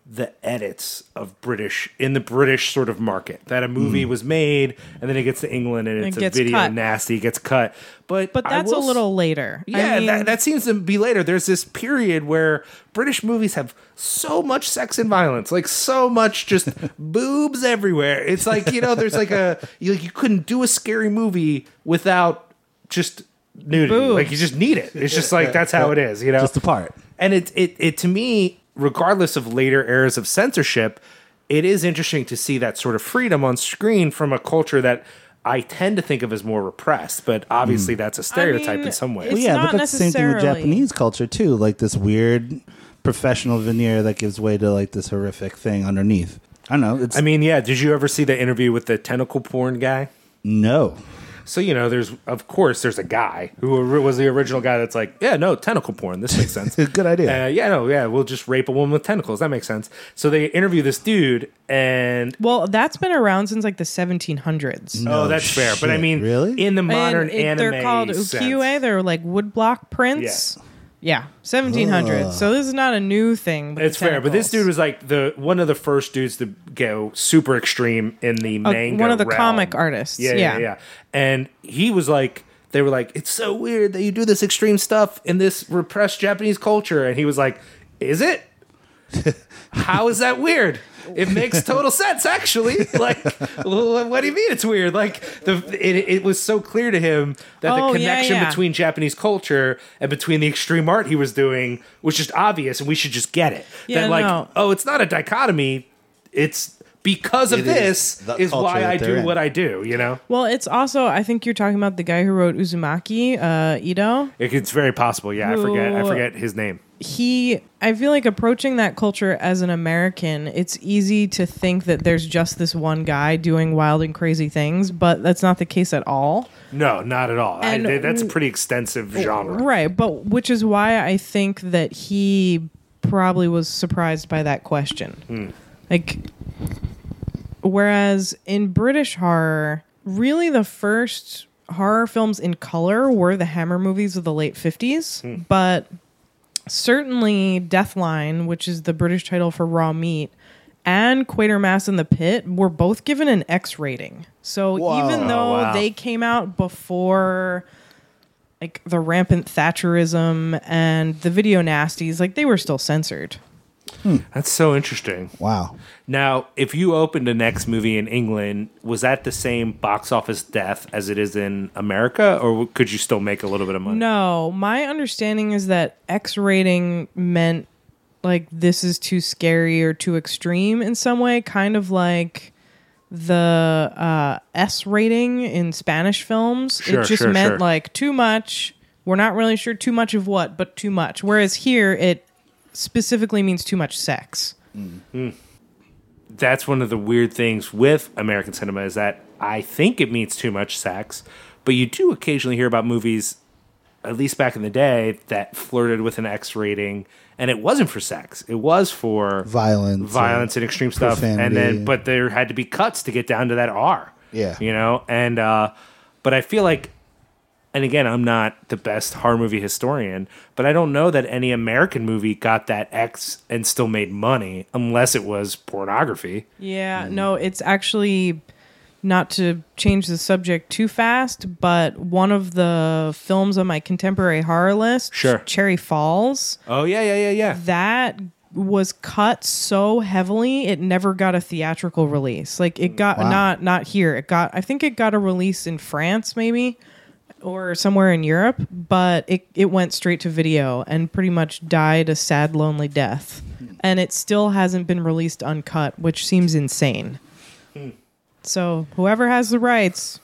the edits of British in the British sort of market. That a movie hmm. was made and then it gets to England and it's a gets video cut. nasty, gets cut. But but that's a will s- little later Yeah, I mean, that, that seems to be later. There's this period where British movies have so much sex and violence, like so much just boobs everywhere. It's like you know, there's like a you, you couldn't do a scary movie without just nudity. Boobs. Like you just need it. It's just like that's how it is. You know, Just a part. and it, it it to me, regardless of later eras of censorship, it is interesting to see that sort of freedom on screen from a culture that I tend to think of as more repressed. But obviously, hmm. that's a stereotype mean, in some ways. Well, yeah, but that's the same thing with Japanese culture too. Like this weird professional veneer that gives way to like this horrific thing underneath. I don't know. It's I mean, yeah. Did you ever see the interview with the tentacle porn guy? no. So you know, there's of course there's a guy who was the original guy that's like, yeah, no, tentacle porn. This makes sense. Good idea. Uh, yeah, no, yeah, we'll just rape a woman with tentacles. That makes sense. So they interview this dude, and well that's been around since like the 1700s oh, that's fair. But I mean, really? in the modern and it- anime, they're called sense. ukiyo-e they're like woodblock prints yeah 1700s so this is not a new thing with It's fair, but this dude was like the one of the first dudes to go super extreme in the Uh, manga. one of the realm. comic artists Yeah, yeah, yeah. And he was like, they were like, it's so weird that you do this extreme stuff in this repressed Japanese culture. And he was like, is it? How is that weird? It makes total sense, actually. Like, what do you mean it's weird? Like, the it, it was so clear to him that Oh, the yeah, connection yeah. between Japanese culture and between the extreme art he was doing was just obvious, and we should just get it. Yeah, that like, no. oh, it's not a dichotomy. It's because of It is this the is why I do in. what I do. You know. well it's also i think you're talking about the guy who wrote uzumaki uh ito It- It's very possible. Yeah, I forget. I forget his name. he i feel like approaching that culture as an american it's easy to think that there's just this one guy doing wild and crazy things but that's not the case at all No, not at all. I, And th- that's a pretty extensive genre. right but which is why i think that he probably was surprised by that question like whereas in british horror really the first horror films in color were the hammer movies of the late 50s hmm. but certainly Deathline, which is the British title for Raw Meat, and Quatermass in the Pit were both given an X rating. So even oh, though wow. they came out before like the rampant Thatcherism and the video nasties, like they were still censored. That's so interesting. Wow. Now, if you opened a next movie in England, was that the same box office death as it is in America, or could you still make a little bit of money? No, my understanding is that X rating meant like this is too scary or too extreme in some way, kind of like the uh, S rating in Spanish films. Sure, it just sure, meant sure. like too much. We're not really sure too much of what, but too much. Whereas here, it specifically means too much sex. That's one of the weird things with American cinema is that I think it means too much sex, but you do occasionally hear about movies, at least back in the day, that flirted with an X rating, and it wasn't for sex. It was for Violence. violence and extreme stuff and profanity. then but there had to be cuts to get down to that r Yeah. you know and uh but i feel like and again i'm not the best horror movie historian but i don't know that any american movie got that x and still made money unless it was pornography Yeah, no, it's actually not to change the subject too fast, but one of the films on my contemporary horror list, Sure. Cherry Falls, oh yeah yeah yeah yeah that was cut so heavily it never got a theatrical release. Like it got Wow. not not here. It got I think it got a release in France maybe or somewhere in Europe, but it it went straight to video and pretty much died a sad lonely death. And it still hasn't been released uncut, which seems insane. So, whoever has the rights,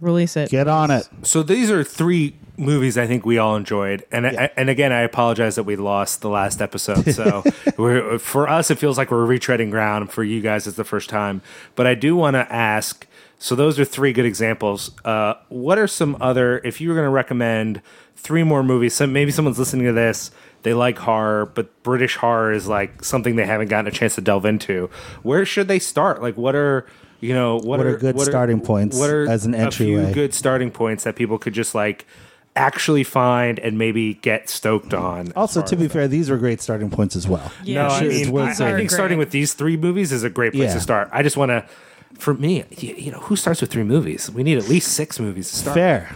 release it. Get on it. so these are three movies I think we all enjoyed, and I, and again I apologize that we lost the last episode. So we're, for us, it feels like we're retreading ground. For you guys, it's the first time. But I do want to ask. So those are three good examples. Uh, what are some other? If you were going to recommend three more movies, some maybe someone's listening to this. They like horror, but British horror is like something they haven't gotten a chance to delve into. Where should they start? Like, what are you know what, What are good starting points What are as an a few entryway? good starting points that people could just like actually find and maybe get stoked on. Also, to be as fair, these were great starting points as well. Yeah, no, I mean, I, I saying. think starting with these three movies is a great place Yeah. to start. I just want to, for me, you, you know, who starts with three movies? We need at least six movies to start. Fair.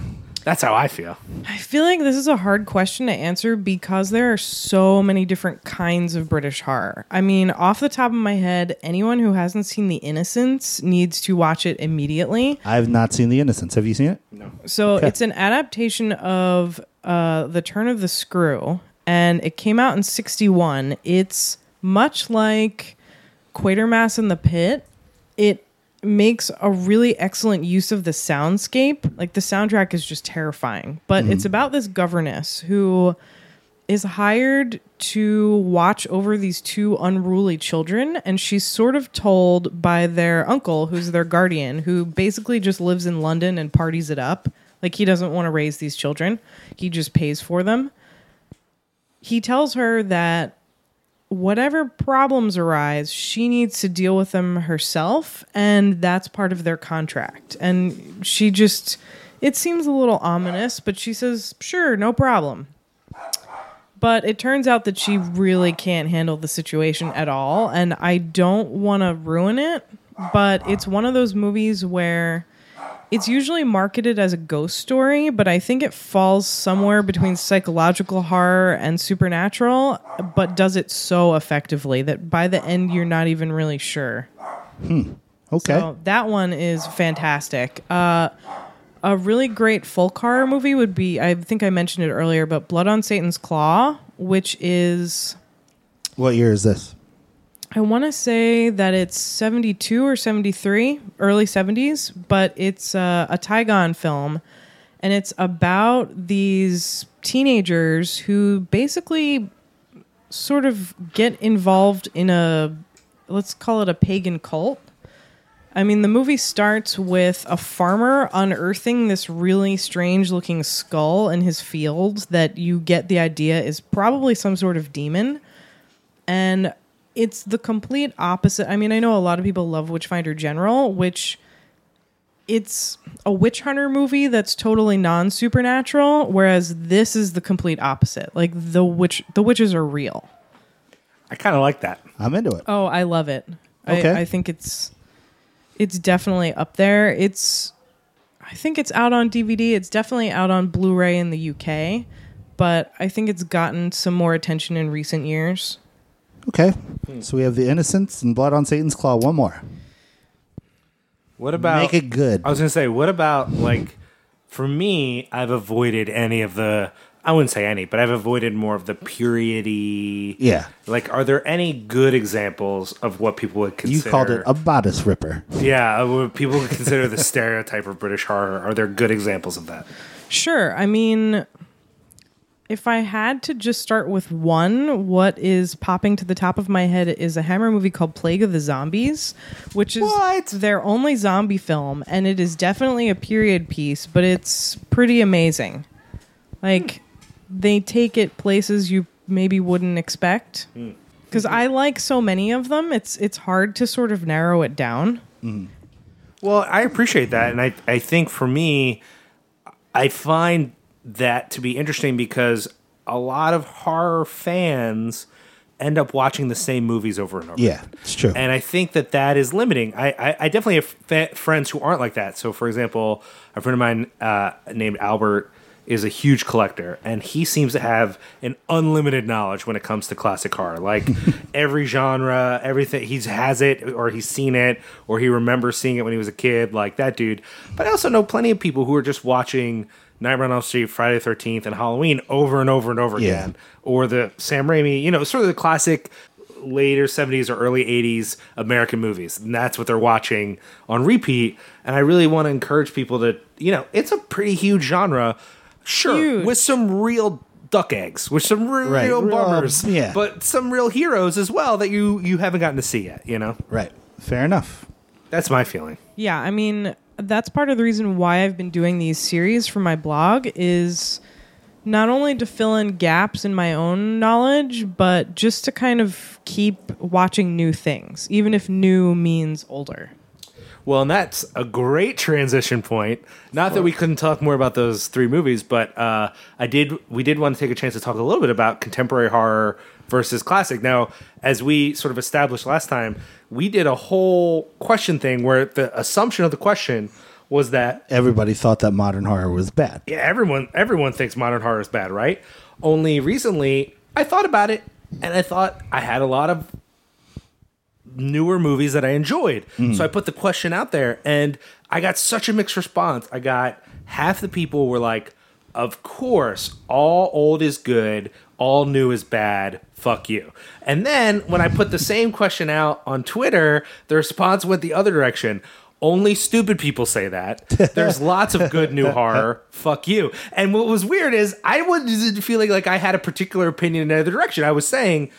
That's how I feel. I feel like this is a hard question to answer because there are so many different kinds of British horror. I mean, off the top of my head, anyone who hasn't seen The Innocents needs to watch it immediately. I've not seen The Innocents. Have you seen it? No. So it's an adaptation of uh, The Turn of the Screw, and it came out in 61. It's much like Quatermass in the Pit. It makes a really excellent use of the soundscape. Like the soundtrack is just terrifying, but mm-hmm. it's about this governess who is hired to watch over these two unruly children and she's sort of told by their uncle who's their guardian who basically just lives in London and parties it up. Like he doesn't want to raise these children. He just pays for them. He tells her that whatever problems arise she needs to deal with them herself and that's part of their contract. And she just it seems a little ominous but she says sure no problem. But it turns out that she really can't handle the situation at all and i don't want to ruin it but it's one of those movies where it's usually marketed as a ghost story but i think it falls somewhere between psychological horror and supernatural but does it so effectively that by the end you're not even really sure Okay. so that one is fantastic. Uh, a really great folk horror movie would be I think I mentioned it earlier, but Blood on Satan's Claw, which is what year is this? I want to say that it's 72 or 73, early 70s, but it's a Tigon film. And it's about these teenagers who basically sort of get involved in a, let's call it a pagan cult. I mean, the movie starts with a farmer unearthing this really strange looking skull in his field that you get the idea is probably some sort of demon. And it's the complete opposite. I mean, I know a lot of people love Witchfinder General, which it's a witch hunter movie that's totally non supernatural, whereas this is the complete opposite. Like the witch, the witches are real. I kind of like that. I'm into it. Oh, I love it. Okay. I, I think it's it's definitely up there. It's I think it's out on DVD. It's definitely out on Blu-ray in the UK, but I think it's gotten some more attention in recent years. Okay. Hmm. So we have The Innocents and Blood on Satan's Claw. One more. What about Make it good. I was gonna say, what about like for me? I've avoided any of the. I wouldn't say any, but I've avoided more of the purity. Yeah. Like, are there any good examples of what people would consider? You called it a bodice ripper. yeah, what people would consider the stereotype of British horror. Are there good examples of that? Sure. I mean, if I had to just start with one, what is popping to the top of my head is a Hammer movie called Plague of the Zombies, which is What? their only zombie film, and it is definitely a period piece, but it's pretty amazing. Like, they take it places you maybe wouldn't expect. Hmm. Because I like so many of them, it's it's hard to sort of narrow it down. Hmm. Well, I appreciate that, and I I think for me, I find that to be interesting because a lot of horror fans end up watching the same movies over and over. Yeah, it's true. and I think that that is limiting. I I, I definitely have fa- friends who aren't like that. So, for example, a friend of mine uh, named Albert is a huge collector and he seems to have an unlimited knowledge when it comes to classic horror like every genre everything he has it or he's seen it or he remembers seeing it when he was a kid like that dude but i also know plenty of people who are just watching nightmare on elm street friday the 13th and halloween over and over and over Yeah. again or the sam raimi you know sort of the classic later 70s or early 80s American movies. And that's what they're watching on repeat. And I really want to encourage people to, you know, it's a pretty huge genre. Sure, Huge. with some real duck eggs, with some real, Right, real, bummers, yeah. but some real heroes as well that you you haven't gotten to see yet, you know? right. Fair enough. That's my feeling. Yeah, I mean, that's part of the reason why I've been doing these series for my blog is not only to fill in gaps in my own knowledge, but just to kind of keep watching new things, even if new means older. Well, and that's a great transition point. Not that we couldn't talk more about those three movies, but uh, I did. We did want to take a chance to talk a little bit about contemporary horror versus classic. Now, as we sort of established last time, we did a whole question thing where the assumption of the question was that Everybody thought that modern horror was bad. yeah, everyone everyone thinks modern horror is bad, right? Only recently I thought about it and I thought I had a lot of newer movies that I enjoyed. Mm-hmm. So I put the question out there and I got such a mixed response. I got half the people were like, "Of course, all old is good, all new is bad. Fuck you." And then when I put the same question out on Twitter, the response went the other direction. Only stupid people say that. There's lots of good new horror. Fuck you. And what was weird is I wasn't feeling like I had a particular opinion in either direction. I was saying,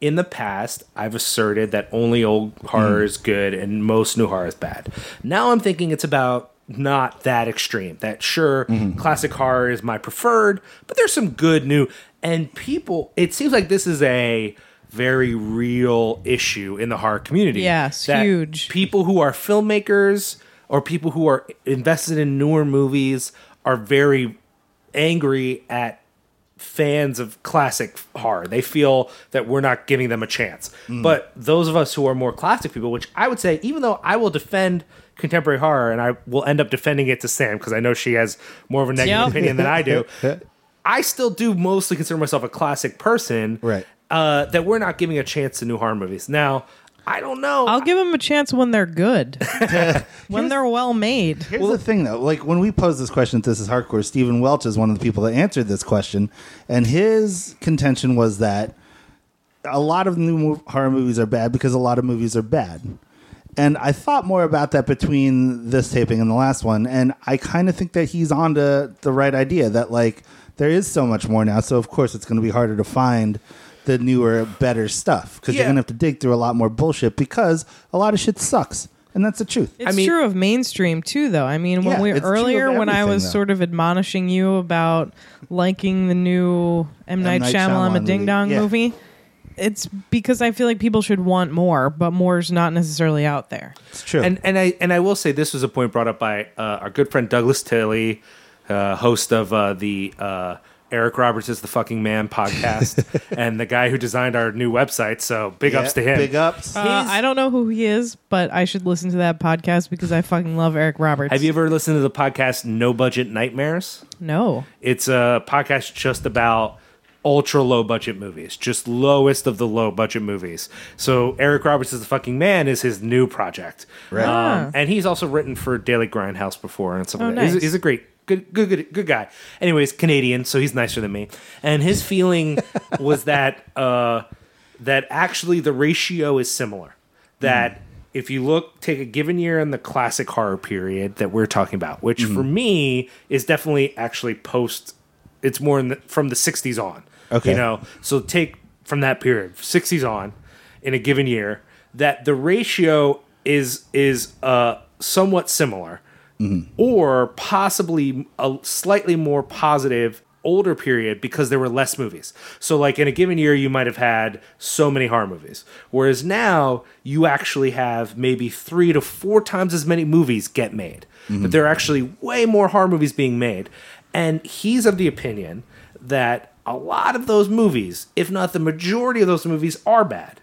in the past, I've asserted that only old horror hmm. is good and most new horror is bad. Now I'm thinking it's about not that extreme. That sure, mm-hmm. classic horror is my preferred, but there's some good new. And people, it seems like this is a very real issue in the horror community. Yes, That huge. People who are filmmakers or people who are invested in newer movies are very angry at fans of classic horror. They feel that we're not giving them a chance. Mm. But those of us who are more classic people, which I would say, even though I will defend contemporary horror and I will end up defending it to Sam because I know she has more of a negative Yep. opinion than I do. I still do mostly consider myself a classic person. Right. Uh, that we're not giving a chance to new horror movies. Now, I don't know. I'll give them a chance when they're good, when they're well made. Here's the thing, though. Like when we posed this question, to this is hardcore. Stephen Welch is one of the people that answered this question, and his contention was that a lot of new horror movies are bad because a lot of movies are bad. And I thought more about that between this taping and the last one, and I kind of think that he's on to the right idea. That like there is so much more now, so of course it's going to be harder to find the newer, better stuff because Yeah. you're going to have to dig through a lot more bullshit because a lot of shit sucks, and that's the truth. It's mean- true of mainstream too, though. I mean, when Yeah, we it's true of earlier when I everything, was though. sort of admonishing you about liking the new M Night, Night Shyamalan, Shyamalan a Ding Dong movie, yeah. movie, it's because I feel like people should want more, but more is not necessarily out there. It's true. And and I and I will say this was a point brought up by uh, our good friend Douglas Tilley, uh, host of uh, the uh, Eric Roberts is the fucking man podcast, and the guy who designed our new website. So big ups to him. Big ups. Uh, I don't know who he is, but I should listen to that podcast because I fucking love Eric Roberts. Have you ever listened to the podcast No Budget Nightmares? No. It's a podcast just about ultra low budget movies, just lowest of the low budget movies. So Eric Roberts is the fucking man is his new project, Right. Ah. Um, and he's also written for Daily Grindhouse before and stuff Oh, like that. He's, he's a great. Good, good, good, good guy. Anyways, Canadian, so he's nicer than me. And his feeling was that uh, that actually the ratio is similar. That if you look, take a given year in the classic horror period that we're talking about, which for me is definitely actually post. It's more in the, from the '60s on. Okay. you know. So take from that period, '60s on, in a given year, that the ratio is is uh, somewhat similar, or possibly a slightly more positive older period because there were less movies. So like in a given year you might have had so many horror movies. Whereas now you actually have maybe 3 to 4 times as many movies get made. But there are actually way more horror movies being made. And he's of the opinion that a lot of those movies, if not the majority of those movies are bad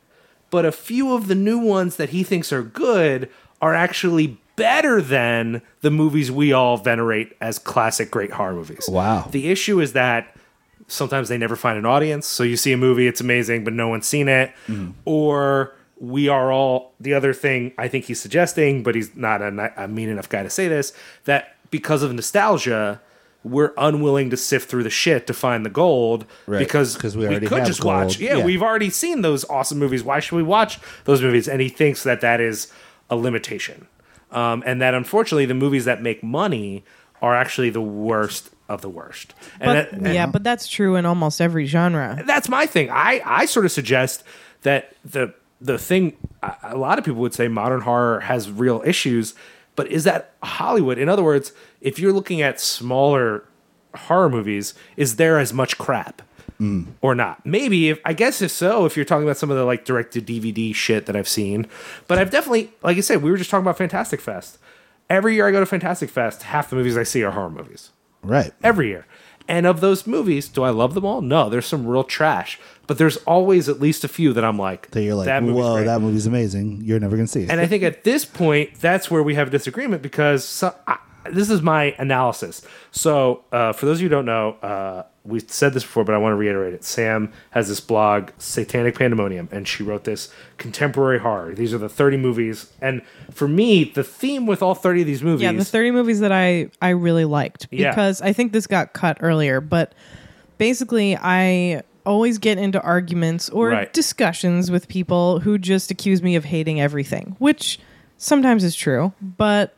but a few of the new ones that he thinks are good are actually better than the movies we all venerate as classic great horror movies. Wow. The issue is that sometimes they never find an audience. So you see a movie, it's amazing, but no one's seen it. Mm-hmm. Or we are all the other thing I think he's suggesting, but he's not a, a mean enough guy to say this, that because of nostalgia, we're unwilling to sift through the shit to find the gold Right, because 'cause we we, already could have just watch. Yeah, Yeah. we've already seen those awesome movies. Why should we watch those movies? And he thinks that that is a limitation, um, and that unfortunately the movies that make money are actually the worst of the worst. And But, that, yeah, but that's true in almost every genre. that's my thing. I I sort of suggest that the the thing a lot of people would say modern horror has real issues, but is that Hollywood? In other words, if you're looking at smaller horror movies, is there as much crap? Mm. Or not? Maybe if I guess if so, if you're talking about some of the like direct to DVD shit that I've seen, but I've definitely, like I said, we were just talking about Fantastic Fest. Every year I go to Fantastic Fest, half the movies I see are horror movies right. every year. And of those movies, do I love them all? No, there's some real trash, but there's always at least a few that I'm like, That you're like, that movie's whoa, great." that movie's amazing. You're never gonna see it. And I think at this point, that's where we have a disagreement because so, I, this is my analysis. So, uh, for those of you who don't know, uh, we said this before, but I want to reiterate it. Sam has this blog, Satanic Pandemonium, and she wrote this contemporary horror. These are the 30 movies. And for me, the theme with all 30 of these movies. Yeah, the 30 movies that I I really liked Yeah. because I think this got cut earlier, but basically I always get into arguments or Right. discussions with people who just accuse me of hating everything, which sometimes is true, but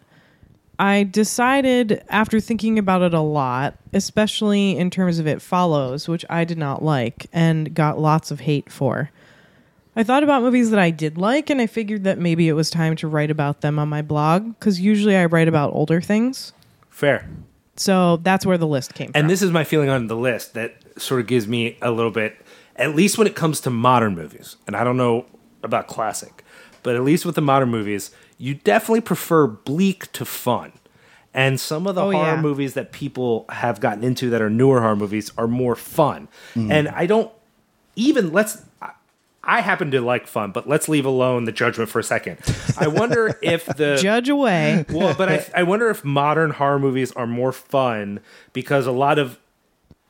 I decided after thinking about it a lot, especially in terms of It Follows, which I did not like and got lots of hate for. I thought about movies that I did like, and I figured that maybe it was time to write about them on my blog because usually I write about older things. Fair. So that's where the list came from. And from. this is my feeling on the list that sort of gives me a little bit, at least when it comes to modern movies. And I don't know about classic, but at least with the modern movies, you definitely prefer bleak to fun. And some of the Oh, horror yeah. movies that people have gotten into that are newer horror movies are more fun. And I don't even let's. I- I happen to like fun, but let's leave alone the judgment for a second. I wonder if the Judge away. well, but I, I wonder if modern horror movies are more fun because a lot of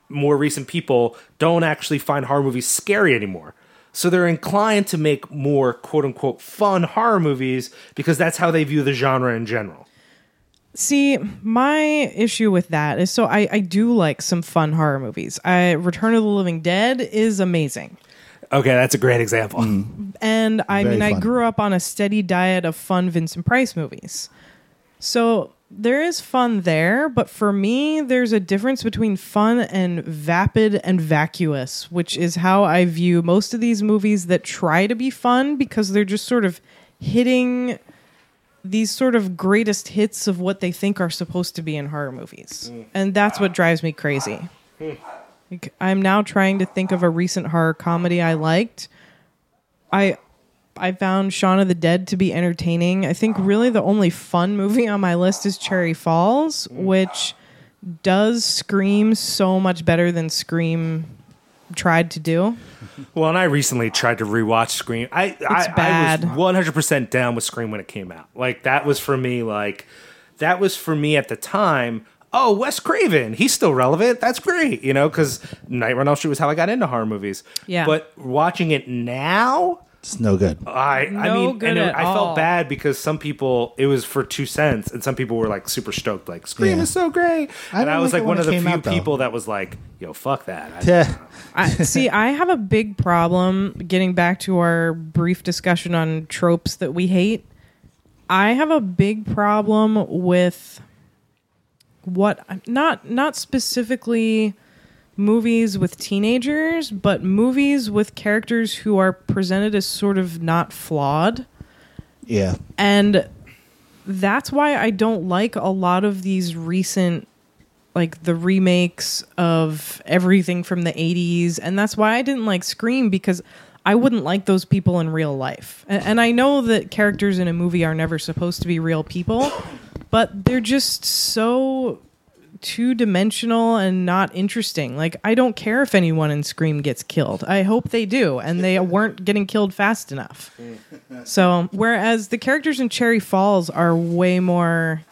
more recent people don't actually find horror movies scary anymore. So they're inclined to make more quote unquote fun horror movies because that's how they view the genre in general. See, my issue with that is so I, I do like some fun horror movies. I Return of the Living Dead is amazing. Okay, that's a great example. Mm. And I Very mean, I grew up on a steady diet of fun Vincent Price movies. So there is fun there, but for me, there's a difference between fun and vapid and vacuous, which is how I view most of these movies that try to be fun because they're just sort of hitting these sort of greatest hits of what they think are supposed to be in horror movies. Mm. And that's what drives me crazy. Hmm. Like, I'm now trying to think of a recent horror comedy I liked. I I found Shaun of the Dead to be entertaining. I think really the only fun movie on my list is Cherry Falls, which does Scream so much better than Scream tried to do. Well, and I recently tried to rewatch Scream. I I, bad. I was one hundred percent down with Scream when it came out. Like that was for me. Like that was for me at the time. Oh, Wes Craven, he's still relevant. That's great, you know, because Nightmare on Elm Street was how I got into horror movies. Yeah. But watching it now, It's no good. I I mean, good and it- at I all. felt bad because some people it was for two cents, and some people were like super stoked, like Scream Yeah. is so great, I and I didn't was like like one of the few out, people that was like, "Yo, fuck that." I- Yeah. I see I have a big problem getting back to our brief discussion on tropes that we hate. I have a big problem with what not not specifically movies with teenagers, but movies with characters who are presented as sort of not flawed. Yeah. And that's why I don't like a lot of these recent like the remakes of everything from the 80s and that's why I didn't like Scream because I wouldn't like those people in real life. And, and I know that characters in a movie are never supposed to be real people, but they're just so two dimensional and not interesting. Like I don't care if anyone in Scream gets killed. I hope they do and they weren't getting killed fast enough. So, whereas the characters in Cherry Falls are way more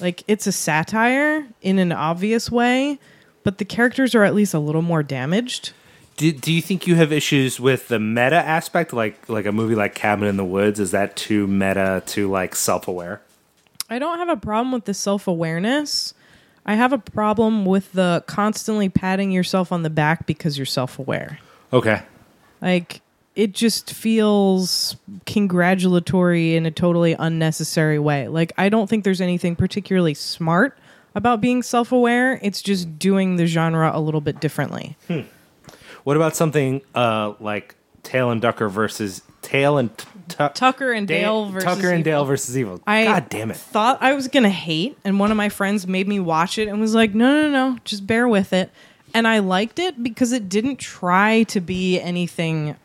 like it's a satire in an obvious way, but the characters are at least a little more damaged. Do, do you think you have issues with the meta aspect, like like a movie like Cabin in the Woods? Is that too meta, too like self aware? I don't have a problem with the self awareness. I have a problem with the constantly patting yourself on the back because you're self aware. Okay, Like, it just feels congratulatory in a totally unnecessary way. Like, I don't think there's anything particularly smart about being self aware. It's just doing the genre a little bit differently. what about something uh, like Tail and Ducker versus Tail and T- Tu- Tucker and Da- Dale versus Tucker and Dale versus Evil? I God damn it! thought I was gonna hate, and one of my friends made me watch it and was like, "No, no, no, just bear with it." And I liked it because it didn't try to be anything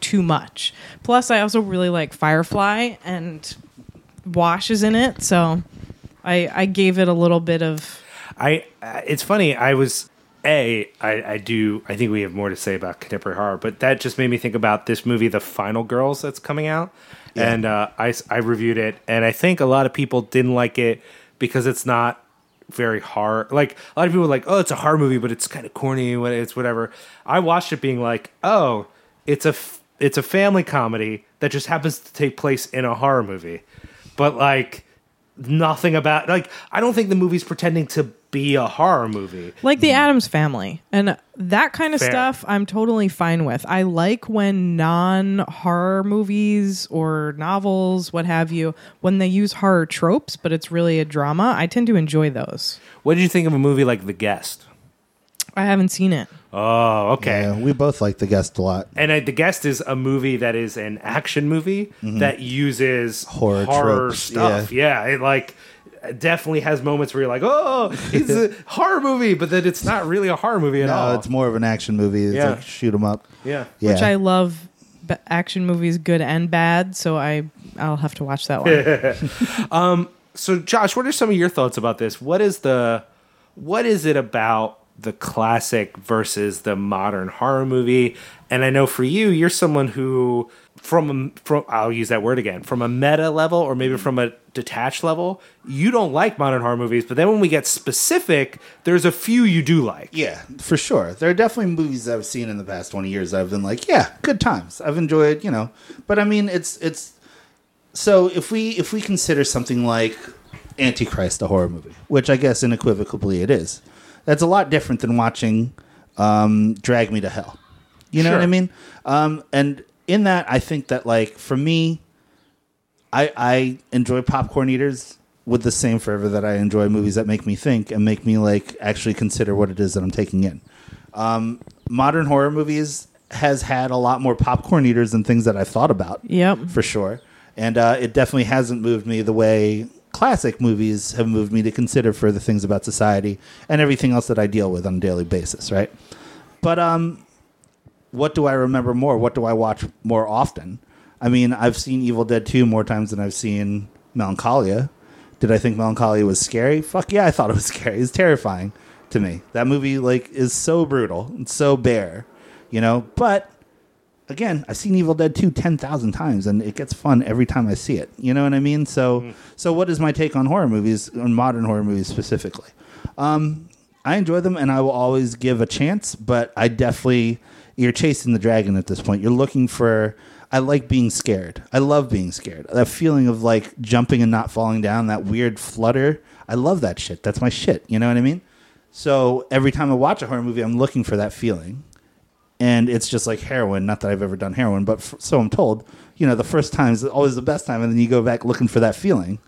too much. Plus, I also really like Firefly, and Wash is in it, so I I gave it a little bit of I uh, it's funny. I was a I, I do I think we have more to say about contemporary horror, but that just made me think about this movie, The Final Girls, that's coming out, and uh, I I reviewed it, and I think a lot of people didn't like it because it's not very hard. Like a lot of people were like, oh, it's a horror movie, but it's kind of corny. It's whatever. I watched it being like, oh, it's a f- it's a family comedy that just happens to take place in a horror movie, but like nothing about like I don't think the movie's pretending to be a horror movie. like the Addams Family and that kind of Fair. stuff. I'm totally fine with. I like when non horror movies or novels, what have you, when they use horror tropes, but it's really a drama. I tend to enjoy those. What did you think of a movie like The Guest? I haven't seen it. Oh, okay. Yeah, we both like the guest a lot. And uh, The Guest is a movie that is an action movie that uses Horror tropes, stuff. Yeah. it like definitely has moments where you're like, oh, it's a horror movie, but then it's not really a horror movie at No, all. it's more of an action movie. It's Yeah. like shoot 'em up. yeah. Yeah. Which I love b- action movies, good and bad. So I I'll have to watch that one. Um, so Josh, what are some of your thoughts about this? What is the what is it about the classic versus the modern horror movie? And I know for you, you're someone who from from I'll use that word again, from a meta level or maybe from a detached level, you don't like modern horror movies, but then when we get specific, there's a few you do like. Yeah, for sure. There are definitely movies I've seen in the past 20 years I've been like, yeah, good times. I've enjoyed, you know. But I mean, it's it's so if we if we consider something like Antichrist a horror movie, which I guess unequivocally it is. That's a lot different than watching um, Drag Me to Hell. You know Sure. what I mean? Um, and in that, I think that like for me, I I enjoy popcorn eaters with the same fervor that I enjoy movies that make me think and make me like actually consider what it is that I'm taking in. Um, modern horror movies has had a lot more popcorn eaters than things that I've thought about. Yep. for sure, and uh, it definitely hasn't moved me the way classic movies have moved me to consider further things about society and everything else that I deal with on a daily basis. Right, but um, what do I remember more? What do I watch more often? I mean, I've seen Evil Dead 2 more times than I've seen Melancholia. Did I think Melancholia was scary? Fuck yeah, I thought it was scary. It's terrifying to me. That movie like is so brutal and so bare, you know. But again, I've seen Evil Dead 2 10,000 times and it gets fun every time I see it. You know what I mean? So so what is my take on horror movies, on modern horror movies specifically? Um I enjoy them and I will always give a chance, but I definitely you're chasing the dragon at this point. You're looking for I like being scared. I love being scared. That feeling of like jumping and not falling down, that weird flutter. I love that shit. That's my shit. You know what I mean? So every time I watch a horror movie, I'm looking for that feeling. And it's just like heroin. Not that I've ever done heroin, but f- so I'm told. You know, the first time is always the best time, and then you go back looking for that feeling.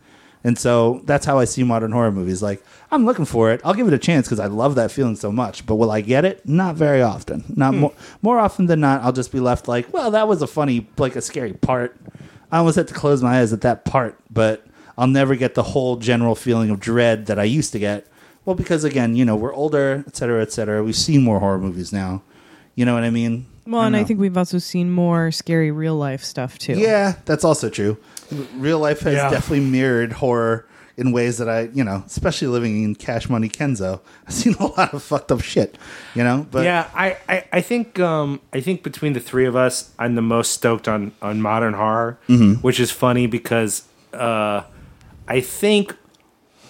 And so that's how I see modern horror movies. Like, I'm looking for it. I'll give it a chance because I love that feeling so much. But will I get it? Not very often. Not hmm. more. More often than not, I'll just be left like, well, that was a funny, like a scary part. I almost had to close my eyes at that part, but I'll never get the whole general feeling of dread that I used to get. Well, because again, you know, we're older, et cetera, et cetera. We've seen more horror movies now. You know what I mean? Well, and I think we've also seen more scary real life stuff too. Yeah, that's also true. Real life has Yeah. definitely mirrored horror in ways that I, you know, especially living in Cash Money Kenzo, I've seen a lot of fucked up shit, you know. But yeah, I, I, I think um, I think between the three of us, I'm the most stoked on on modern horror, which is funny because uh, I think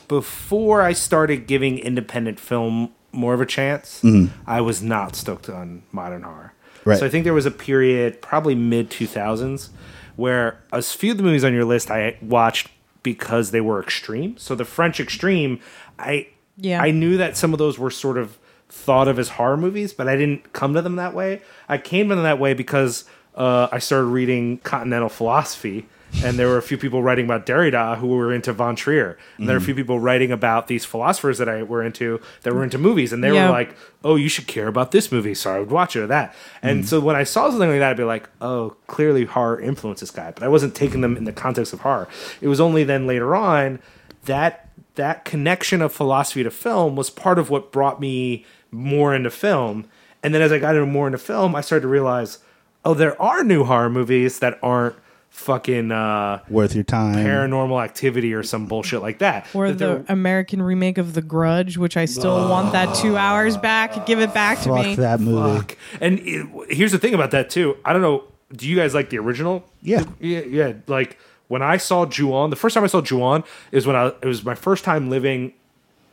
before I started giving independent film more of a chance, I was not stoked on modern horror. Right. So I think there was a period, probably mid 2000s, where a few of the movies on your list I watched because they were extreme. So the French Extreme, I Yeah. I knew that some of those were sort of thought of as horror movies, but I didn't come to them that way. I came to them that way because uh, I started reading continental philosophy, and there were a few people writing about Derrida who were into Von Trier, and there were a mm. few people writing about these philosophers that I were into that were into movies, and they Yeah. were like, "Oh, you should care about this movie," so I would watch it or that. And mm. so when I saw something like that, I'd be like, "Oh, clearly horror influenced this guy," but I wasn't taking them in the context of horror. It was only then later on that that connection of philosophy to film was part of what brought me more into film. And then as I got into more into film, I started to realize, oh, there are new horror movies that aren't fucking uh, worth your time. paranormal activity or some bullshit like that. Or That the American remake of The Grudge, which I still want that two hours back. Give it back to me. that movie. Fuck. And it, here's the thing about that too. I don't know. Do you guys like the original? Yeah. Yeah. Yeah. Like when I saw Ju-on, the first time I saw Ju-on is when I it was my first time living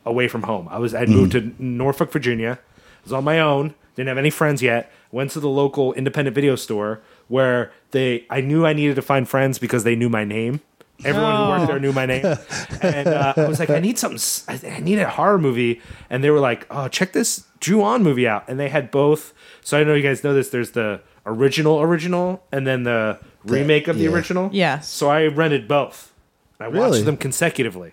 away from home. I was I'd moved to Norfolk, Virginia. I was on my own. Didn't have any friends yet. Went to the local independent video store where they I knew I needed to find friends because they knew my name. Everyone who worked there knew my name, and uh, I was like, I need something. I need a horror movie, and they were like, Oh, check this Ju-on movie out, and they had both. So I know you guys know this. There's the original original, and then the remake of the original. Yes. So I rented both. I Really? watched them consecutively.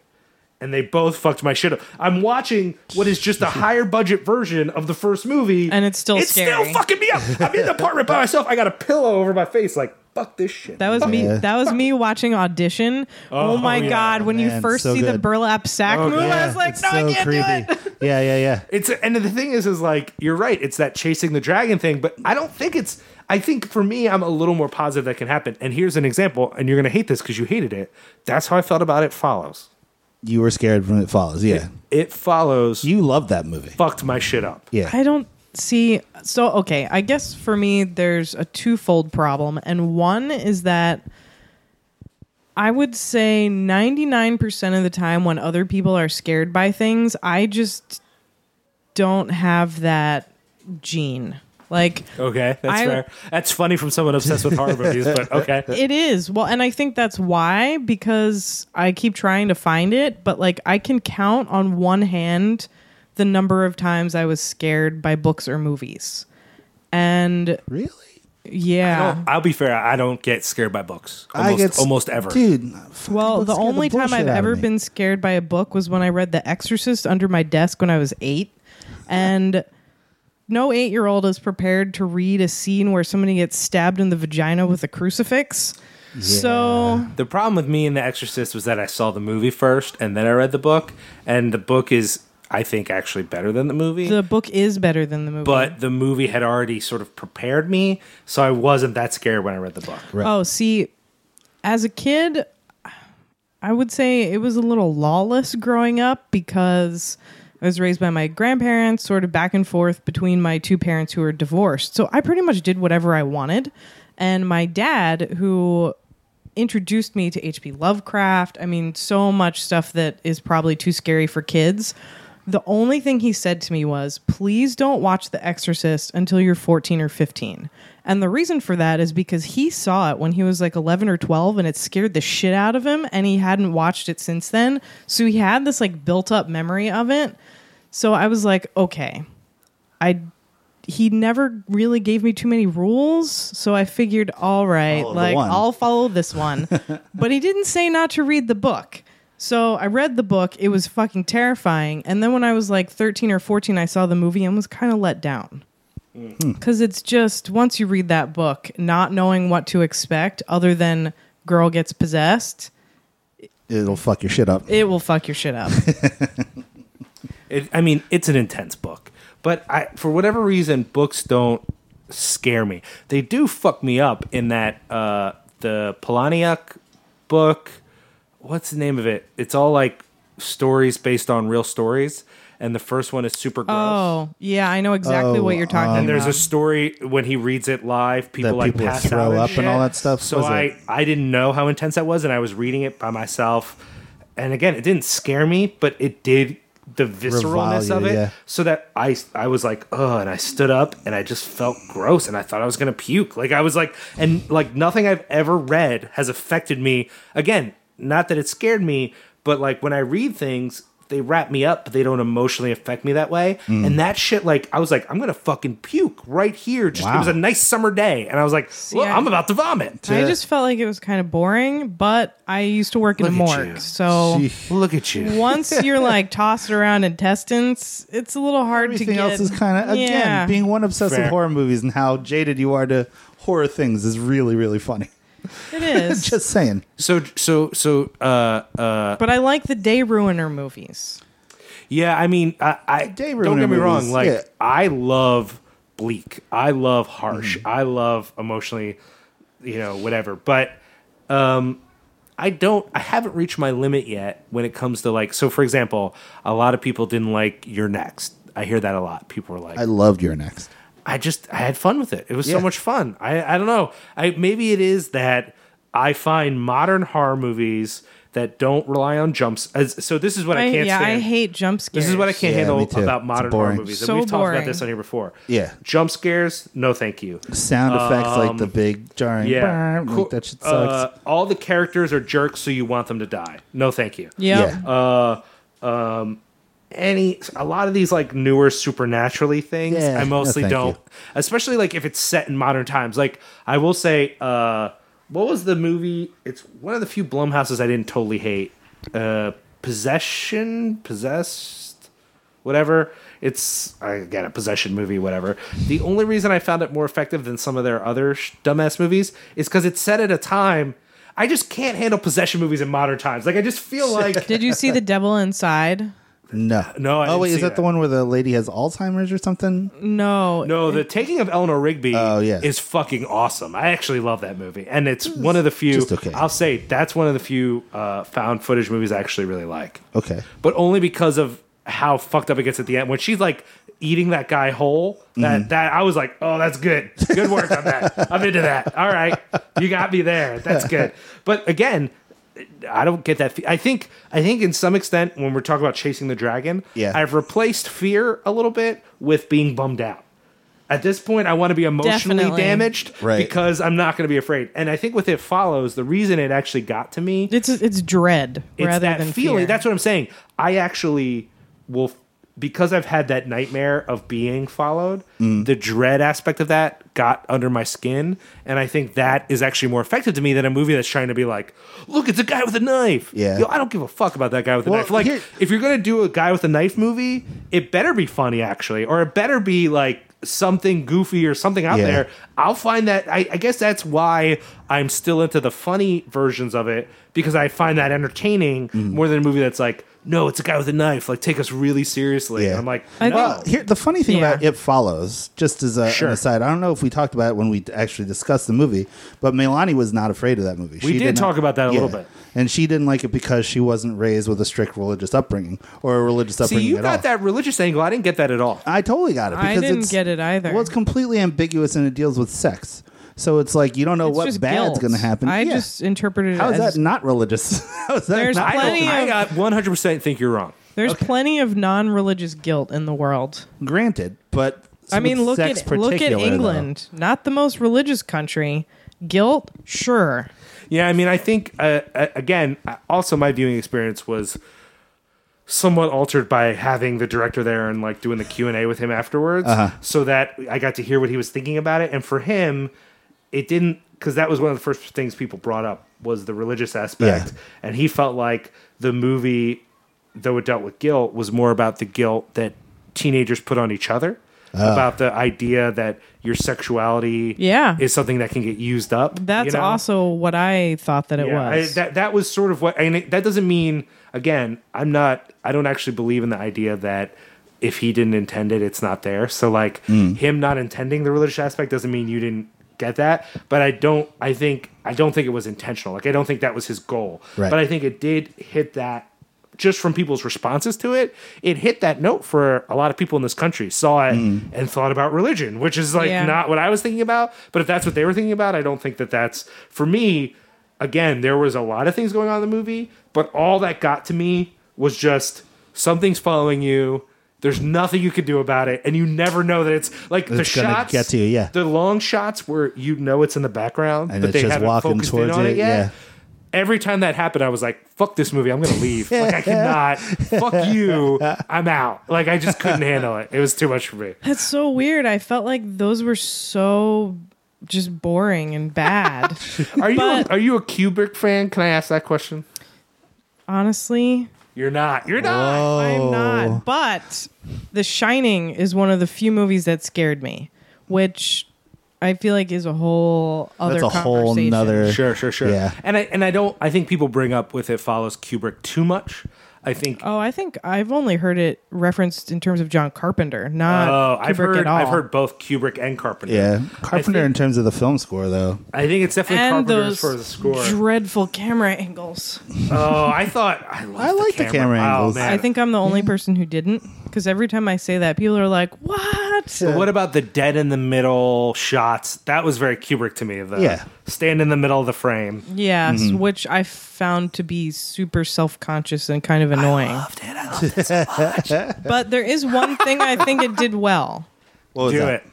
And they both fucked my shit up. I'm watching what is just a higher budget version of the first movie. And it's still It's still fucking me up. I'm in the apartment by myself. I got a pillow over my face, like, fuck this shit. That was me. Yeah. That was me watching audition. Oh, Oh, my yeah. god! When you first so see the burlap sack Oh, move, I was like, it's "No, so I can't creepy. do it." Yeah, yeah, yeah. It's and the thing is, is like you're right. It's that chasing the dragon thing, but I don't think it's. I think for me, I'm a little more positive that can happen. And here's an example, and you're gonna hate this because you hated it. That's how I felt about it. Follows. You were scared when it follows. Yeah. It follows. You loved that movie. fucked my shit up. Yeah. I don't see. So okay, I guess for me, there's a twofold problem, and one is that I would say 99% of the time when other people are scared by things, I just don't have that gene. Like Okay, that's I- fair. That's funny from someone obsessed with horror movies, but okay. It is. Well, and I think that's why because I keep trying to find it, but like I can count on one hand the number of times I was scared by books or movies. And Really? yeah. I'll be fair. I don't get scared by books almost, I get almost ever. Dude. Well, the scare only time I've ever been scared by a book was when I read The Exorcist under my desk when I was 8. And no 8-year-old is prepared to read a scene where somebody gets stabbed in the vagina with a crucifix. So The problem with me and The Exorcist was that I saw the movie first and then I read the book, and the book is I think, actually better than the movie. The book is better than the movie. but the movie had already sort of prepared me, so I wasn't that scared when I read the book. Right. Oh, see, as a kid, I would say it was a little lawless growing up because I was raised by my grandparents, sort of back and forth between my two parents who were divorced. So I pretty much did whatever I wanted. And my dad, who introduced me to H.P. Lovecraft, I mean, so much stuff that is probably too scary for kids. The only thing he said to me was, please don't watch The Exorcist until you're 14 or 15. And the reason for that is because he saw it when he was like 11 or 12 and it scared the shit out of him and he hadn't watched it since then. So he had this like built up memory of it. So I was like, okay. I he never really gave me too many rules, so I figured, all right, Follow like. I'll follow this one. but he didn't say not to read the book. So I read the book. It was fucking terrifying. And then when I was like 13 or 14, I saw the movie and was kind of let down. Because it's just, once you read that book, not knowing what to expect other than girl gets possessed, It'll fuck your shit up. it will fuck your shit up. It, I mean, it's an intense book, but I, for whatever reason, books don't scare me. They do fuck me up in that uh, the Palahniuk book. What's the name of it? It's all like stories based on real stories, and the first one is super gross. oh, yeah, I know exactly Oh, what you're talking um, And there's a story when he reads it live, people That like people pass throw out and up and all that stuff? So Was I it- I didn't know how intense that was, and I was reading it by myself. And again, it didn't scare me, but it did the visceralness Revile of you, it. yeah. So that I I was like, oh, and I stood up and I just felt gross, and I thought I was gonna puke. Like I was like, and like nothing I've ever read has affected me. Again, not that it scared me, but like when I read things. They wrap me up, but they don't emotionally affect me that way. Mm. And that shit, like, I was like, I'm gonna fucking puke right here. Just it was a nice summer day, and I was like, well, I- I'm about to vomit. I just felt like it was kind of boring, but I used to work in a Look at morgue. you. So Gee. Look at you. once you're like tossed around intestines, it's a little hard Everything to get. Everything else is kind of again Yeah. being one obsessive Fair. horror movies and how jaded you are to horror things is really really funny. It is. Just saying. So, so, so, uh, uh, but I like the day ruiner movies. yeah. I mean, I, I Day ruiner don't get me wrong. movies, Like, yeah. I love bleak. I love harsh. Mm-hmm. I love emotionally, you know, whatever. But, um, I don't. I haven't reached my limit yet when it comes to like. So, for example, a lot of people didn't like You're Next. I hear that a lot. People are like, I loved You're Next. I just I had fun with it. It was so much fun. I I don't know. I maybe it is that I find modern horror movies that don't rely on jumps. As, so this is what I, I, can't yeah, stand. I hate jump scares. this is what I can't Yeah, handle about modern horror movies. So and we've talked about this on here before. Yeah. Jump scares, no thank you. Sound effects like the big jarring. Um, Yeah. Cool. Like that shit sucks. Uh, all the characters are jerks, so you want them to die. No thank you. Yep. Yeah. Any a lot of these like newer supernaturally things Yeah, i mostly thank don't. You. especially like if it's set in modern times. Like i will say uh what was the movie? It's one of the few blumhouses i didn't totally hate. Uh possession? Possessed? Whatever. It's again a possession movie whatever. The only reason i found it more effective than some of their other sh- dumbass movies is because it's set at a time. I just can't handle possession movies in modern times. Like i just feel like Did you see the devil inside? No. no, I oh didn't wait, see is that, that. the one where the lady has Alzheimer's or something? No. No, the taking of Eleanor Rigby Oh, yeah. is fucking awesome. I actually love that movie, and it's one of the few. just okay. I'll say that's one of the few uh, found footage movies I actually really like, Okay. but only because of how fucked up it gets at the end when she's like eating that guy whole. That Mm-hmm. that I was like, oh, that's good. Good work on that. I'm into that. All right, you got me there. That's good. But again. I don't get that. fe- I think I think in some extent when we're talking about chasing the dragon, Yeah. I've replaced fear a little bit with being bummed out. At this point, I want to be emotionally Definitely. damaged Right. because I'm not going to be afraid. And I think with it follows, the reason it actually got to me, It's it's dread it's rather that than feeling. fear. That's what I'm saying. I actually will because I've had that nightmare of being followed. Mm. The dread aspect of that got under my skin, and I think that is actually more effective to me than a movie that's trying to be like, "Look, it's a guy with a knife." Yeah. Yo, I don't give a fuck about that guy with a Well, knife. Like, here- if you're gonna do a guy with a knife movie, it better be funny actually, or it better be like something goofy or something out Yeah. there. I'll find that. I, I guess that's why I'm still into the funny versions of it because I find that entertaining Mm. more than a movie that's like no, it's a guy with a knife. Like, take us really seriously. Yeah. I'm like, no. think- Here, the funny thing Yeah. about It Follows, just as a, Sure. an aside, I don't know if we talked about it when we actually discussed the movie, but Melani was not afraid of that movie. We did did not- talk about that a little bit. and she didn't like it because she wasn't raised with a strict religious upbringing or a religious See, upbringing you at got all. that religious angle. I didn't get that at all. I totally got it. I because didn't it's- get it either. Well, it's completely ambiguous and it deals with sex, so it's like you don't know It's what just bad's going to happen. I Yeah. just interpreted it how is as that not religious? how is that There's not I, don't, plenty I of- got 100% think you're wrong. there's plenty of non-religious guilt in the world. granted? But I mean, look sex at look at particular, though. England, not the most religious country. Guilt, sure. Yeah, I mean, I think uh, uh, again, uh, also my viewing experience was somewhat altered by having the director there and like doing the Q and A with him afterwards, so that I got to hear what he was thinking about it. And for him, it didn't because that was one of the first things people brought up was the religious aspect, Yeah. and he felt like the movie, though it dealt with guilt, was more about the guilt that teenagers put on each other. About the idea that your sexuality Yeah. is something that can get used up. That's you know? also what I thought that it Yeah, I, was. that that was sort of what, and it, that doesn't mean again. I'm not. I don't actually believe in the idea that if he didn't intend it, it's not there. So like Mm. him not intending the religious aspect doesn't mean you didn't get that. But I don't. I think I don't think it was intentional. Like I don't think that was his goal. Right. But I think it did hit that. Just from people's responses to it, it hit that note for a lot of people in this country. Saw it Mm. and thought about religion, which is like Yeah. not what I was thinking about. But if that's what they were thinking about, I don't think that that's for me again, there was a lot of things going on in the movie, but all that got to me was just something's following you. There's nothing you can do about it, and you never know that it's like the It's gonna shots. get to you, yeah. The long shots where you know it's in the background, And but it's they just haven't walking focused in towards on it, it, yet. yeah. Every time that happened, I was like, "Fuck this movie! I'm gonna leave. like I cannot. Fuck you. I'm out. Like I just couldn't handle it. It was too much for me." That's so weird. I felt like those were so just boring and bad. Are you But- are you a Kubrick fan? Can I ask that question? Honestly, You're not. You're not. I'm not. But The Shining is one of the few movies that scared me, which I feel like is a whole other That's a whole conversation. nother. Sure, sure, sure. Yeah. And I and I don't I think people bring up with it follows Kubrick too much. I think Oh, I think I've only heard it referenced in terms of John Carpenter, not Oh, Kubrick I've heard at all. I've heard both Kubrick and Carpenter. Yeah, Carpenter think- in terms of the film score, though. I think it's definitely and Carpenter those as far as the score. dreadful camera angles. oh, I thought I, I like the camera oh, angles. Oh, man. I think I'm the only person who didn't, because every time I say that, people are like, "What?" But what about the dead in the middle shots? That was very Kubrick to me. The Yeah. stand in the middle of the frame. Yes, Mm-hmm. which I found to be super self conscious and kind of annoying. Loved it. I loved it so much. But there is one thing I think it did well. What was Do that? it.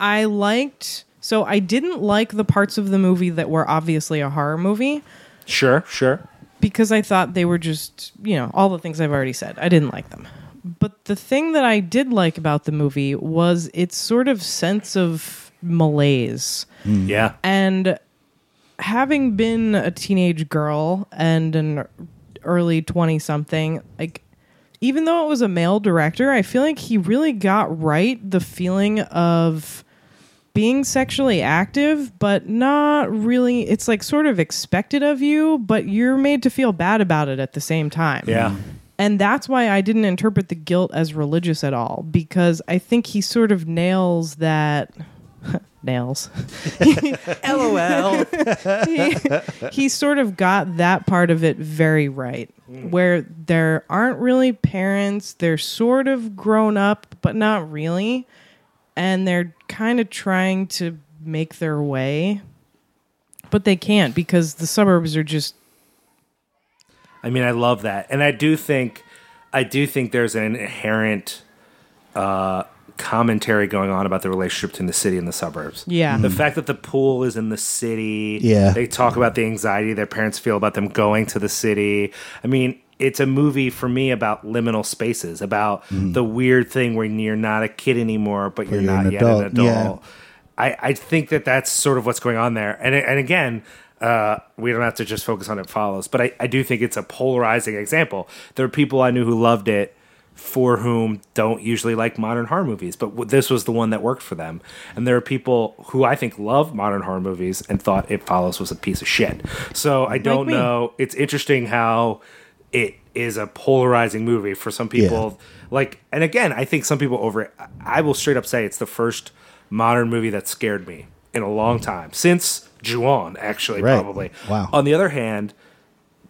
I liked. So I didn't like the parts of the movie that were obviously a horror movie Sure, sure. because I thought they were just, you know, all the things I've already said. I didn't like them. But the thing that I did like about the movie was its sort of sense of malaise. Hmm. Yeah. And having been a teenage girl and an early 20 something, like, even though it was a male director, I feel like he really got right the feeling of being sexually active, but not really. It's like sort of expected of you, but you're made to feel bad about it at the same time. Yeah. And that's why I didn't interpret the guilt as religious at all, because I think he sort of nails that. nails. LOL. he, he sort of got that part of it very right, mm. where there aren't really parents. They're sort of grown up, but not really. And they're kind of trying to make their way, but they can't because the suburbs are just I mean, I love that, and I do think, I do think there's an inherent uh, commentary going on about the relationship between the city and the suburbs. Yeah. the fact that the pool is in the city. Yeah. they talk about the anxiety their parents feel about them going to the city. I mean. It's a movie for me about liminal spaces, about the weird thing where you're not a kid anymore, but you're, you're not an yet adult, an adult. yeah. I, I think that that's sort of what's going on there. And and again, uh, we don't have to just focus on it follows, but I, I do think it's a polarizing example. There are people I knew who loved it for whom don't usually like modern horror movies, but w- this was the one that worked for them. And there are people who I think love modern horror movies and thought It Follows was a piece of shit. So I don't me. know. It's interesting how it is a polarizing movie for some people. Like, and again, I think some people over. I will straight up say it's the first modern movie that scared me in a long time since Ju-on, actually, Right. probably. Wow. On the other hand,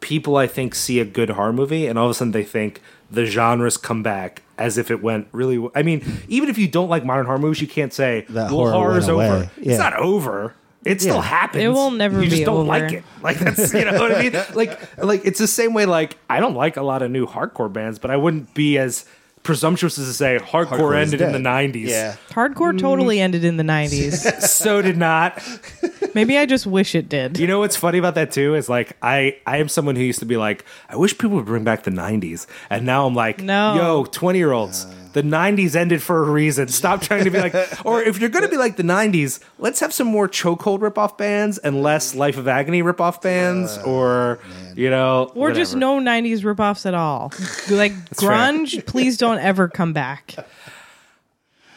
people I think see a good horror movie and all of a sudden they think the genres come back as if it went really. I mean, even if you don't like modern horror movies, you can't say That well, horror horror's over. away. Yeah. It's not over. It still Yeah. happens. It will never You just don't over. like it. Like that's you know what I mean. Like like it's the same way. Like I don't like a lot of new hardcore bands, but I wouldn't be as presumptuous as to say hardcore, Hardcore ended in the '90s. Yeah. Hardcore totally mm. ended in the 90s. so did not. Maybe I just wish it did. You know what's funny about that too is like I I am someone who used to be like I wish people would bring back the '90s, and now I'm like, No. yo, 20 year olds. The '90s ended for a reason. Stop trying to be like, or if you're going to be like the '90s, let's have some more chokehold ripoff bands and less Life of Agony ripoff bands, uh, or you know, Or just whatever. no 90s ripoffs at all. Like fair. grunge, please don't ever come back.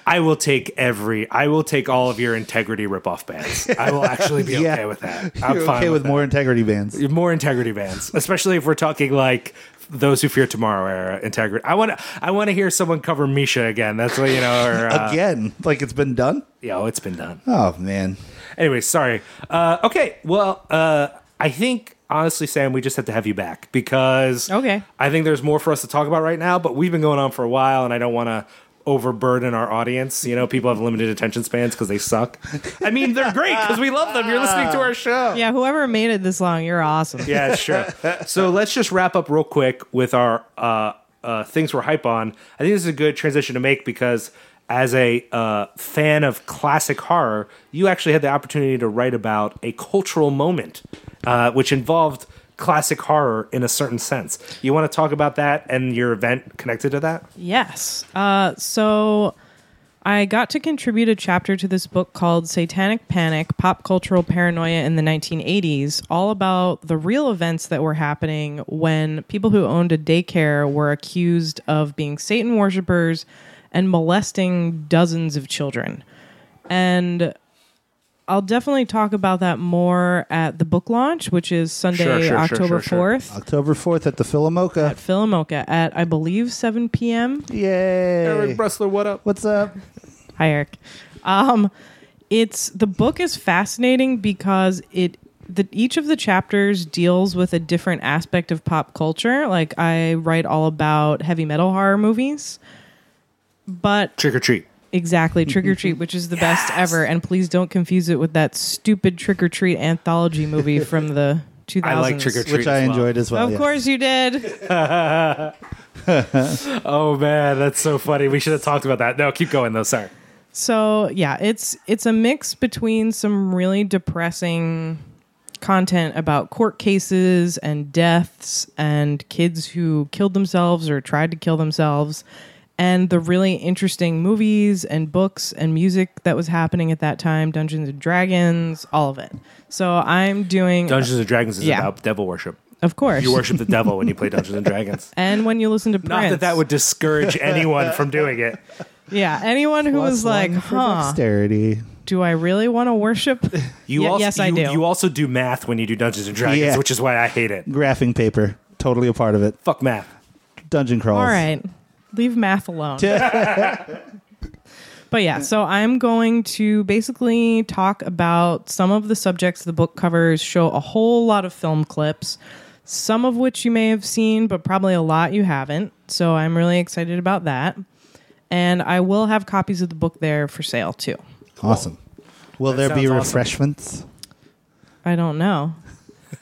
I will take every. I will take all of your integrity ripoff bands. I will actually be Yeah. okay with that. I'm You're fine okay with that. more integrity bands. more integrity bands, especially if we're talking like those who fear tomorrow era integrity. I want to. I want to hear someone cover Misha again. That's what you know. Or uh, Again, like it's been done. Yo, it's been done. Oh man, Anyway, sorry. Uh, okay, well, uh, I think honestly, Sam, we just have to have you back because Okay. I think there's more for us to talk about right now. But we've been going on for a while, and I don't want to overburden our audience. You know, people have limited attention spans because they suck. I mean, they're great because we love them. You're listening to our show. Yeah, whoever made it this long, you're awesome. Yeah, sure. so let's just wrap up real quick with our uh, uh, things we're hype on. I think this is a good transition to make because as a uh, fan of classic horror, you actually had the opportunity to write about a cultural moment uh, which involved classic horror in a certain sense. You want to talk about that and your event connected to that? Yes. Uh, so I got to contribute a chapter to this book called Satanic Panic Pop Cultural Paranoia in the 1980s, all about the real events that were happening when people who owned a daycare were accused of being Satan worshippers and molesting dozens of children. And I'll definitely talk about that more at the book launch, which is Sunday, Sure, sure, sure, October sure, sure. 4th. October fourth at the PhilaMOCA. At PhilaMOCA at I believe 7 p.m. Yay! Eric Bressler, what up? What's up? Hi, Eric. Um, it's the book is fascinating because it the each of the chapters deals with a different aspect of pop culture. Like I write all about heavy metal horror movies, but Trick or treat. Exactly Trick or mm-hmm. Treat, which is the best ever. And please don't confuse it with that stupid Trick or Treat anthology movie from the 2000s. I like Trick or Treat. Which I as well. enjoyed as well. Of yeah. course you did. Oh man, that's so funny. We should have talked about that. No, keep going though. Sorry. So yeah, it's it's a mix between some really depressing content about court cases and deaths and kids who killed themselves or tried to kill themselves and the really interesting movies and books and music that was happening at that time Dungeons and Dragons all of it. So I'm doing Dungeons and Dragons is Yeah. about devil worship. of course. You worship the devil when you play Dungeons and Dragons. and when you listen to Not that that would discourage anyone from doing it. Yeah, anyone who Plus was like, one "Huh, dexterity. do I really want to worship?" You Ye- also, yes, I do. You also do math when you do Dungeons and Dragons, Yeah. which is why I hate it. Graphing paper. Totally a part of it. Fuck math. Dungeon crawls. All right. Leave math alone. but yeah, so I'm going to basically talk about some of the subjects the book covers, show a whole lot of film clips, some of which you may have seen, but probably a lot you haven't. So I'm really excited about that. And I will have copies of the book there for sale too. Awesome. Will there be sounds awesome. refreshments? I don't know.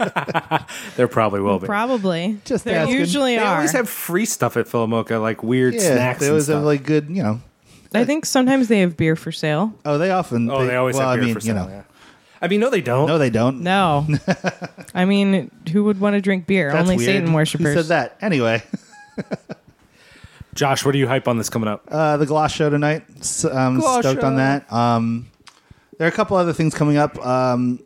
There probably will be. Probably. Just there asking. usually They are. always have free stuff at PhilaMOCA, like weird snacks. They and always have like good, you know. I think sometimes they have beer for sale. Oh, they often. oh, they, always well, have beer I mean, for sale. you know. yeah. I mean, no, they don't. No, they don't. No. I mean, who would want to drink beer? That's Only weird. Satan worshippers. Who said that? Anyway, Josh, what are you hype on this coming up? uh, the Gloss show tonight. S- I'm Gloss stoked on that. Um, there are a couple other things coming up. Um,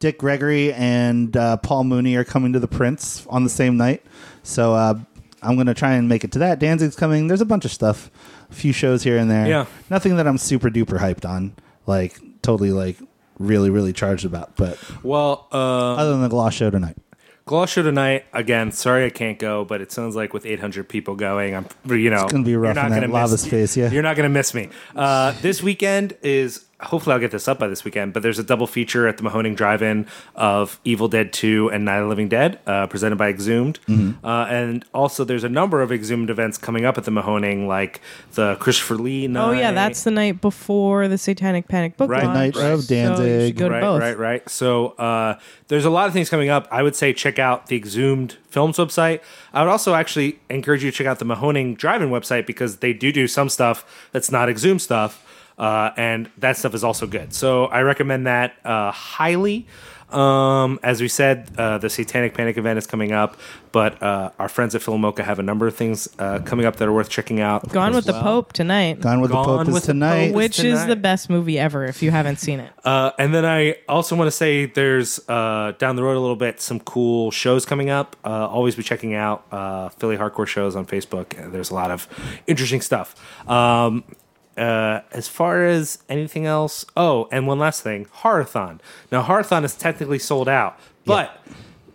Dick Gregory and uh, Paul Mooney are coming to the Prince on the same night, so uh, I'm going to try and make it to that. Danzig's coming. There's a bunch of stuff, a few shows here and there. Yeah. nothing that I'm super duper hyped on, like totally like really really charged about. But Well, uh, other than the Gloss show tonight, Gloss show tonight again. Sorry I can't go, but it sounds like with 800 people going, I'm you know It's gonna be you're rough not in that gonna lava miss- space, yeah. you're not gonna miss me. Uh, this weekend is hopefully I'll get this up by this weekend, but there's a double feature at the Mahoning Drive-In of Evil Dead 2 and Night of the Living Dead, uh, presented by Exhumed, Mm-hmm. uh, and also there's a number of Exhumed events coming up at the Mahoning, like the Christopher Lee night. Oh yeah, that's the night before the Satanic Panic book Right. The launch. night of So Danzig. go to right, both. right, right. So uh, there's a lot of things coming up. I would say check out the Exhumed Films website. I would also actually encourage you to check out the Mahoning Drive-In website because they do do some stuff that's not Exhumed stuff, uh, and that stuff is also good. So I recommend that uh, highly. Um, as we said, uh, the Satanic Panic event is coming up, but uh, our friends at PhilaMOCA have a number of things uh, coming up that are worth checking out. Gone with the. Pope tonight, Gone with Gone the Pope is with the tonight. Pope. which is tonight. the best movie ever. If you haven't seen it, Uh, and then I also want to say there's uh, down the road a little bit some cool shows coming up. Uh, always be checking out uh, Philly Hardcore shows on Facebook. There's a lot of interesting stuff. Um, uh, as far as anything else, oh, and one last thing, Horrorthon. Now, Horrorthon is technically sold out, but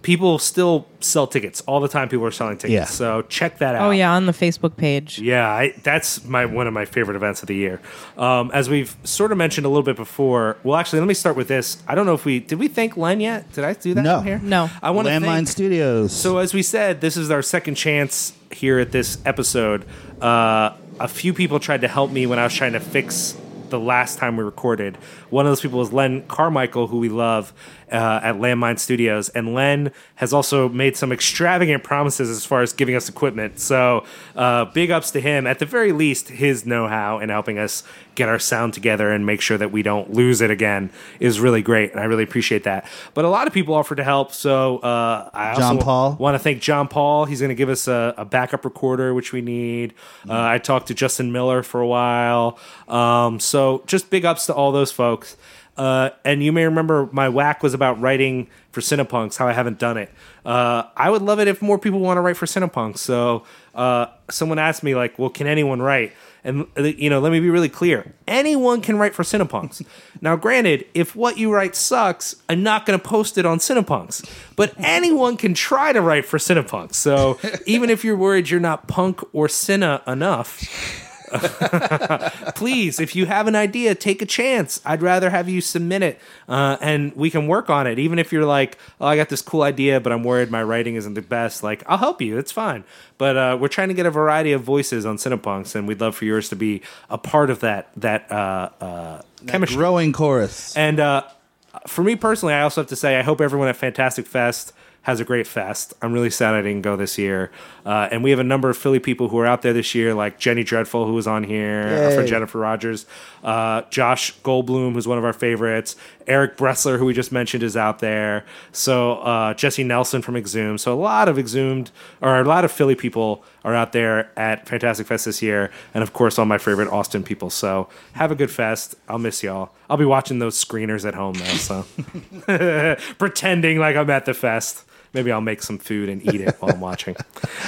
people still sell tickets all the time. People are selling tickets, Yeah. so check that out. oh yeah, on the Facebook page. Yeah, I, that's my one of my favorite events of the year. Um, as we've sort of mentioned a little bit before. Well, actually, let me start with this. I don't know if we did we thank Len yet. Did I do that No. from here? No. I want to Landmine thank. Studios. So as we said, this is our second chance here at this episode. Uh, a few people tried to help me when I was trying to fix the last time we recorded. One of those people was Len Carmichael, who we love uh, at Landmine Studios, and Len has also made some extravagant promises as far as giving us equipment. So uh, big ups to him. At the very least, his know-how in helping us get our sound together and make sure that we don't lose it again is really great, and I really appreciate that. But a lot of people offered to help, so uh, I also John Paul. want to thank John Paul. He's going to give us a, a backup recorder, which we need. Uh, I talked to Justin Miller for a while. Um, so just big ups to all those folks. Uh, and you may remember my whack was about writing for Cinepunks, how I haven't done it. Uh, I would love it if more people want to write for Cinepunks. So uh, someone asked me, like, well, can anyone write? And, uh, you know, let me be really clear. Anyone can write for Cinepunks. now, granted, if what you write sucks, I'm not going to post it on Cinepunks. But anyone can try to write for Cinepunks. So even if you're worried you're not punk or Cine enough, please, if you have an idea, take a chance. I'd rather have you submit it, uh, and we can work on it. Even if you're like, "Oh, I got this cool idea, but I'm worried my writing isn't the best," like I'll help you. It's fine. But uh, we're trying to get a variety of voices on Cinepunks, and we'd love for yours to be a part of that that uh, uh, chemistry. Growing chorus. And uh, for me personally, I also have to say, I hope everyone at Fantastic Fest has a great fest. I'm really sad I didn't go this year. Uh, and we have a number of Philly people who are out there this year, like Jenny Dreadful, who was on here, our friend Jennifer Rogers, uh, Josh Goldblum, who's one of our favorites, Eric Bressler, who we just mentioned, is out there. So uh, Jesse Nelson from Exhumed. So a lot of Exhumed, or a lot of Philly people are out there at Fantastic Fest this year. And of course, all my favorite Austin people. So have a good fest. I'll miss y'all. I'll be watching those screeners at home though, so pretending like I'm at the fest. Maybe I'll make some food and eat it while I'm watching.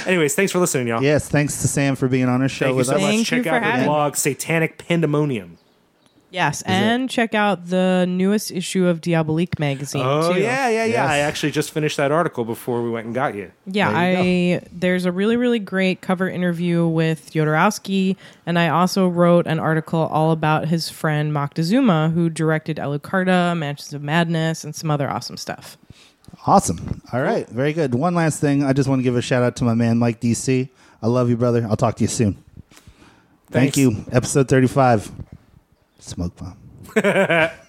Anyways, thanks for listening, y'all. yes, thanks to Sam for being on our show Thank you with so us. much. Thank Check you for out the having blog Satanic Pandemonium. Yes, and check out the newest issue of Diabolique magazine. Oh too. yeah, yeah, yeah. Yes. I actually just finished that article before we went and got you. Yeah, There you I there's a really really great cover interview with Jodorowsky, and I also wrote an article all about his friend Moctezuma, who directed Alucarda, Mansions of Madness, and some other awesome stuff. Awesome. All right. Very good. One last thing. I just want to give a shout out to my man, Mike DC. I love you, brother. I'll talk to you soon. Thank you. Episode 35. Smoke bomb.